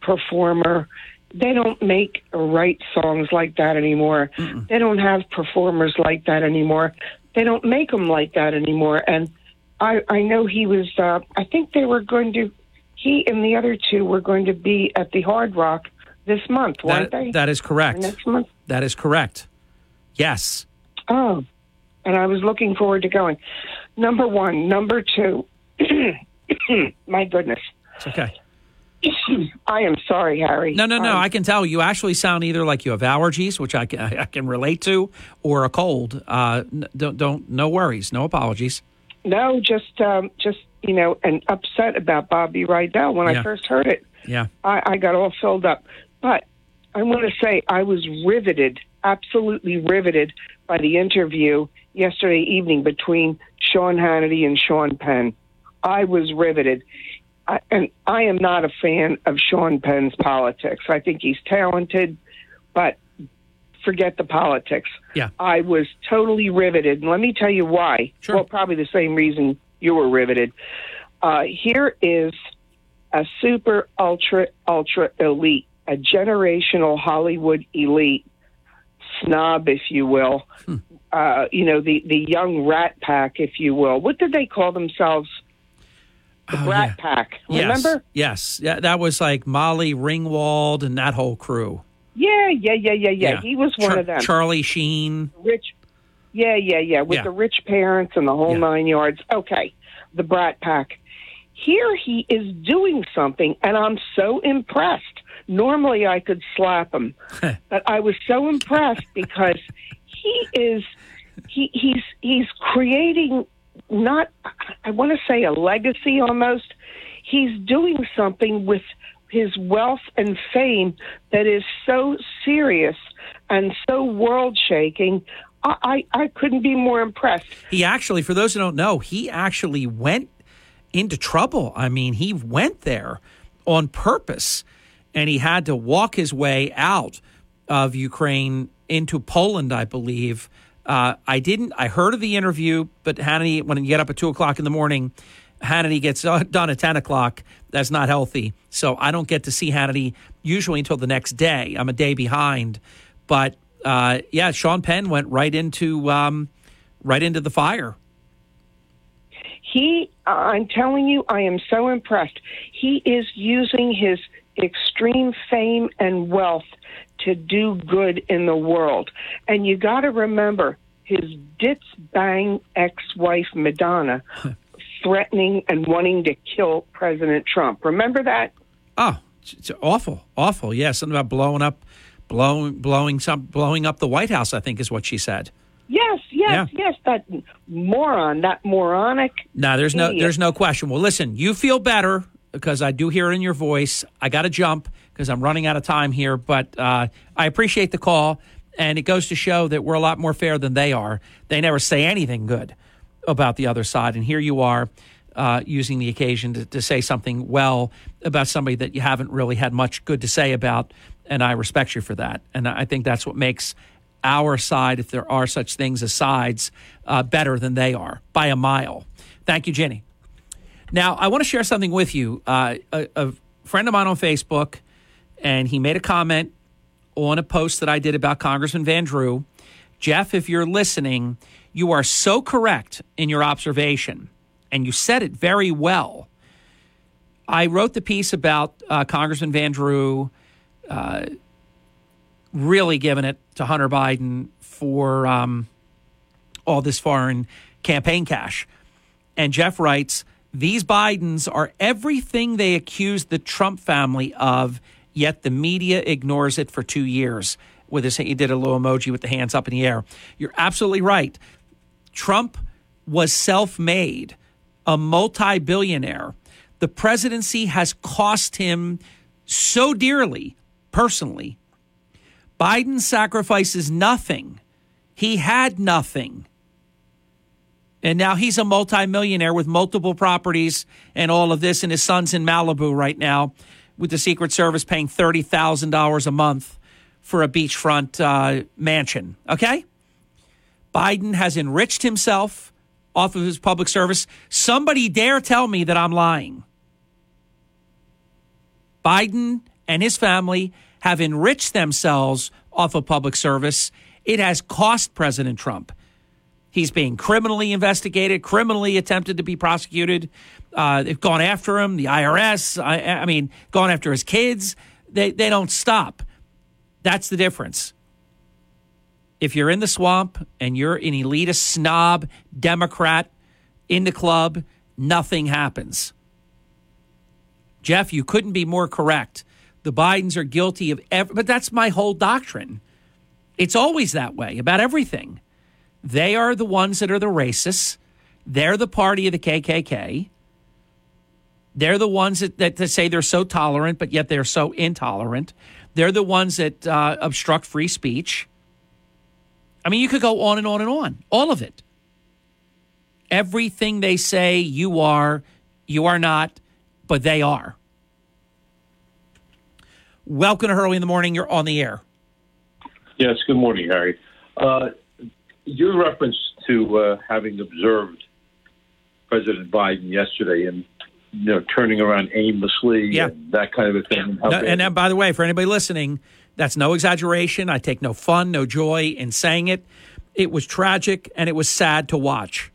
performer. They don't make or write songs like that anymore. They don't have performers like that anymore. They don't make them like that anymore. And I, I know he was. Uh, I think they were going to. He and the other two were going to be at the Hard Rock this month, weren't That- they? that is correct. Or next month. That is correct. Yes. Oh, and I was looking forward to going. Number one. Number two. my goodness. It's okay. I am sorry, Harry. No, no, no. Um, I can tell you actually sound either like you have allergies, which I can, I can relate to, or a cold. Uh, n- don't, don't, no worries, no apologies. no, just, um, just you know, and upset about Bobby Rydell. When Yeah. I first heard it, Yeah. I, I got all filled up. But I want to say I was riveted, absolutely riveted by the interview yesterday evening between Sean Hannity and Sean Penn. I was riveted. I, and I am not a fan of Sean Penn's politics. I think he's talented, but forget the politics. Yeah. I was totally riveted. And let me tell you why. Well, probably the same reason you were riveted. Uh, here is a super, ultra, ultra elite, a generational Hollywood elite snob, if you will. Uh, you know, the, the young rat pack, if you will. What did they call themselves? The oh, Rat Pack. Remember? Yes. yes. Yeah, that was like Molly Ringwald and that whole crew. Yeah, yeah, yeah, yeah, yeah. He was one Char- of them. Charlie Sheen. rich. Yeah, yeah, yeah. With Yeah. the rich parents and the whole nine yards. Okay, the Brat Pack. Here he is doing something, and I'm so impressed. Normally I could slap him, but I was so impressed because he is he he's he's creating not I want to say a legacy almost. He's doing something with his wealth and fame that is so serious and so world shaking. I, I, I couldn't be more impressed. He actually, for those who don't know, he actually went into trouble. I mean, he went there on purpose and he had to walk his way out of Ukraine into Poland, I believe. Uh, I didn't, I heard of the interview, but Hannity, when you get up at two o'clock in the morning, Hannity gets uh, done at 10 o'clock. That's not healthy. So I don't get to see Hannity usually until the next day. I'm a day behind. But uh, yeah, Sean Penn went right into um, right into the fire. He, I'm telling you, I am so impressed. He is using his extreme fame and wealth to do good in the world. And you got to remember his ditz bang ex wife, Madonna, threatening and wanting to kill President Trump. Remember that? Oh, it's, awful, awful. Yeah, something about blowing up, blowing, blowing some, blowing up the White House. I think is what she said. Yes, yes, yes. That moron, that moronic. No, there's no there's no question. Well, listen, you feel better because I do hear in your voice. I got to jump because I'm running out of time here, but uh, I appreciate the call, and it goes to show that we're a lot more fair than they are. They never say anything good about the other side, and here you are. Uh, using the occasion to, to say something well about somebody that you haven't really had much good to say about, and I respect you for that. And I think that's what makes our side, if there are such things as sides, uh, better than they are by a mile. Thank you, Jenny. Now, I want to share something with you. Uh, a, a friend of mine on Facebook, and he made a comment on a post that I did about Congressman Van Drew. Jeff, if you're listening, you are so correct in your observation, and you said it very well. I wrote the piece about uh, Congressman Van Drew uh, really giving it to Hunter Biden for um, all this foreign campaign cash. And Jeff writes, these Bidens are everything they accused the Trump family of, yet the media ignores it for two years. With his, he did a little emoji with the hands up in the air. You're absolutely right. Trump was self made, a multi billionaire. The presidency has cost him so dearly, personally. Biden sacrifices nothing. He had nothing. And now he's a multimillionaire with multiple properties and all of this, and his son's in Malibu right now with the Secret Service paying $30,000 a month for a beachfront uh, mansion. Okay? Biden has enriched himself off of his public service. Somebody dare tell me that I'm lying. Biden and his family have enriched themselves off of public service. It has cost President Trump. He's being criminally investigated, criminally attempted to be prosecuted. Uh, they've gone after him, the IRS, I, I mean, gone after his kids. They, they don't stop. That's the difference. If you're in the swamp and you're an elitist snob, Democrat in the club, nothing happens. Jeff, you couldn't be more correct. The Bidens are guilty of every, but that's my whole doctrine. It's always that way about everything. They are the ones that are the racists. They're the party of the KKK. They're the ones that, that, that say they're so tolerant, but yet they're so intolerant. They're the ones that uh, obstruct free speech. I mean, you could go on and on and on. All of it. Everything they say you are, you are not, but they are. Welcome to Hurley in the Morning. You're on the air. Yes, good morning, Harry. Uh, your reference to uh, having observed President Biden yesterday and you know turning around aimlessly Yeah. and that kind of a thing. No, and then, by the way, for anybody listening, that's no exaggeration. I take no fun, no joy in saying it. It was tragic and it was sad to watch.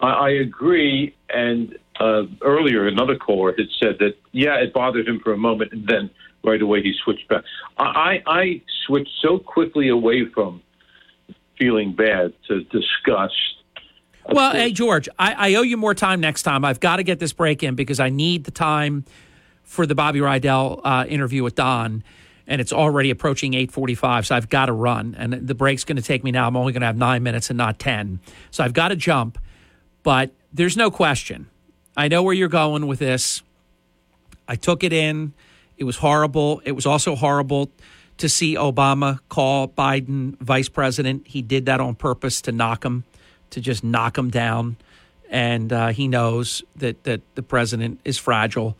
I, I agree. And uh, earlier, another caller had said that yeah, it bothered him for a moment, and then right away he switched back. I, I, I switched so quickly away from feeling bad to disgust. Well, hey, George, I, I owe you more time next time. I've got to get this break in because I need the time for the Bobby Rydell uh, interview with Don, and it's already approaching 8.45, so I've got to run. And the break's going to take me now. I'm only going to have nine minutes and not 10. So I've got to jump. But there's no question. I know where you're going with this. I took it in. It was horrible. It was also horrible to see Obama call Biden vice president. He did that on purpose to knock him, to just knock him down. And uh, he knows that, that the president is fragile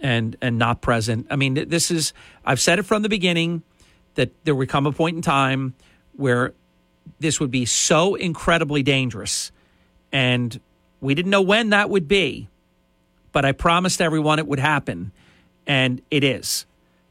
and, and not present. I mean, this is, I've said it from the beginning that there would come a point in time where this would be so incredibly dangerous. And we didn't know when that would be, but I promised everyone it would happen. And it is.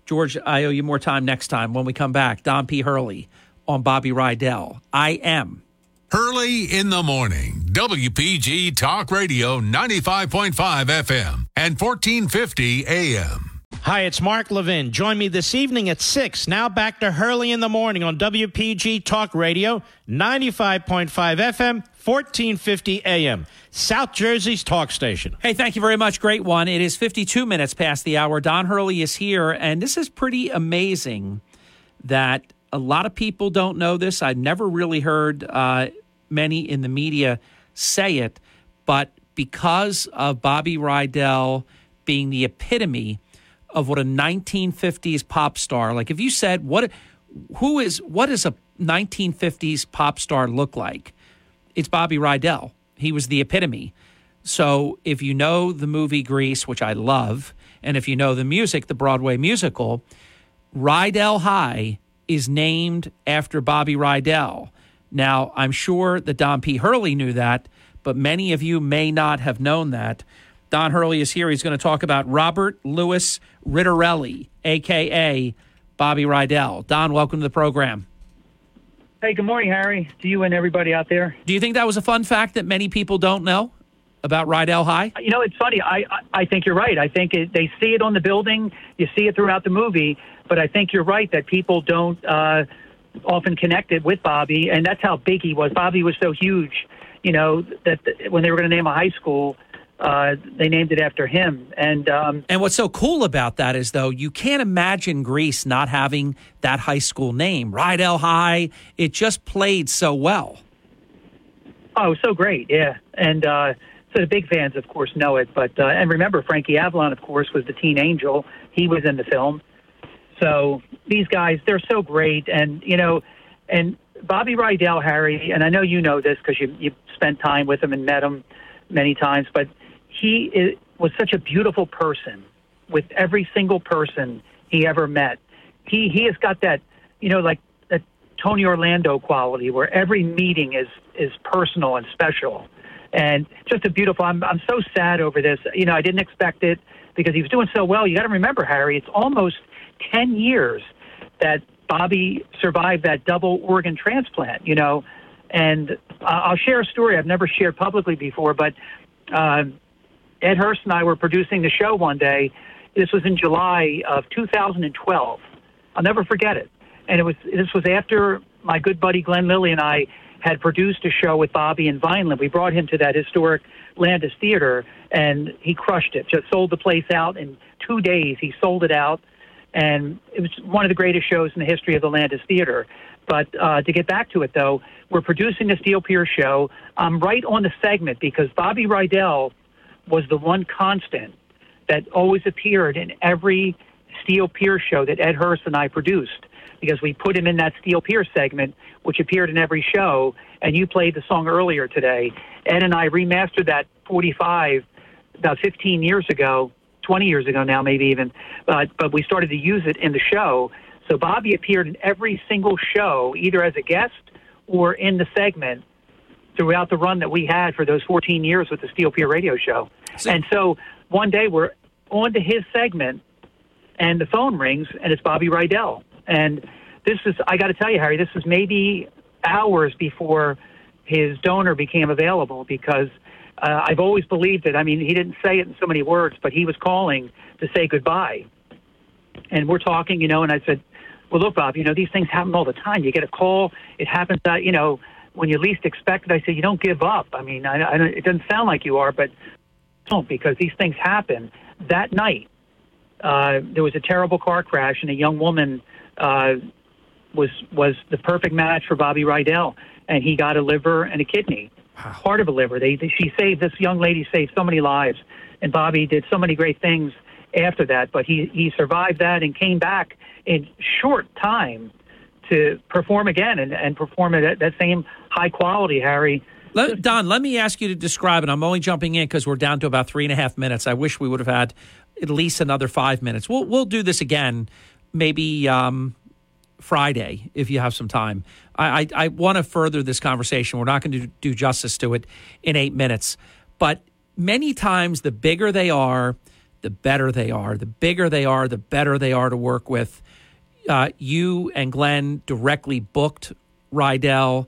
George, I owe you more time next time when we come back. Don P. Hurley on Bobby Rydell. I am. Hurley in the morning. WPG Talk Radio 95.5 FM and 1450 AM. Hi, it's Mark Levin. Join me this evening at 6. Now back to Hurley in the morning on WPG Talk Radio, 95.5 FM, 1450 AM. South Jersey's talk station. Hey, thank you very much. Great one. It is 52 minutes past the hour. Don Hurley is here, and this is pretty amazing that a lot of people don't know this. I've never really heard uh, many in the media say it, but because of Bobby Rydell being the epitome of what a 1950s pop star, like if you said what, who is what does a 1950s pop star look like? It's Bobby Rydell. He was the epitome. So if you know the movie Grease, which I love, and if you know the music, the Broadway musical, Rydell High is named after Bobby Rydell. Now, I'm sure that Don P. Hurley knew that, but many of you may not have known that. Don Hurley is here. He's going to talk about Robert Louis Ridarelli, a.k.a. Bobby Rydell. Don, welcome to the program. Hey, good morning, Harry, to you and everybody out there. Do you think that was a fun fact that many people don't know about Rydell High? You know, it's funny. I I, I think you're right. I think it, they see it on the building. You see it throughout the movie. But I think you're right that people don't uh, often connect it with Bobby, and that's how big he was. Bobby was so huge, you know, that th- when they were going to name a high school, uh, they named it after him. And um, And what's so cool about that is, though, you can't imagine Grease not having that high school name, Rydell High. It just played so well. Oh, so great, yeah. And uh, so the big fans, of course, know it. But uh, and remember, Frankie Avalon, of course, was the teen angel. He was in the film. So these guys, they're so great, and you know, and Bobby Rydell, Harry, and I know you know this because you you spent time with him and met him many times. But he is, was such a beautiful person with every single person he ever met. He he has got that, you know, like that Tony Orlando quality where every meeting is is personal and special, and just a beautiful. I'm I'm so sad over this. You know, I didn't expect it because he was doing so well. You got to remember, Harry, it's almost ten years that Bobby survived that double organ transplant. You know, and I'll share a story I've never shared publicly before, but. Uh, Ed Hurst and I were producing the show one day. This was in July of 2012. I'll never forget it. And it was this was after my good buddy Glenn Lilly and I had produced a show with Bobby in Vineland. We brought him to that historic Landis Theater, and he crushed it. Just sold the place out in two days. He sold it out, and it was one of the greatest shows in the history of the Landis Theater. But uh, to get back to it, though, we're producing the Steel Pier show. I'm right on the segment because Bobby Rydell was the one constant that always appeared in every Steel Pier show that Ed Hurst and I produced because we put him in that Steel Pier segment, which appeared in every show. And you played the song earlier today. Ed and I remastered that 45 about 15 years ago, 20 years ago now, maybe even. But but we started to use it in the show. So Bobby appeared in every single show, either as a guest or in the segment throughout the run that we had for those 14 years with the Steel Pier Radio Show. And so one day we're on to his segment, and the phone rings, and it's Bobby Rydell. And this is, I got to tell you, Harry, this is maybe hours before his donor became available because uh, I've always believed it. I mean, he didn't say it in so many words, but he was calling to say goodbye. And we're talking, you know, and I said, well, look, Bob, you know, these things happen all the time. You get a call, it happens, uh, you know, when you least expect it. I said, you don't give up. I mean, I, I, it doesn't sound like you are, but don't because these things happen. That night, uh, there was a terrible car crash, and a young woman uh, was was the perfect match for Bobby Rydell, and he got a liver and a kidney, part of a liver. They, they she saved this young lady saved so many lives, and Bobby did so many great things after that. But he he survived that and came back in short time to perform again and, and perform at that same high quality, Harry. Let, Don, let me ask you to describe it. I'm only jumping in because we're down to about three and a half minutes. I wish we would have had at least another five minutes. We'll we'll do this again, maybe um, Friday if you have some time. I I, I want to further this conversation. We're not going to do justice to it in eight minutes, but many times the bigger they are, the better they are. The bigger they are, the better they are to work with. Uh, you and Glenn directly booked Rydell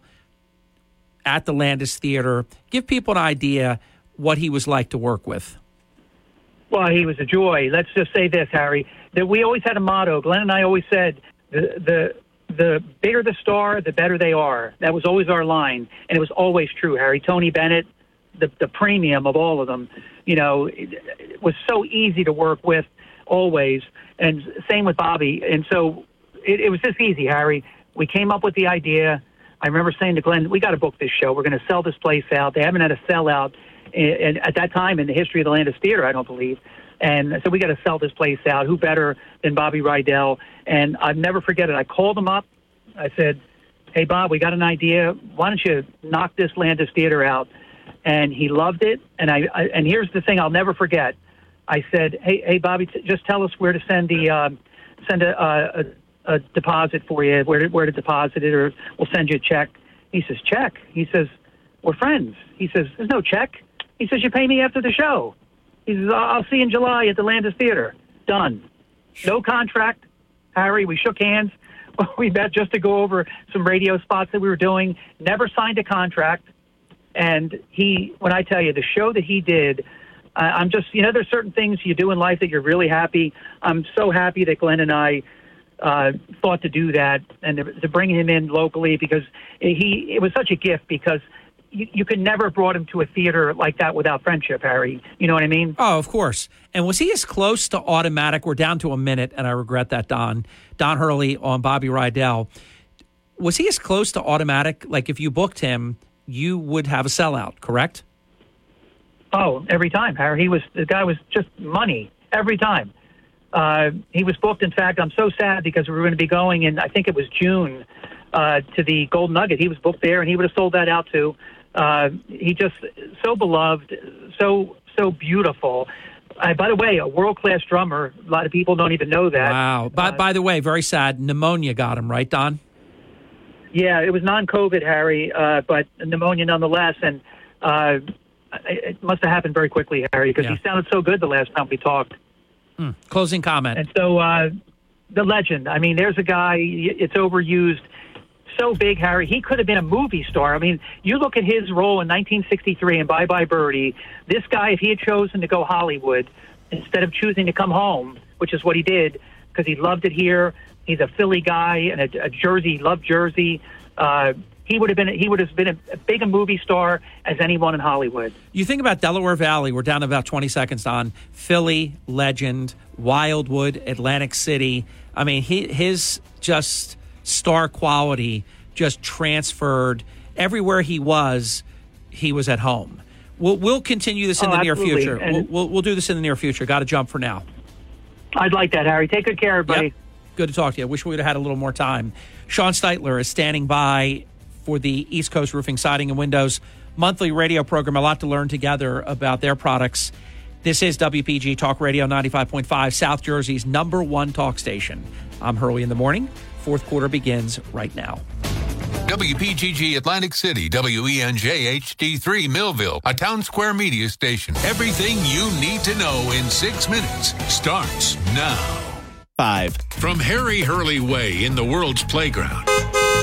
at the Landis Theater. Give people an idea what he was like to work with. Well, he was a joy. Let's just say this, Harry, that we always had a motto. Glenn and I always said the the the bigger the star, the better they are. That was always our line, and it was always true, Harry. Tony Bennett, the the premium of all of them, you know, it, it was so easy to work with always, and same with Bobby. And so it, it was just easy, Harry. We came up with the idea. I remember saying to Glenn, "We got to book this show. We're going to sell this place out. They haven't had a sellout." And at that time in the history of the Landis Theater, I don't believe. And so we got to sell this place out. Who better than Bobby Rydell? And I'll never forget it. I called him up. I said, "Hey Bob, we got an idea. Why don't you knock this Landis Theater out?" And he loved it. And I, I and here's the thing I'll never forget. I said, "Hey, hey Bobby, t- just tell us where to send the uh, send a, a, a deposit for you. Where to, where to deposit it, or we'll send you a check." He says, "Check." He says, "We're friends." He says, "There's no check." He says, "You pay me after the show." He says, "I'll see you in July at the Landis Theater." Done. No contract. Harry, we shook hands. We met just to go over some radio spots that we were doing. Never signed a contract. And he, when I tell you, the show that he did, I I'm just, you know, there's certain things you do in life that you're really happy. I'm so happy that Glenn and I uh, thought to do that and to, to bring him in locally because he, it was such a gift because you, you could never have brought him to a theater like that without friendship, Harry. You know what I mean? Oh, of course. And was he as close to automatic? We're down to a minute, and I regret that, Don. Don Hurley on Bobby Rydell. Was he as close to automatic? Like if you booked him, you would have a sellout, correct? Oh, every time, Harry. He was the guy was just money every time. Uh, he was booked. In fact, I'm so sad because we were going to be going in. I think it was June uh, to the Gold Nugget. He was booked there, and he would have sold that out too. Uh, he just so beloved, so so beautiful. Uh, by the way, a world class drummer. A lot of people don't even know that. Wow. By, by the way, very sad. Pneumonia got him, right, Don? Yeah, it was non-COVID, Harry, uh, but pneumonia nonetheless, and uh, it it must have happened very quickly, Harry, because Yeah. he sounded so good the last time we talked. Hmm. Closing comment. And so uh, the legend. I mean, there's a guy. It's overused. So big, Harry. He could have been a movie star. I mean, you look at his role in 1963 in Bye Bye Birdie. This guy, if he had chosen to go Hollywood instead of choosing to come home, which is what he did, because he loved it here. He's a Philly guy and a, a Jersey, loved Jersey. Uh, he would have been he would have been a, a big a movie star as anyone in Hollywood. You think about Delaware Valley, we're down about 20 seconds on Philly legend, Wildwood, Atlantic City. I mean, he, his just star quality just transferred everywhere he was, he was at home. We'll, we'll continue this in Oh, the near absolutely. future. We'll, we'll, we'll do this in the near future. Got to jump for now. I'd like that, Harry. Take good care, everybody. Yep. Good to talk to you. I wish we would have had a little more time. Sean Steitler is standing by for the East Coast Roofing, Siding, and Windows monthly radio program. A lot to learn together about their products. This is WPG Talk Radio 95.5, South Jersey's number one talk station. I'm Hurley in the morning. Fourth quarter begins right now. WPGG Atlantic City, E WENJ HD3 Millville, a Townsquare Media station. Everything you need to know in six minutes starts now. Five. From Harry Hurley Way in the world's playground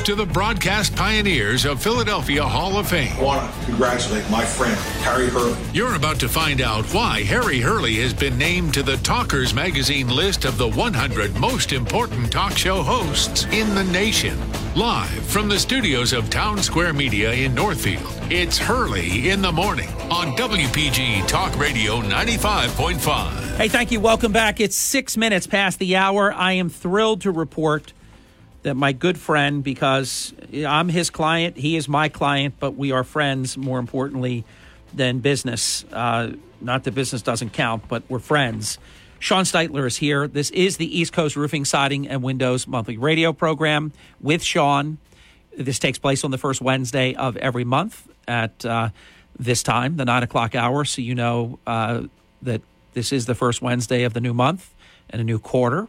to the broadcast pioneers of Philadelphia Hall of Fame. I want to congratulate my friend, Harry Hurley. You're about to find out why Harry Hurley has been named to the Talkers Magazine list of the 100 most important talk show hosts in the nation. Live from the studios of Townsquare Media in Northfield, it's Hurley in the Morning on WPG Talk Radio 95.5. Hey, thank you. Welcome back. It's six minutes past the hour. I am thrilled to report that my good friend, because I'm his client, he is my client, but we are friends more importantly than business. Uh, not that business doesn't count, but we're friends. Sean Steitler is here. This is the East Coast Roofing, Siding, and Windows monthly radio program with Sean. This takes place on the first Wednesday of every month at uh, this time, the nine o'clock hour. So you know uh, that this is the first Wednesday of the new month and a new quarter.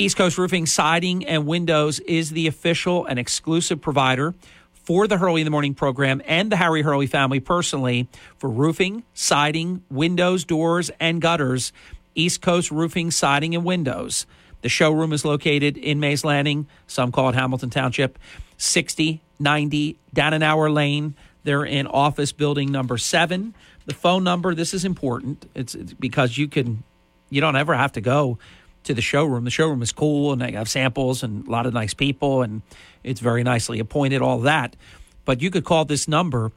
East Coast Roofing, Siding, and Windows is the official and exclusive provider for the Hurley in the Morning program and the Harry Hurley family personally for roofing, siding, windows, doors, and gutters. East Coast Roofing, Siding, and Windows. The showroom is located in Mays Landing, some call it Hamilton Township, 6090 Danenauer Lane. They're in office building number seven. The phone number, this is important. It's because you can, you don't ever have to go to the showroom. The showroom is cool and they have samples and a lot of nice people and it's very nicely appointed, all that. But you could call this number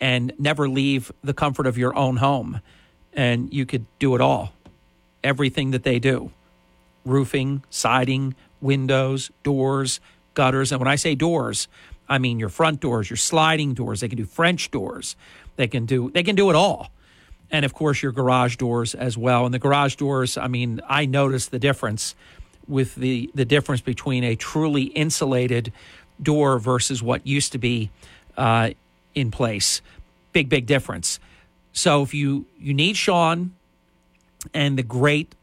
and never leave the comfort of your own home and you could do it all. Everything that they do roofing, siding, windows, doors, gutters. And when I say doors, I mean your front doors, your sliding doors. They can do French doors. They can do they can do it all. And of course your garage doors as well. And the garage doors, I mean, I noticed the difference with the the difference between a truly insulated door versus what used to be uh, in place. Big, big difference. So if you you need Sean and the great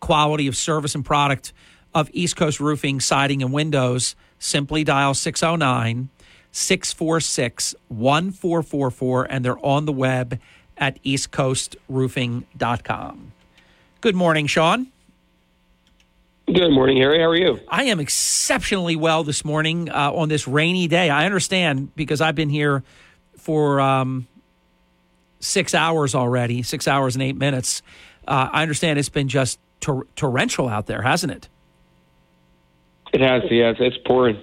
quality of service and product of East Coast Roofing, Siding, and Windows, simply dial 609 646 1444, and they're on the web at eastcoastroofing.com. Good morning, Sean. Good morning, Harry. How are you? I am exceptionally well this morning uh, on this rainy day. I understand because I've been here for um, six hours already, six hours and eight minutes. Uh, I understand it's been just tor- torrential out there, hasn't it? It has, yes. It's pouring.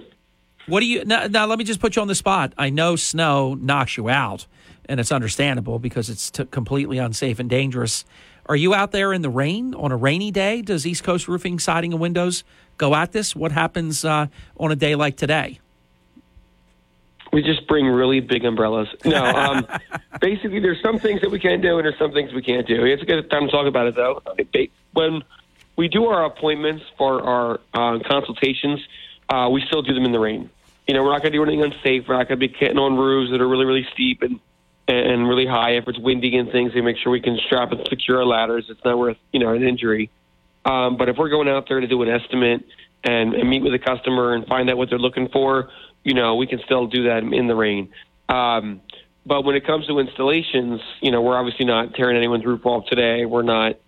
What do you now, now? Let me just put you on the spot. I know snow knocks you out, and it's understandable because it's t- completely unsafe and dangerous. Are you out there in the rain on a rainy day? Does East Coast Roofing, Siding, and Windows go at this? What happens uh, on a day like today? We just bring really big umbrellas. No, um, basically, there's some things that we can do, and there's some things we can't do. It's a good time to talk about it, though. When we do our appointments for our uh, consultations, uh, we still do them in the rain. You know, we're not going to do anything unsafe. We're not going to be getting on roofs that are really, really steep and and really high. If it's windy and things, we make sure we can strap and secure our ladders. It's not worth you know an injury. Um, but if we're going out there to do an estimate and, and meet with a customer and find out what they're looking for, you know, we can still do that in the rain. Um, but when it comes to installations, you know, we're obviously not tearing anyone's roof off today. We're not,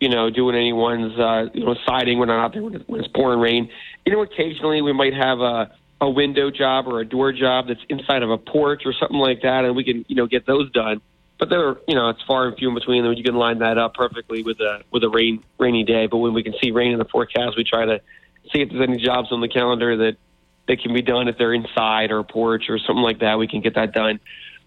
you know, doing anyone's, uh, you know, siding. We're not out there when it's, when it's pouring rain. You know, occasionally we might have a, a window job or a door job that's inside of a porch or something like that, and we can, you know, get those done. But they're, you know, it's far and few in between. You can line that up perfectly with a with a rain rainy day. But when we can see rain in the forecast, we try to see if there's any jobs on the calendar that that can be done if they're inside or a porch or something like that. We can get that done.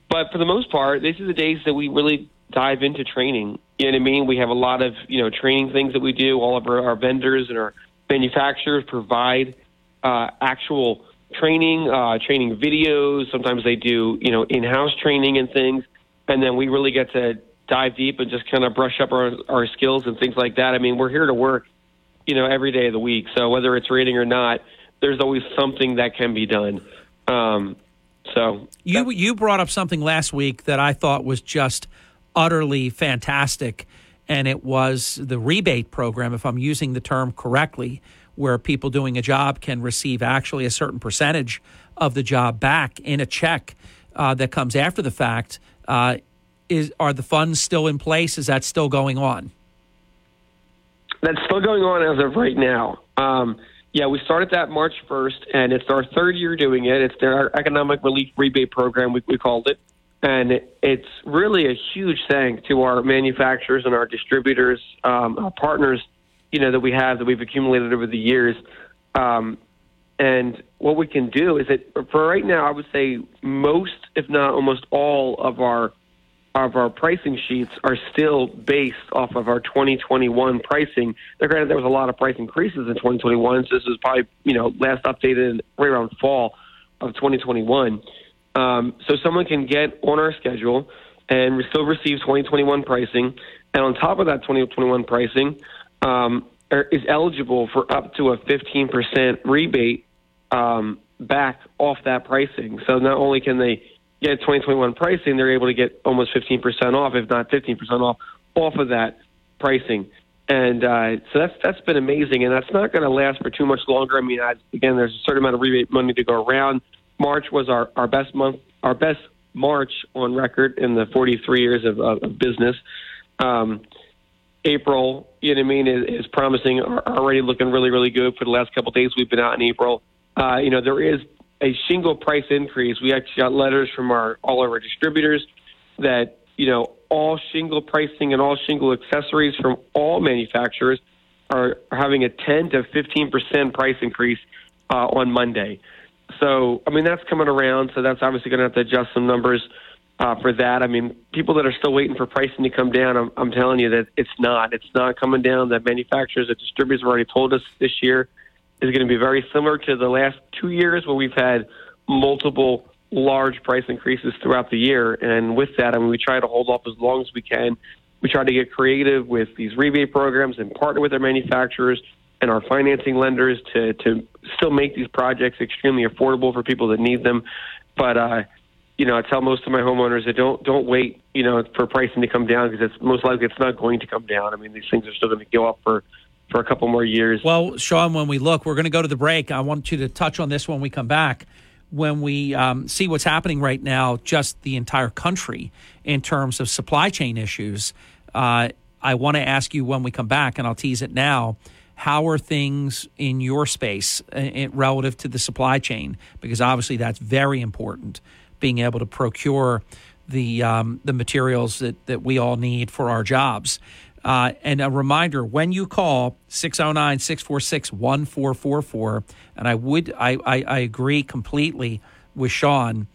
But for the most part, these are the days that we really dive into training. You know what I mean? We have a lot of you know training things that we do. All of our, our vendors and our manufacturers provide uh, actual training, uh, training videos. Sometimes they do you know in-house training and things, and then we really get to dive deep and just kind of brush up our our skills and things like that. I mean, we're here to work, you know, every day of the week. So whether it's raining or not, there's always something that can be done. Um, so you you brought up something last week that I thought was just utterly fantastic, and it was the rebate program. If I'm using the term correctly, where people doing a job can receive actually a certain percentage of the job back in a check uh, that comes after the fact. Uh, is are the funds still in place? Is that still going on? That's still going on as of right now. Um, yeah, we started that March 1st, and it's our third year doing it. It's their economic relief rebate program, we, we called it. And it's really a huge thank to our manufacturers and our distributors, um, our partners, you know, that we have that we've accumulated over the years. Um, and what we can do is that for right now, I would say most, if not almost all, of our of our pricing sheets are still based off of our 2021 pricing. Now, granted, there was a lot of price increases in 2021, so this was probably you know last updated right around fall of 2021. Um, so someone can get on our schedule and still receive 2021 pricing, and on top of that 2021 pricing, um, er, is eligible for up to a 15% rebate um, back off that pricing. So not only can they get 2021 pricing, they're able to get almost 15% off, if not 15% off, off of that pricing. And uh, so that's that's been amazing, and that's not going to last for too much longer. I mean, I, again, there's a certain amount of rebate money to go around. March was our, our best month, our best March on record in the 43 years of, of, of business. Um, April, you know what I mean, is, is promising, already looking really, really good for the last couple of days we've been out in April. Uh, you know, there is a shingle price increase. We actually got letters from our all of our distributors that you know all shingle pricing and all shingle accessories from all manufacturers are, having a 10 to 15 percent price increase uh, on Monday. So I mean that's coming around. So that's obviously going to have to adjust some numbers uh, for that. I mean people that are still waiting for pricing to come down. I'm, I'm telling you that it's not. It's not coming down. The manufacturers, the distributors have already told us this year is going to be very similar to the last two years where we've had multiple large price increases throughout the year. And with that, I mean, we try to hold off as long as we can. We try to get creative with these rebate programs and partner with our manufacturers and our financing lenders to, to still make these projects extremely affordable for people that need them. But, uh, you know, I tell most of my homeowners that don't don't wait, you know, for pricing to come down because it's most likely it's not going to come down. I mean, these things are still going to go up for for a couple more years. Well, Sean, when we look, we're going to go to the break. I want you to touch on this when we come back. When we um, see what's happening right now, just the entire country in terms of supply chain issues, uh, I want to ask you when we come back, and I'll tease it now. How are things in your space uh, relative to the supply chain? Because obviously that's very important, being able to procure the um, the materials that, that we all need for our jobs. Uh, and a reminder when you call 609 646 1444, and I would, I, I, I agree completely with Sean,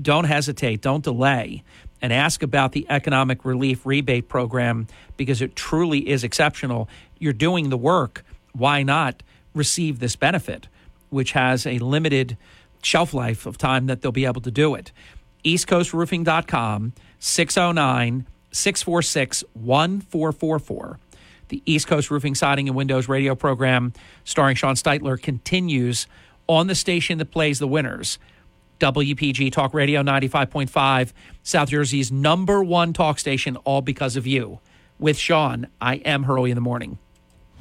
don't hesitate, don't delay, and ask about the economic relief rebate program because it truly is exceptional. You're doing the work. Why not receive this benefit, which has a limited shelf life of time that they'll be able to do it? EastCoastRoofing.com, 609 646 1444. The East Coast Roofing, Siding, and Windows radio program starring Sean Steitler continues on the station that plays the winners. WPG Talk Radio 95.5, South Jersey's number one talk station, all because of you. With Sean, I am Hurley in the morning.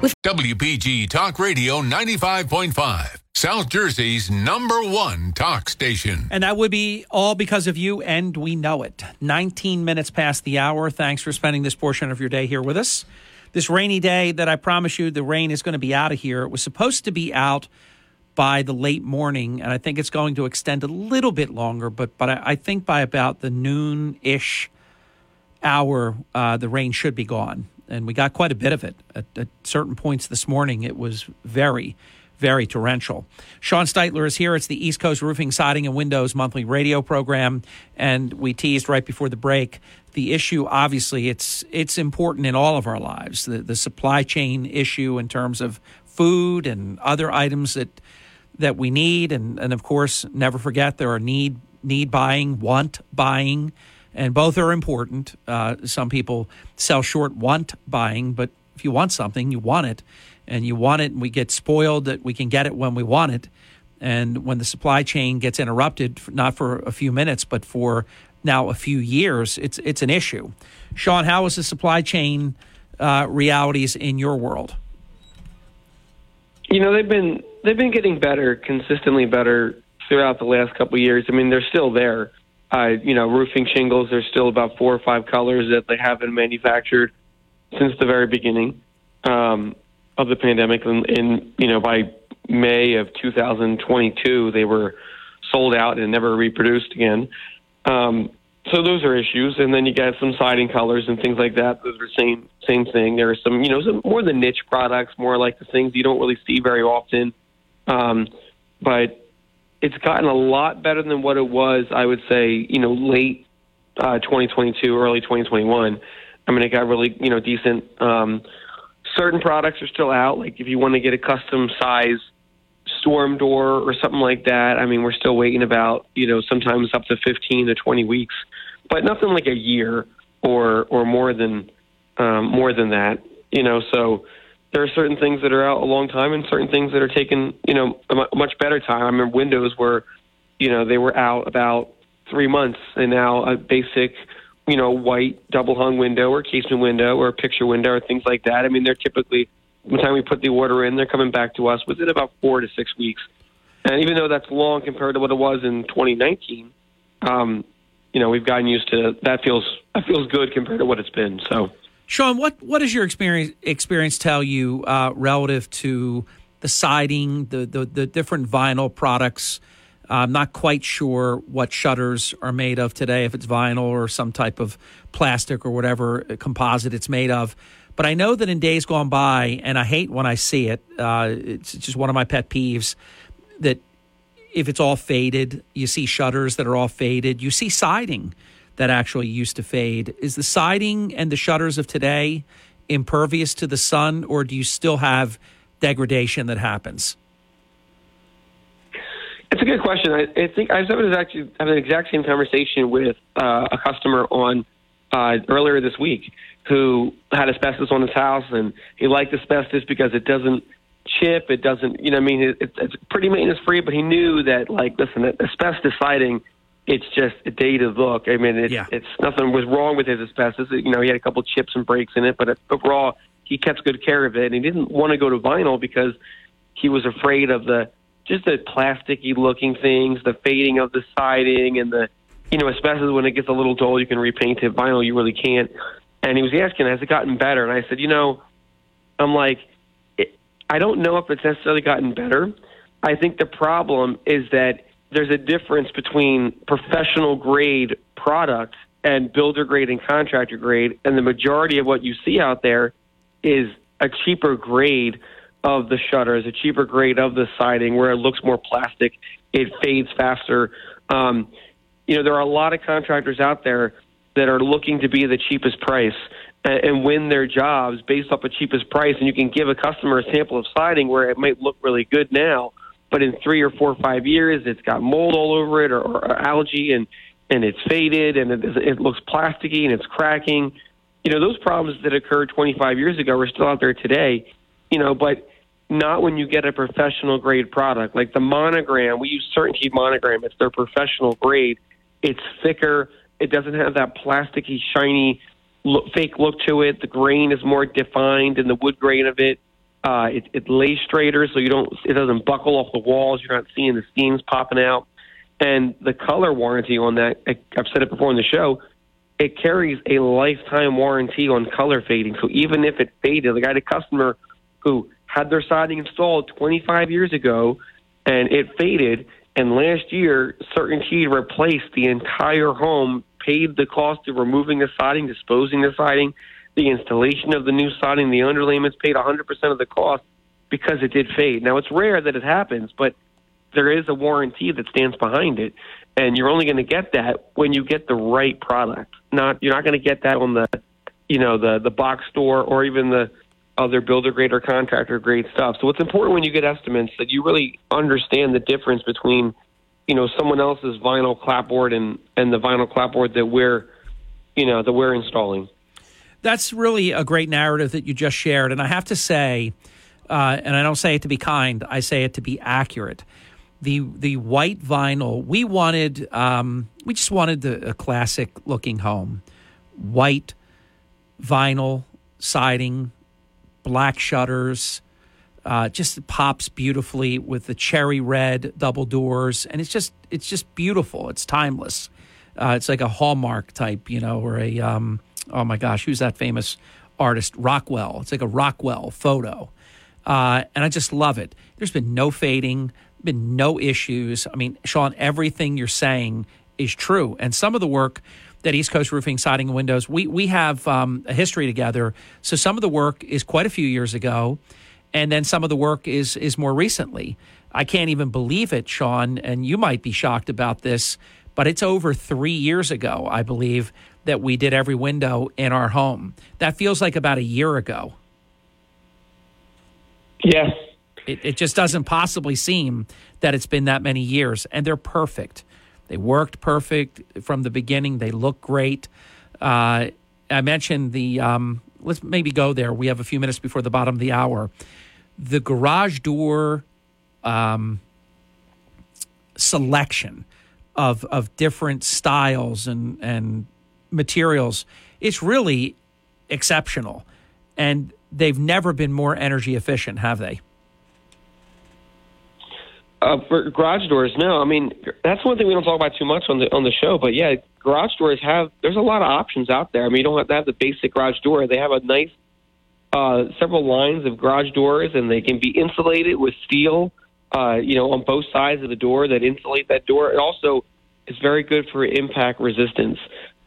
with WPG Talk Radio 95.5. South Jersey's number one talk station. And that would be all because of you, and we know it. 19 minutes past the hour. Thanks for spending this portion of your day here with us. This rainy day that I promise you the rain is going to be out of here. It was supposed to be out by the late morning, and I think it's going to extend a little bit longer, but, but I, I think by about the noon ish hour, uh, the rain should be gone. And we got quite a bit of it. At, at certain points this morning, it was very, very torrential. Sean Steitler is here. It's the East Coast Roofing, Siding, and Windows monthly radio program. And we teased right before the break the issue obviously it's it's important in all of our lives the, the supply chain issue in terms of food and other items that that we need and and of course never forget there are need need buying want buying and both are important uh, some people sell short want buying but if you want something you want it and you want it and we get spoiled that we can get it when we want it and when the supply chain gets interrupted not for a few minutes but for now a few years, it's it's an issue. Sean, how is the supply chain uh, realities in your world? You know, they've been they've been getting better, consistently better throughout the last couple years. I mean, they're still there. Uh, you know, roofing shingles. There's still about four or five colors that they haven't manufactured since the very beginning um, of the pandemic. And, and you know, by May of 2022, they were sold out and never reproduced again. Um, so those are issues, and then you got some siding colors and things like that. Those are same same thing. There are some, you know, some more the niche products, more like the things you don't really see very often. Um, but it's gotten a lot better than what it was. I would say, you know, late uh, 2022, early 2021. I mean, it got really, you know, decent. Um, certain products are still out. Like if you want to get a custom size storm door or something like that. I mean, we're still waiting about, you know, sometimes up to 15 to 20 weeks, but nothing like a year or or more than um, more than that. You know, so there are certain things that are out a long time and certain things that are taken, you know, a much better time. I remember Windows were, you know, they were out about three months, and now a basic, you know, white double hung window or casement window or picture window or things like that. I mean, they're typically the time we put the order in, they're coming back to us within about four to six weeks. And even though that's long compared to what it was in 2019, um, you know, we've gotten used to that. Feels that feels good compared to what it's been. So, Sean, what what does your experience experience tell you uh, relative to the siding, the, the the different vinyl products? I'm not quite sure what shutters are made of today, if it's vinyl or some type of plastic or whatever composite it's made of. But I know that in days gone by, and I hate when I see it, uh, it's just one of my pet peeves that if it's all faded, you see shutters that are all faded, you see siding that actually used to fade. Is the siding and the shutters of today impervious to the sun, or do you still have degradation that happens? It's a good question. I, I think I was actually having the exact same conversation with uh, a customer on uh, earlier this week who had asbestos on his house, and he liked asbestos because it doesn't chip, it doesn't, you know, I mean, it, it's pretty maintenance free. But he knew that, like, listen, asbestos siding, it's just a dated look. I mean, it's, yeah. it's nothing was wrong with his asbestos. You know, he had a couple chips and breaks in it, but overall, he kept good care of it, and he didn't want to go to vinyl because he was afraid of the just the plasticky looking things, the fading of the siding, and the you know, asbestos when it gets a little dull, you can repaint it. Vinyl, you really can't. And he was asking, has it gotten better? And I said, you know, I'm like, it, I don't know if it's necessarily gotten better. I think the problem is that there's a difference between professional grade product and builder grade and contractor grade, and the majority of what you see out there is a cheaper grade of the shutters, a cheaper grade of the siding, where it looks more plastic, it fades faster. Um, you know, there are a lot of contractors out there that are looking to be the cheapest price and win their jobs based off the cheapest price. And you can give a customer a sample of siding where it might look really good now, but in three or four or five years, it's got mold all over it or, or algae and and it's faded and it, it looks plasticky and it's cracking. You know, those problems that occurred 25 years ago are still out there today. You know, but not when you get a professional grade product like the monogram. We use CertainTeed monogram. It's their professional grade. It's thicker it doesn't have that plasticky, shiny, look, fake look to it. The grain is more defined in the wood grain of it. Uh, it, it lays straighter, so you don't. It doesn't buckle off the walls. You're not seeing the seams popping out. And the color warranty on that, I've said it before in the show, it carries a lifetime warranty on color fading. So even if it faded, like I had a customer who had their siding installed 25 years ago and it faded, and last year CertainTeed replaced the entire home, paid the cost of removing the siding, disposing the siding, the installation of the new siding, the underlayments paid 100% of the cost because it did fade. Now it's rare that it happens, but there is a warranty that stands behind it, and you're only going to get that when you get the right product. Not you're not going to get that on the, you know, the the box store or even the other builder grade or contractor grade stuff. So it's important when you get estimates that you really understand the difference between, you know, someone else's vinyl clapboard and and the vinyl clapboard that we're, you know, that we're installing. That's really a great narrative that you just shared. And I have to say, uh, and I don't say it to be kind, I say it to be accurate. The the white vinyl, we wanted, um, we just wanted the, a classic looking home. White vinyl siding, black shutters, uh, just pops beautifully with the cherry red double doors, and it's just it's just beautiful. It's timeless. Uh, it's like a Hallmark type, you know, or a um, oh my gosh, who's that famous artist? Rockwell. It's like a Rockwell photo, uh, and I just love it. There's been no fading, been no issues. I mean, Sean, everything you're saying is true, and some of the work that East Coast Roofing, Siding, and Windows, we we have um, a history together. So some of the work is quite a few years ago, and then some of the work is is more recently. I can't even believe it, Sean, and you might be shocked about this, but it's over three years ago, I believe, that we did every window in our home. That feels like about a year ago. Yes. It, it just doesn't possibly seem that it's been that many years, and they're perfect. They worked perfect from the beginning. They look great. Uh, I mentioned the. Um, let's maybe go there. We have a few minutes before the bottom of the hour. The garage door um, selection of of different styles and and materials it's really exceptional, and they've never been more energy efficient, have they? Uh, for garage doors, no. I mean, that's one thing we don't talk about too much on the on the show. But yeah, garage doors have. There's a lot of options out there. I mean, you don't have to have the basic garage door. They have a nice uh, several lines of garage doors, and they can be insulated with steel. Uh, you know, on both sides of the door that insulate that door. It also is very good for impact resistance.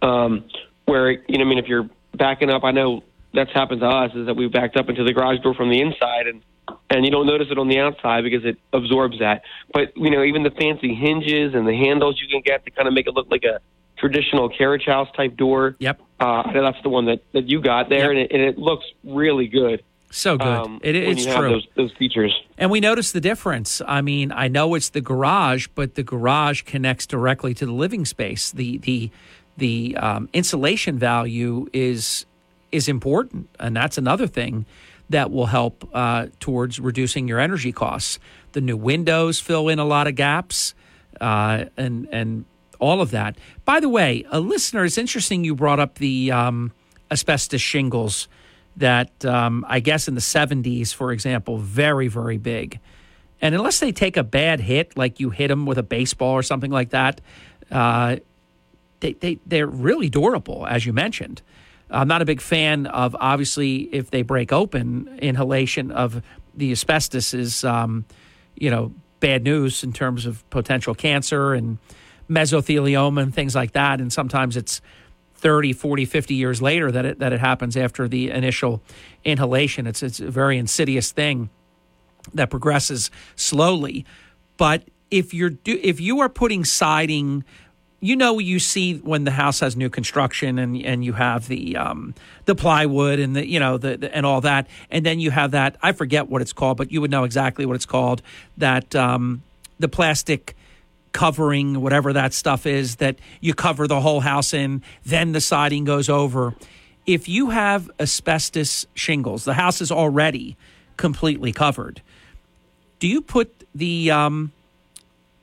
Um, where you know, I mean, if you're backing up, I know that's happened to us. Is that we backed up into the garage door from the inside and and you don't notice it on the outside because it absorbs that. But you know, even the fancy hinges and the handles you can get to kind of make it look like a traditional carriage house type door. Yep. Uh, that's the one that, that you got there, and, it, and it looks really good. So good. Um, it, it's true. Those, those features. And we notice the difference. I mean, I know it's the garage, but the garage connects directly to the living space. The the the um, insulation value is is important, and that's another thing that will help uh, towards reducing your energy costs. The new windows fill in a lot of gaps, uh, and and all of that. By the way, a listener, it's interesting you brought up the um, asbestos shingles that um, I guess in the 70s, for example, very, very big. And unless they take a bad hit, like you hit them with a baseball or something like that, uh, they, they, they're really durable, as you mentioned. I'm not a big fan of, obviously, if they break open, inhalation of the asbestos is, um, you know, bad news in terms of potential cancer and mesothelioma and things like that. And sometimes it's 30, 40, 50 years later that it, that it happens after the initial inhalation. It's, it's a very insidious thing that progresses slowly. But if you're do, if you are putting siding, you know you see when the house has new construction and and you have the um, the plywood and the you know the, the and all that, and then you have that I forget what it's called, but you would know exactly what it's called. That um, the plastic covering, whatever that stuff is, that you cover the whole house in, then the siding goes over. If you have asbestos shingles, the house is already completely covered. Do you put the um,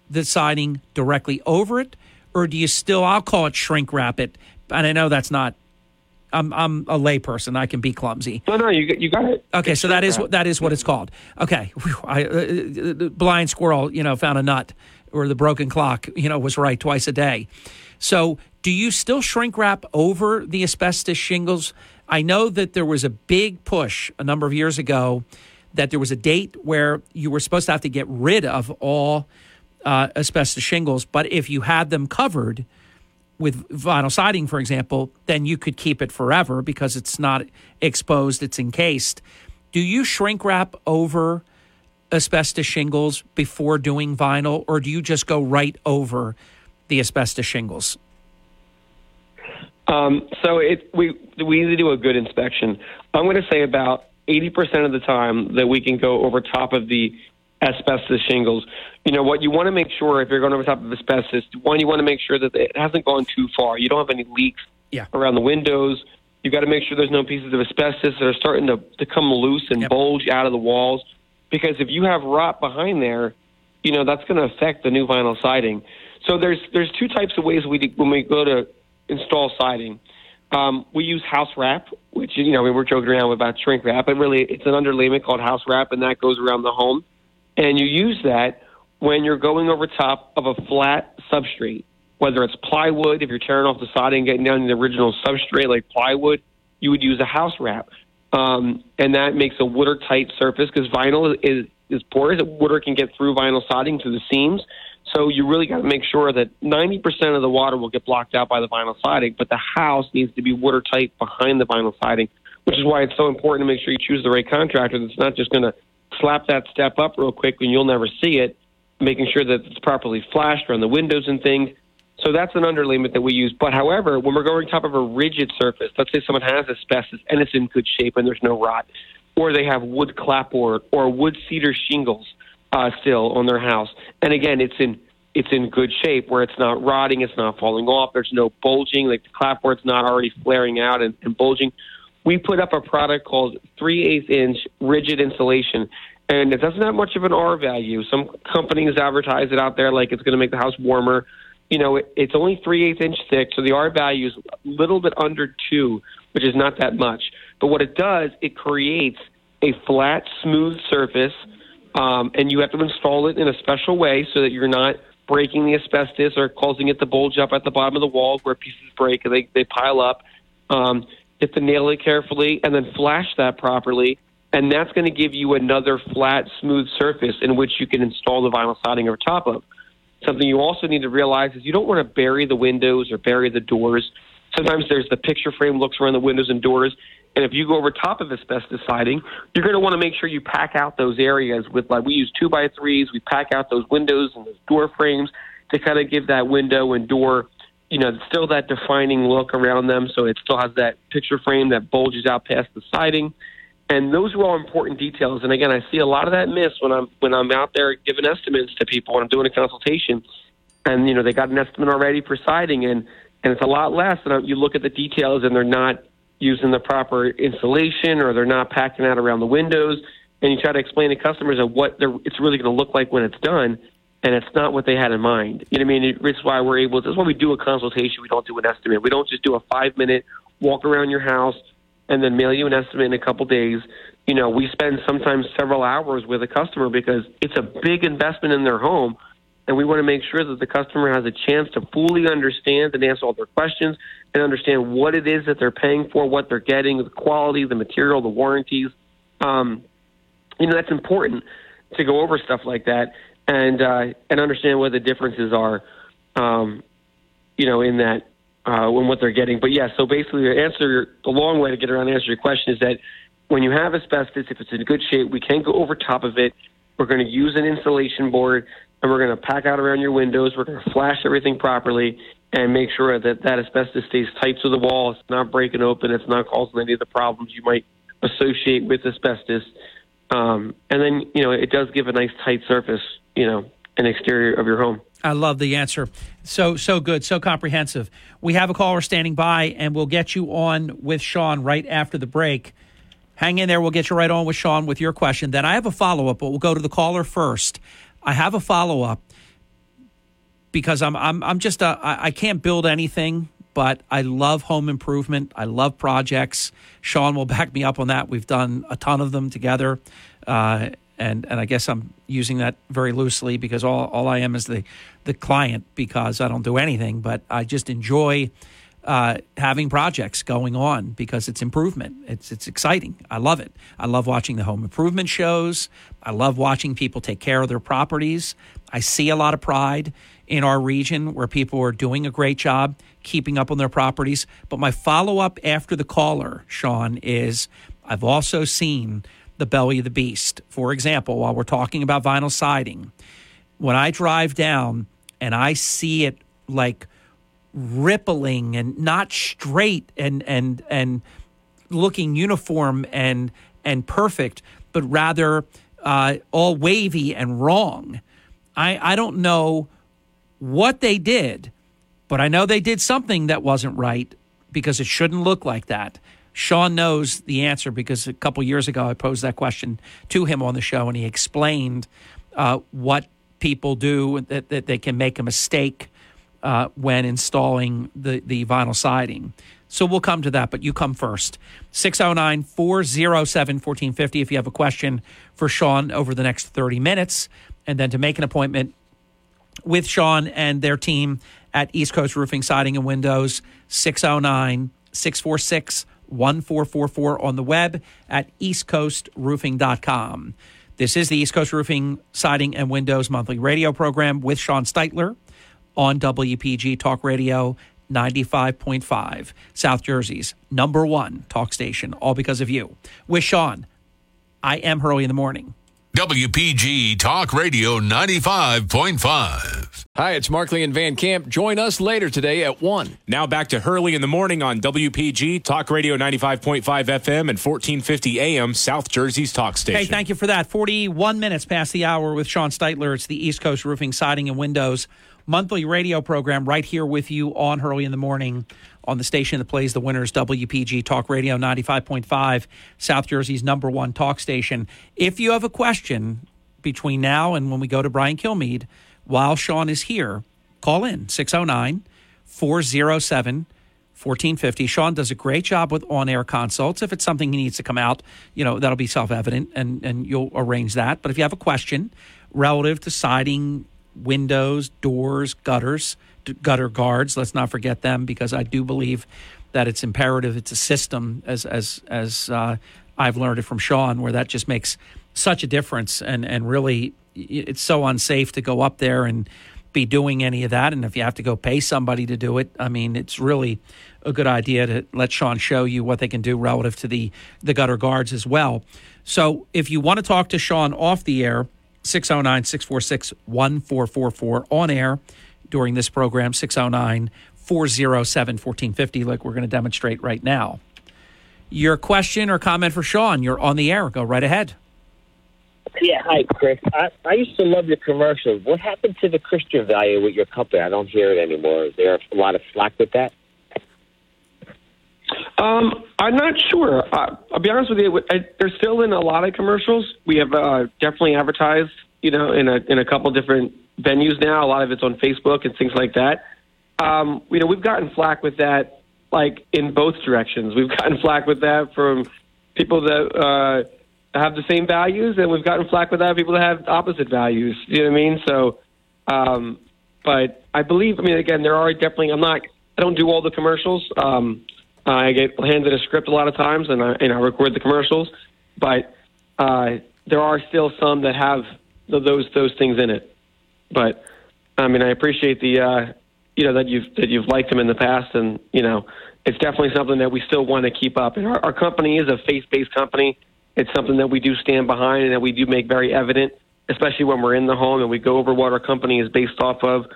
the siding directly over it, or do you still? I'll call it shrink wrap it, and I know that's not I'm I'm a layperson. I can be clumsy. No, no, you you got it. Okay, so that is what that is what it's called. Okay, Whew, I, uh, the blind squirrel, you know, found a nut, or the broken clock, you know, was right twice a day. So, do you still shrink wrap over the asbestos shingles? I know that there was a big push a number of years ago that there was a date where you were supposed to have to get rid of all uh, asbestos shingles, but if you had them covered with vinyl siding, for example, then you could keep it forever because it's not exposed, it's encased. Do you shrink wrap over asbestos shingles before doing vinyl, or do you just go right over the asbestos shingles? Um, so it, we we need to do a good inspection. I'm going to say about 80% of the time that we can go over top of the asbestos shingles. You know what you want to make sure if you're going over top of asbestos, one you want to make sure that it hasn't gone too far. You don't have any leaks yeah. around the windows. You've got to make sure there's no pieces of asbestos that are starting to, to come loose and bulge out of the walls. Because if you have rot behind there, you know that's going to affect the new vinyl siding. So there's there's two types of ways we when we go to install siding. Um, we use house wrap, which you know we were joking around about shrink wrap, but really it's an underlayment called house wrap, and that goes around the home. And you use that when you're going over top of a flat substrate, whether it's plywood, if you're tearing off the siding and getting down to the original substrate like plywood, you would use a house wrap. Um, and that makes a watertight surface because vinyl is, is porous. Water can get through vinyl siding through the seams. So you really got to make sure that 90% of the water will get blocked out by the vinyl siding, but the house needs to be watertight behind the vinyl siding, which is why it's so important to make sure you choose the right contractor that's not just going to slap that step up real quick when you'll never see it, making sure that it's properly flashed around the windows and things. So that's an underlayment that we use. But however, when we're going top of a rigid surface, let's say someone has asbestos and it's in good shape and there's no rot, or they have wood clapboard or wood cedar shingles uh, still on their house, and again, it's in it's in good shape where it's not rotting, it's not falling off, there's no bulging, like the clapboard's not already flaring out and, and bulging. We put up a product called 3 8 inch rigid insulation, and it doesn't have much of an R value. Some companies advertise it out there like it's going to make the house warmer. You know, it, it's only 3 8 inch thick, so the R value is a little bit under 2, which is not that much. But what it does, it creates a flat, smooth surface, um, and you have to install it in a special way so that you're not breaking the asbestos or causing it to bulge up at the bottom of the walls where pieces break and they, they pile up. Um, you to nail it carefully and then flash that properly. And that's going to give you another flat, smooth surface in which you can install the vinyl siding over top of. Something you also need to realize is you don't want to bury the windows or bury the doors. Sometimes there's the picture frame looks around the windows and doors. And if you go over top of asbestos siding, you're going to want to make sure you pack out those areas with like we use two by threes. We pack out those windows and those door frames to kind of give that window and door, you know, still that defining look around them. So it still has that picture frame that bulges out past the siding. And those are all important details. And again, I see a lot of that miss when I'm when I'm out there giving estimates to people when I'm doing a consultation. And you know, they got an estimate already for siding, and and it's a lot less. And uh, you look at the details, and they're not using the proper insulation or they're not packing out around the windows and you try to explain to customers of what it's really going to look like when it's done and it's not what they had in mind. You know what I mean? It's why we're able. That's why we do a consultation. We don't do an estimate. We don't just do a five minute walk around your house and then mail you an estimate in a couple days. You know, we spend sometimes several hours with a customer because it's a big investment in their home and we want to make sure that the customer has a chance to fully understand and answer all their questions and understand what it is that they're paying for, what they're getting, the quality, the material, the warranties. Um, you know, that's important to go over stuff like that and uh, and understand what the differences are. Um, you know, in that uh, what they're getting. But yeah, so basically, the answer, the long way to get around to answer your question is that when you have asbestos, if it's in good shape, we can go over top of it. We're going to use an insulation board and we're going to pack out around your windows. We're going to flash everything properly and make sure that that asbestos stays tight to the wall. It's not breaking open. It's not causing any of the problems you might associate with asbestos. Um, and then, you know, it does give a nice tight surface, you know, an exterior of your home. I love the answer. So so good, so comprehensive. We have a caller standing by, and we'll get you on with Sean right after the break. Hang in there. We'll get you right on with Sean with your question. Then I have a follow up, but we'll go to the caller first. I have a follow up because I'm I'm I'm just a, I, I can't build anything but I love home improvement. I love projects. Sean will back me up on that. We've done a ton of them together. Uh, and, and I guess I'm using that very loosely because all, all I am is the, the client because I don't do anything, but I just enjoy uh, having projects going on because it's improvement. It's it's exciting. I love it. I love watching the home improvement shows. I love watching people take care of their properties. I see a lot of pride in our region where people are doing a great job keeping up on their properties. But my follow up after the caller, Sean, is I've also seen the belly of the beast. For example, while we're talking about vinyl siding, when I drive down and I see it like rippling and not straight and and and looking uniform and and perfect, but rather uh, all wavy and wrong. I I don't know what they did, but I know they did something that wasn't right because it shouldn't look like that. Sean knows the answer because a couple years ago I posed that question to him on the show and he explained uh, what people do that, that they can make a mistake uh, when installing the, the vinyl siding. So we'll come to that, but you come first. 609 407 1450 if you have a question for Sean over the next 30 minutes. And then to make an appointment with Sean and their team at East Coast Roofing, Siding, and Windows, 609 646 1444 on the web at eastcoastroofing.com. This is the East Coast Roofing, Siding, and Windows monthly radio program with Sean Steitler on WPG Talk Radio 95.5, South Jersey's number one talk station, all because of you. With Sean, I am Hurley in the morning. WPG Talk Radio 95.5. Hi, it's Markley and Van Camp. Join us later today at 1. Now back to Hurley in the morning on WPG Talk Radio 95.5 FM and 1450 AM, South Jersey's talk station. Hey, thank you for that. 41 minutes past the hour with Sean Steitler. It's the East Coast Roofing, Siding, and Windows monthly radio program right here with you on Hurley in the morning on the station that plays the winners WPG Talk Radio 95.5, South Jersey's number one talk station. If you have a question between now and when we go to Brian Kilmeade, while Sean is here, call in 609 407 1450. Sean does a great job with on air consults. If it's something he needs to come out, you know, that'll be self evident and, and you'll arrange that. But if you have a question relative to siding, windows, doors, gutters, gutter guards. Let's not forget them because I do believe that it's imperative. It's a system, as as as uh, I've learned it from Sean, where that just makes such a difference, and and really, it's so unsafe to go up there and be doing any of that. And if you have to go pay somebody to do it, I mean, it's really a good idea to let Sean show you what they can do relative to the the gutter guards as well. So if you want to talk to Sean off the air, 609 646 1444 on air during this program, 609 407 1450, like we're going to demonstrate right now. Your question or comment for Sean, you're on the air. Go right ahead. Yeah, hi, Chris. I, I used to love your commercials. What happened to the Christian value with your company? I don't hear it anymore. Is there a lot of slack with that? Um, I'm not sure. Uh, I'll be honest with you. I, they're still in a lot of commercials. We have uh, definitely advertised, you know, in a in a couple different venues now. A lot of it's on Facebook and things like that. Um, you know, we've gotten flack with that, like in both directions. We've gotten flack with that from people that uh, have the same values, and we've gotten flack with that people that have opposite values. You know what I mean? So, um, but I believe. I mean, again, there are definitely. I'm not. I don't do all the commercials. Um, I get handed a script a lot of times, and I, and I record the commercials. But uh, there are still some that have those those things in it. But I mean, I appreciate the uh, you know that you've that you've liked them in the past, and you know it's definitely something that we still want to keep up. And our, our company is a faith based company. It's something that we do stand behind and that we do make very evident, especially when we're in the home and we go over what our company is based off of.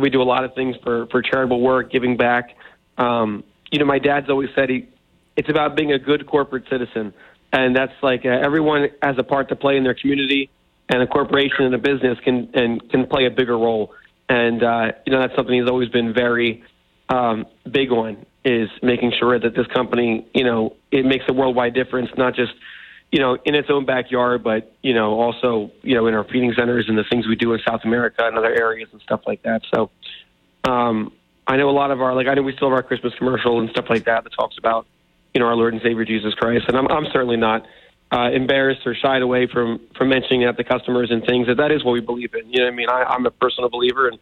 We do a lot of things for for charitable work, giving back. Um, you know, my dad's always said he, it's about being a good corporate citizen, and that's like uh, everyone has a part to play in their community, and a corporation and a business can and can play a bigger role. And uh, you know, that's something he's always been very um, big on is making sure that this company, you know, it makes a worldwide difference, not just you know in its own backyard, but you know also you know in our feeding centers and the things we do in South America and other areas and stuff like that. So. Um, I know a lot of our like I know we still have our Christmas commercial and stuff like that that talks about you know our Lord and Savior Jesus Christ, and I'm I'm certainly not uh, embarrassed or shied away from from mentioning that to customers and things that that is what we believe in. You know, what I mean, I, I'm a personal believer in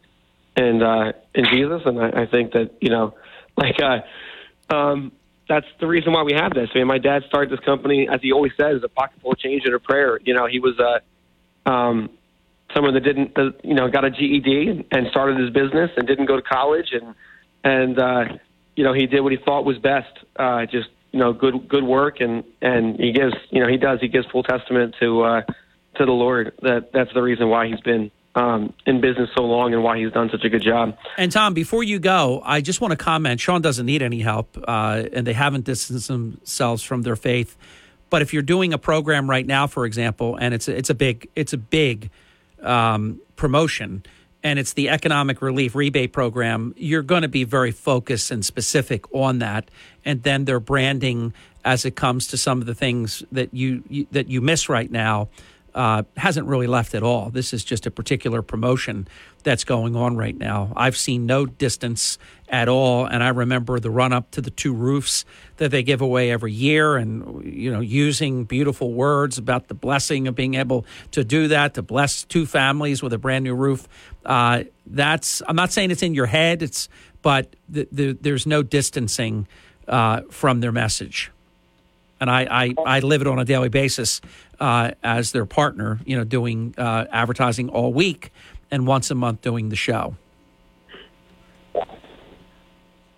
and uh, in Jesus, and I, I think that you know, like uh, um, that's the reason why we have this. I mean, my dad started this company, as he always says, a pocket full of change and a prayer. You know, he was uh, um, someone that didn't, uh, you know, got a GED and, and started his business and didn't go to college, and and uh, you know, he did what he thought was best. Uh, just you know, good good work, and and he gives, you know, he does. He gives full testament to uh, to the Lord. That that's the reason why he's been um, in business so long and why he's done such a good job. And Tom, before you go, I just want to comment. Sean doesn't need any help, uh, and they haven't distanced themselves from their faith. But if you're doing a program right now, for example, and it's a, it's a big it's a big um, promotion, and it's the economic relief rebate program, you're going to be very focused and specific on that, and then their branding as it comes to some of the things that you, you that you miss right now uh, hasn't really left at all. This is just a particular promotion that's going on right now. I've seen no distance at all, and I remember the run up to the two roofs that they give away every year, and you know, using beautiful words about the blessing of being able to do that to bless two families with a brand new roof. Uh, that's I'm not saying it's in your head, it's but the, the, there's no distancing uh, from their message and I, I, I, live it on a daily basis uh, as their partner, you know, doing uh, advertising all week and once a month doing the show. No,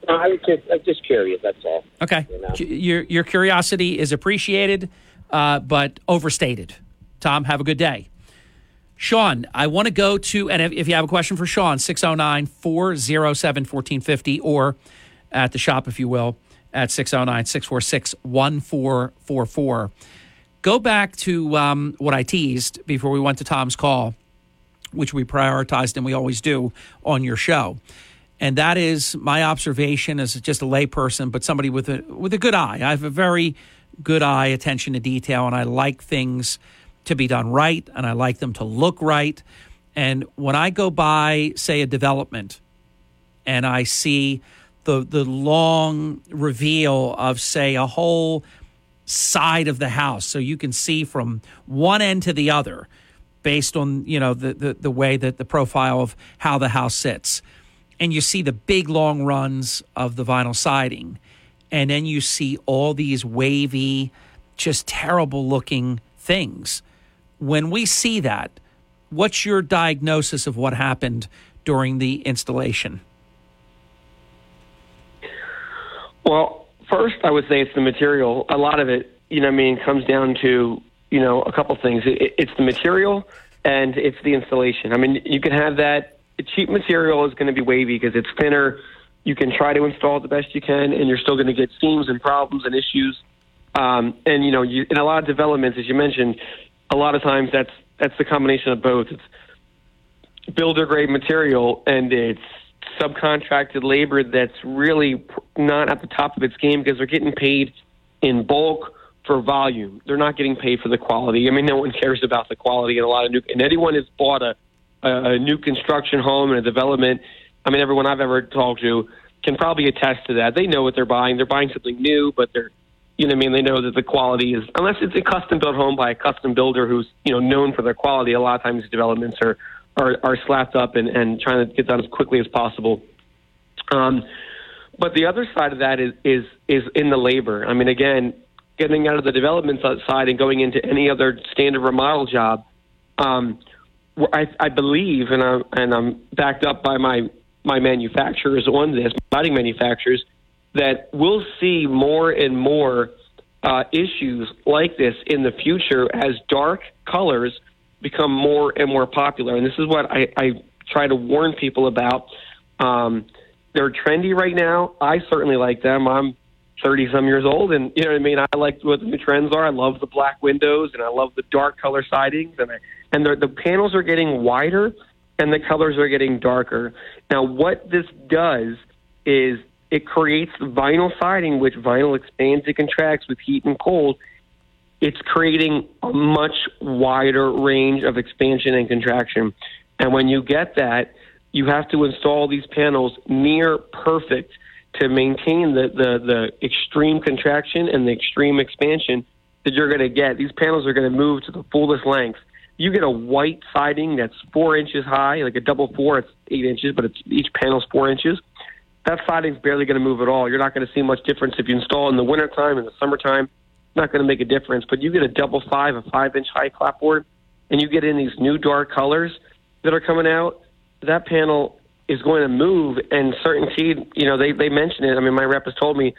I was just, I'm just curious. That's all. Okay, you know? your your curiosity is appreciated, uh, but overstated. Tom, have a good day. Sean, I want to go to, and if, if you have a question for Sean, 609 407 1450, or at the shop, if you will, at 609 646 1444 go back to um, what I teased before we went to Tom's call, which we prioritized and we always do on your show. And that is my observation as just a layperson, but somebody with a with a good eye. I have a very good eye, attention to detail, and I like things to be done right, and I like them to look right. And when I go by, say, a development, and I see the the long reveal of, say, a whole side of the house. So you can see from one end to the other based on you know the, the, the way that the profile of how the house sits. And you see the big long runs of the vinyl siding. And then you see all these wavy just terrible looking things. When we see that what's your diagnosis of what happened during the installation well First, I would say it's the material. A lot of it, you know, I mean, comes down to you know a couple things. It, it's the material and it's the installation. I mean, you can have that cheap material is going to be wavy because it's thinner. You can try to install it the best you can, and you're still going to get seams and problems and issues. Um, and you know, you, in a lot of developments, as you mentioned, a lot of times that's that's the combination of both. It's builder grade material and it's subcontracted labor that's really not at the top of its game because they're getting paid in bulk for volume. They're not getting paid for the quality. I mean, no one cares about the quality in a lot of new. And anyone has bought a a new construction home and a development. I mean, everyone I've ever talked to can probably attest to that. They know what they're buying. They're buying something new, but they're you know, I mean, they know that the quality is unless it's a custom built home by a custom builder who's you know known for their quality. A lot of times, developments are are, are slapped up and, and trying to get done as quickly as possible. Um, but the other side of that is, is is in the labor. I mean, again, getting out of the development side and going into any other standard remodel job. Um, I, I believe, and I'm and I'm backed up by my my manufacturers on this, lighting manufacturers, that we'll see more and more uh, issues like this in the future as dark colors become more and more popular. And this is what I, I try to warn people about. Um, they're trendy right now. I certainly like them. I'm 30 some years old, and you know what I mean. I like what the new trends are. I love the black windows, and I love the dark color sidings, and I, and the, the panels are getting wider, and the colors are getting darker. Now, what this does is it creates vinyl siding, which vinyl expands and contracts with heat and cold, it's creating a much wider range of expansion and contraction. And when you get that, you have to install these panels near perfect to maintain the, the, the extreme contraction and the extreme expansion that you're going to get. These panels are going to move to the fullest length. You get a white siding that's four inches high, like a double four, it's eight inches, but it's, each panel's four inches. That siding's barely going to move at all. You're not going to see much difference if you install in the wintertime, in the summertime. Not going to make a difference. But you get a double five, a five inch high clapboard, and you get in these new dark colors that are coming out. That panel is going to move, and CertainTeed, you know, they they mention it. I mean, my rep has told me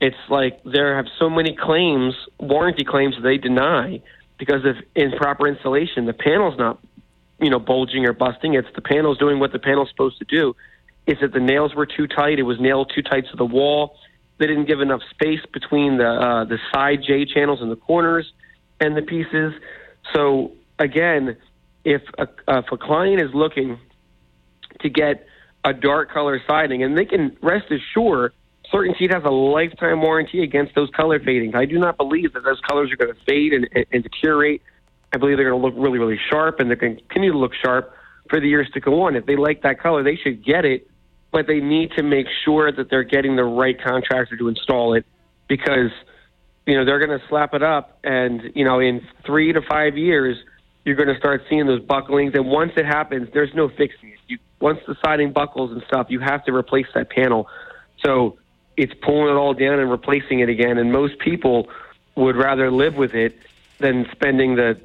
it's like there have so many claims, warranty claims they deny because of improper installation. The panel's not, you know, bulging or busting. It's the panel's doing what the panel's supposed to do. Is that the nails were too tight? It was nailed too tight to the wall. They didn't give enough space between the uh, the side J channels and the corners and the pieces. So again, if a, if a client is looking to get a dark color siding, and they can rest assured, CertainTeed has a lifetime warranty against those color fadings. I do not believe that those colors are going to fade and, and, and deteriorate. I believe they're going to look really, really sharp, and they're going to continue to look sharp for the years to go on. If they like that color, they should get it, but they need to make sure that they're getting the right contractor to install it because you know they're going to slap it up, and you know in three to five years you're going to start seeing those bucklings. And once it happens, there's no fixing it. You, once the siding buckles and stuff, you have to replace that panel. So it's pulling it all down and replacing it again. And most people would rather live with it than spending the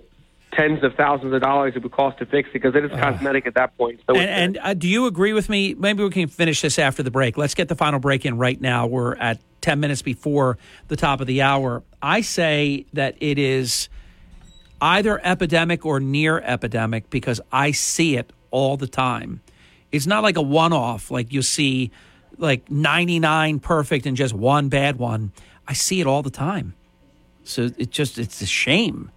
tens of thousands of dollars it would cost to fix it because it is cosmetic at that point. So and, and uh, do you agree with me? Maybe we can finish this after the break. Let's get the final break in right now. We're at 10 minutes before the top of the hour. I say that it is either epidemic or near epidemic because I see it all the time. It's not like a one off, like you see like 99 perfect and just one bad one. I see it all the time. So it just it's a shame.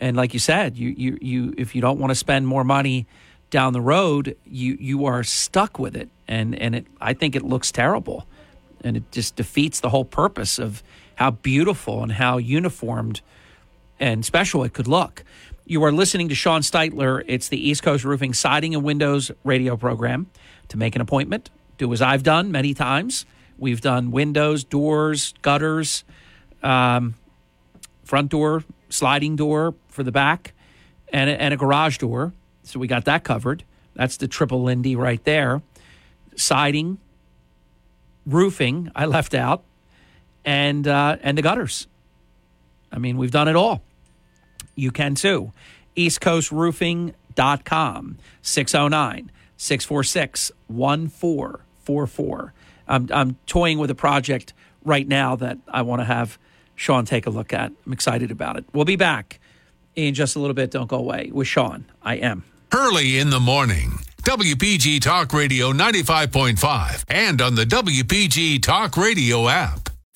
And like you said, you you you if you don't want to spend more money down the road, you you are stuck with it. And and it I think it looks terrible. And it just defeats the whole purpose of how beautiful and how uniformed and special it could look. You are listening to Sean Steitler. It's the East Coast Roofing Siding and Windows radio program. To make an appointment, do as I've done many times. We've done windows, doors, gutters, um, front door, sliding door for the back, and a, and a garage door. So we got that covered. That's the triple Lindy right there. Siding, roofing, I left out, and uh, and the gutters. I mean, we've done it all. You can too. EastCoastRoofing.com, 609 646 1444. I'm toying with a project right now that I want to have Sean take a look at. I'm excited about it. We'll be back in just a little bit. Don't go away with Sean. I am. Hurley in the morning. WPG Talk Radio 95.5 and on the WPG Talk Radio app.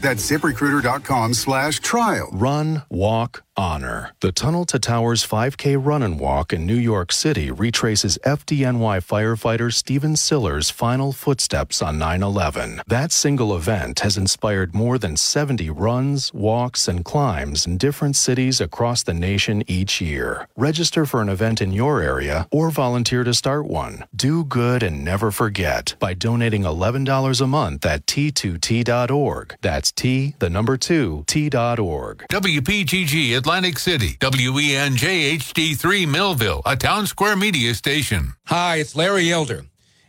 That's ziprecruiter.com slash trial. Run, walk, honor. The Tunnel to Towers 5K Run and Walk in New York City retraces FDNY firefighter Stephen Siller's final footsteps on 9 11. That single event has inspired more than 70 runs, walks, and climbs in different cities across the nation each year. Register for an event in your area or volunteer to start one. Do good and never forget by donating $11 a month at t2t.org. That's T, the number 2, t.org. WPGG Atlantic City, WENJ HD3 Millville, a Townsquare Media station. Hi, it's Larry Elder,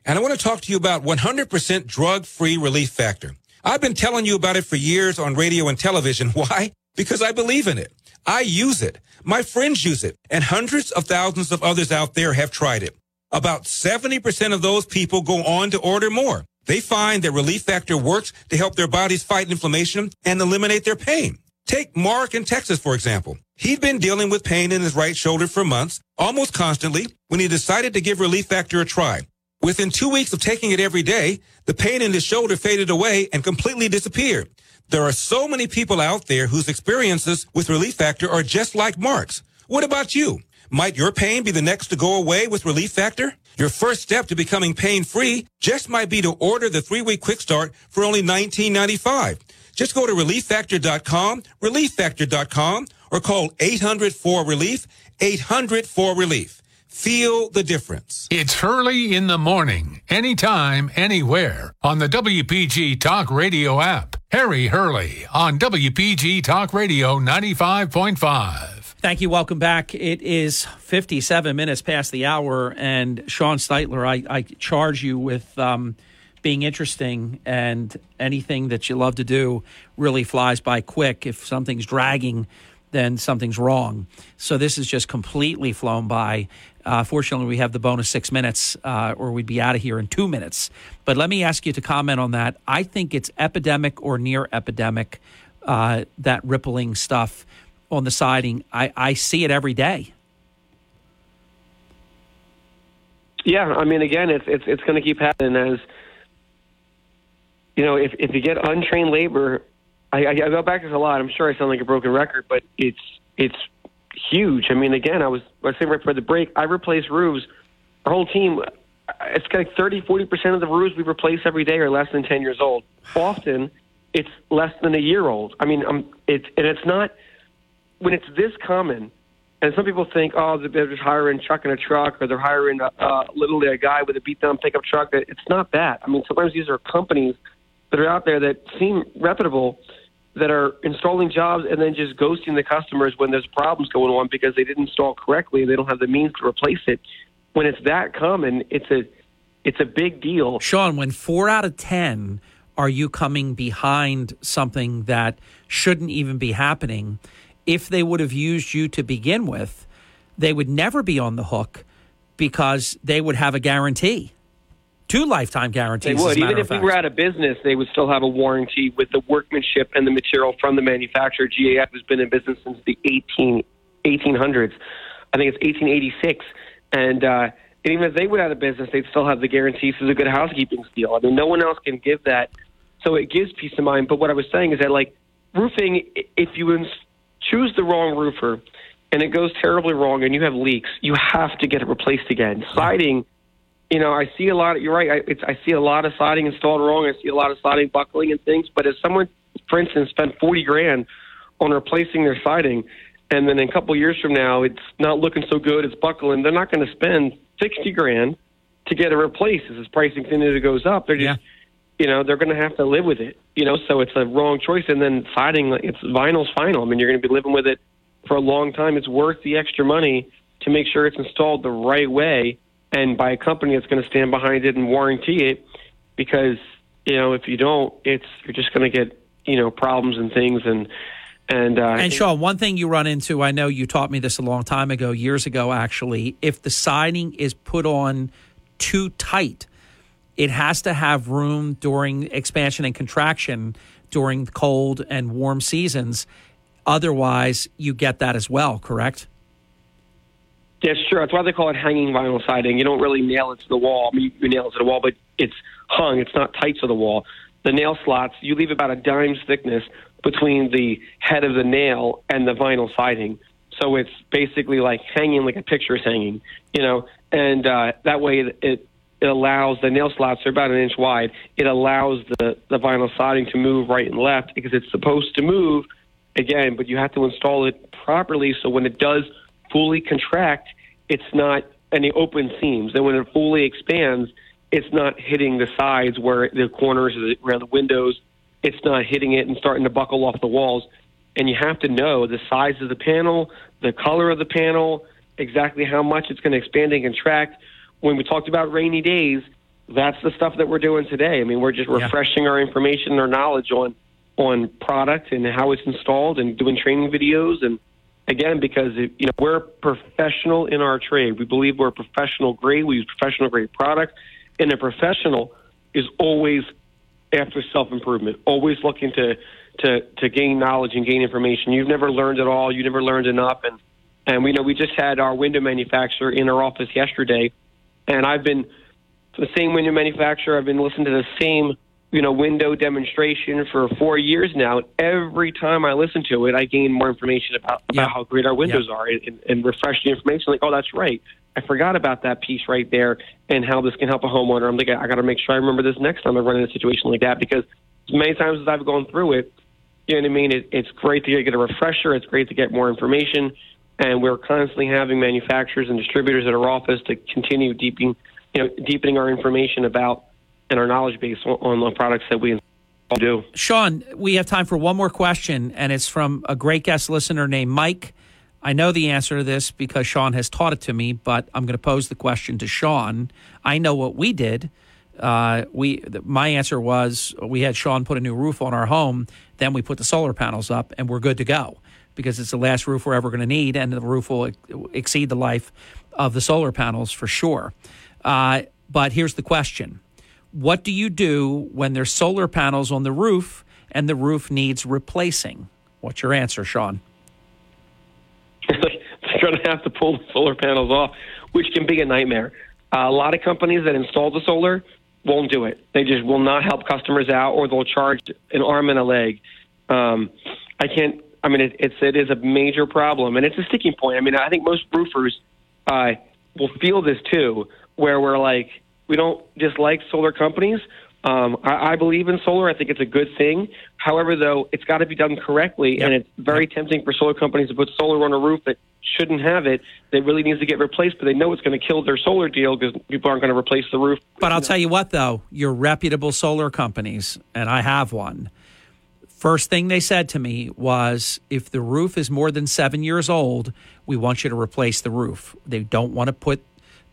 and I want to talk to you about 100% drug free Relief Factor. I've been telling you about it for years on radio and television. Why? Because I believe in it. I use it. My friends use it, and hundreds of thousands of others out there have tried it. About 70% of those people go on to order more. They find that Relief Factor works to help their bodies fight inflammation and eliminate their pain. Take Mark in Texas, for example. He'd been dealing with pain in his right shoulder for months, almost constantly, when he decided to give Relief Factor a try. Within two weeks of taking it every day, the pain in his shoulder faded away and completely disappeared. There are so many people out there whose experiences with Relief Factor are just like Mark's. What about you? Might your pain be the next to go away with Relief Factor? Your first step to becoming pain free just might be to order the three week quick start for only $19.95. Just go to relieffactor.com, relieffactor.com, or call 800 4 relief, 800 4 relief. Feel the difference. It's Hurley in the morning, anytime, anywhere on the WPG Talk Radio app. Harry Hurley on WPG Talk Radio 95.5. Thank you. Welcome back. It is 57 minutes past the hour, and Sean Steitler, I, I charge you with um, being interesting, and anything that you love to do really flies by quick. If something's dragging, then something's wrong. So this is just completely flown by. Uh, fortunately, we have the bonus six minutes, uh, or we'd be out of here in two minutes. But let me ask you to comment on that. I think it's epidemic or near epidemic, uh, that rippling stuff on the siding. I, I see it every day. Yeah, I mean, again, it's it's it's going to keep happening as you know. If if you get untrained labor, I, I go back to this a lot. I'm sure I sound like a broken record, but it's it's huge. I mean, again, I was I was saying right before the break, I replace roofs. Our whole team, it's like 30, 40 percent of the roofs we replace every day are less than 10 years old. Often, it's less than a year old. I mean, um, it's and it's not when it's this common. And some people think, oh, they're just hiring Chuck in a truck, or they're hiring uh, literally a guy with a beat down pickup truck. It's not that. I mean, sometimes these are companies that are out there that seem reputable that are installing jobs and then just ghosting the customers when there's problems going on because they didn't install correctly and they don't have the means to replace it. When it's that common, it's a it's a big deal. Sean, when four out of ten are you coming behind something that shouldn't even be happening? If they would have used you to begin with, they would never be on the hook because they would have a guarantee. Two lifetime guarantees. They would. Even if we were out of business, they would still have a warranty with the workmanship and the material from the manufacturer. GAF has been in business since the 18, 1800s. I think it's 1886. And, uh, and even if they went out of business, they'd still have the guarantee. Is a good housekeeping deal. I mean, no one else can give that. So it gives peace of mind. But what I was saying is that, like, roofing, if you ins- choose the wrong roofer and it goes terribly wrong and you have leaks, you have to get it replaced again. Siding you know, I see a lot. Of, you're right. I, it's, I see a lot of siding installed wrong. I see a lot of siding buckling and things. But if someone, for instance, spent forty grand on replacing their siding, and then a couple years from now it's not looking so good, it's buckling, they're not going to spend sixty grand to get it replaced. As the pricing continues to goes up, they're just, you know, they're going to have to live with it. You know, so it's a wrong choice. And then siding, it's vinyl's final. I mean, you're going to be living with it for a long time. It's worth the extra money to make sure it's installed the right way and by a company that's going to stand behind it and warranty it because you know if you don't it's you're just going to get you know problems and things and and uh, and Sean, one thing you run into, I know you taught me this a long time ago, years ago actually. If the siding is put on too tight, it has to have room during expansion and contraction during cold and warm seasons. Otherwise, you get that as well. Correct? Yeah, sure. That's why they call it hanging vinyl siding. You don't really nail it to the wall. I mean, you nail it to the wall, but it's hung. It's not tight to the wall. The nail slots, you leave about a dime's thickness between the head of the nail and the vinyl siding. So it's basically like hanging like a picture is hanging, you know, and uh, that way it, it it allows the nail slots are about an inch wide. It allows the the vinyl siding to move right and left because it's supposed to move again, but you have to install it properly so when it does fully contract, it's not any open seams. And when it fully expands, it's not hitting the sides where the corners around the windows. It's not hitting it and starting to buckle off the walls. And you have to know the size of the panel, the color of the panel, exactly how much it's going to expand and contract. When we talked about rainy days, that's the stuff that we're doing today. I mean, we're just Yeah. refreshing our information and our knowledge on on product and how it's installed and doing training videos and again because you know we're professional in our trade. We believe we're professional grade. We use professional grade product, and a professional is always after self improvement, always looking to to to gain knowledge and gain information. You've never learned it all. You never learned enough, and and we know we just had our window manufacturer in our office yesterday, and I've been the same window manufacturer. I've been listening to the same you know window demonstration for four years now. Every time I listen to it, I gain more information about, about how great our windows are and, and refresh the information. Like, oh, that's right. I forgot about that piece right there and how this can help a homeowner. I'm like, I got to make sure I remember this next time I run into a situation like that because as many times as I've gone through it, you know what I mean? It, it's great to get a refresher. It's great to get more information. And we're constantly having manufacturers and distributors at our office to continue deepening, you know, deepening our information about and our knowledge base on, the products that we do. Sean, we have time for one more question, and it's from a great guest listener named Mike. I know the answer to this because Sean has taught it to me, but I'm going to pose the question to Sean. I know what we did. Uh, we my answer was we had Sean put a new roof on our home, then we put the solar panels up, and we're good to go because it's the last roof we're ever going to need, and the roof will exceed the life of the solar panels for sure. Uh, but here's the question: What do you do when there's solar panels on the roof and the roof needs replacing? What's your answer, Sean? They're going to have to pull the solar panels off, which can be a nightmare. Uh, a lot of companies that install the solar won't do it. They just will not help customers out, or they'll charge an arm and a leg. Um, I can't. I mean, it, it's it is a major problem, and it's a sticking point. I mean, I think most roofers uh, will feel this too, where we're like, we don't dislike solar companies. Um, I, I believe in solar. I think it's a good thing. However, though, it's got to be done correctly, and it's very tempting for solar companies to put solar on a roof that shouldn't have it. That really needs to get replaced, but they know it's going to kill their solar deal because people aren't going to replace the roof. But I'll tell you what, though, your reputable solar companies, and I have one. First thing they said to me was if the roof is more than seven years old, we want you to replace the roof. They don't want to put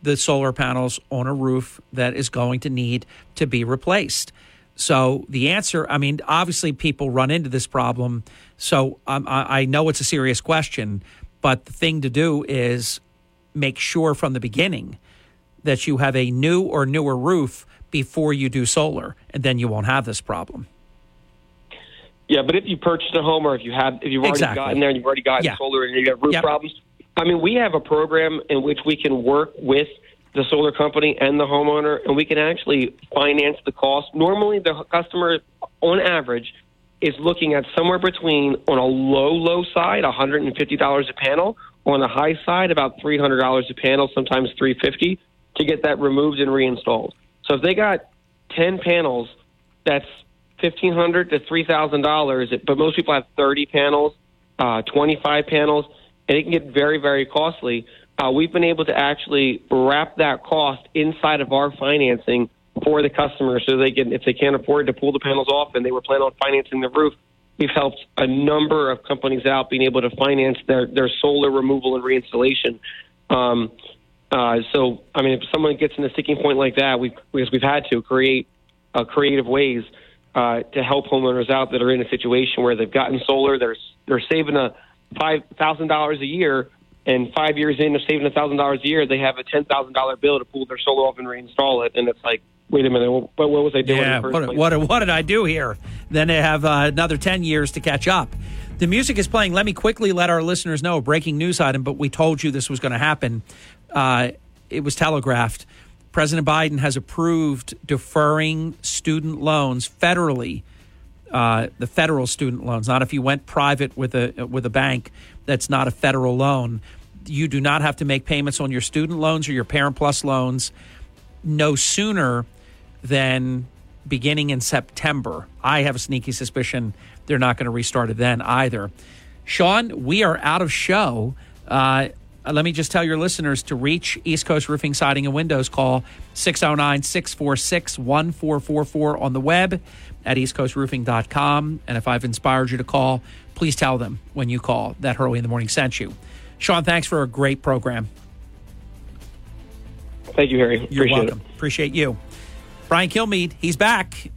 the solar panels on a roof that is going to need to be replaced. So the answer, I mean, obviously people run into this problem. So um, I, I know it's a serious question, but the thing to do is make sure from the beginning that you have a new or newer roof before you do solar, and then you won't have this problem. Yeah, but if you purchased a home or if you have if you've already Exactly. gotten there and you've already gotten Yeah. solar and you got roof Yep. problems, I mean, we have a program in which we can work with the solar company and the homeowner, and we can actually finance the cost. Normally, the customer, on average, is looking at somewhere between on a low, low side, one hundred and fifty dollars a panel, on the high side, about three hundred dollars a panel, sometimes $350, to get that removed and reinstalled. So if they got ten panels, that's 1,500 to three thousand dollars. But most people have thirty panels, uh, twenty-five panels, and it can get very, very costly. Uh, we've been able to actually wrap that cost inside of our financing for the customer, so they can, if they can't afford to pull the panels off and they were planning on financing the roof, we've helped a number of companies out being able to finance their their solar removal and reinstallation. Um, uh, so, I mean, if someone gets in a sticking point like that, we because we've had to create uh, creative ways uh, to help homeowners out that are in a situation where they've gotten solar, they're they're saving a five thousand dollars a year, and five years in of saving a thousand dollars a year, they have a ten thousand dollar bill to pull their solar off and reinstall it, and it's like, wait a minute, what, what was I doing? in Yeah, what, what, what did I do here? Then they have uh, another 10 years to catch up. The music is playing. Let me quickly let our listeners know a breaking news item, but we told you this was going to happen. Uh, it was telegraphed. President Biden has approved deferring student loans federally. Uh, the federal student loans, not if you went private with a with a bank, that's not a federal loan. You do not have to make payments on your student loans or your Parent Plus loans no sooner than beginning in September. I have a sneaky suspicion they're not going to restart it then either. Sean, we are out of show. Uh, let me just tell your listeners to reach East Coast Roofing, Siding, and Windows, call 609 646 1444 on the web at eastcoastroofing.com. And if I've inspired you to call, please tell them when you call that Hurley in the Morning sent you. Sean, thanks for a great program. Thank you, Harry. You're Appreciate it. welcome. Appreciate you. Brian Kilmeade, he's back.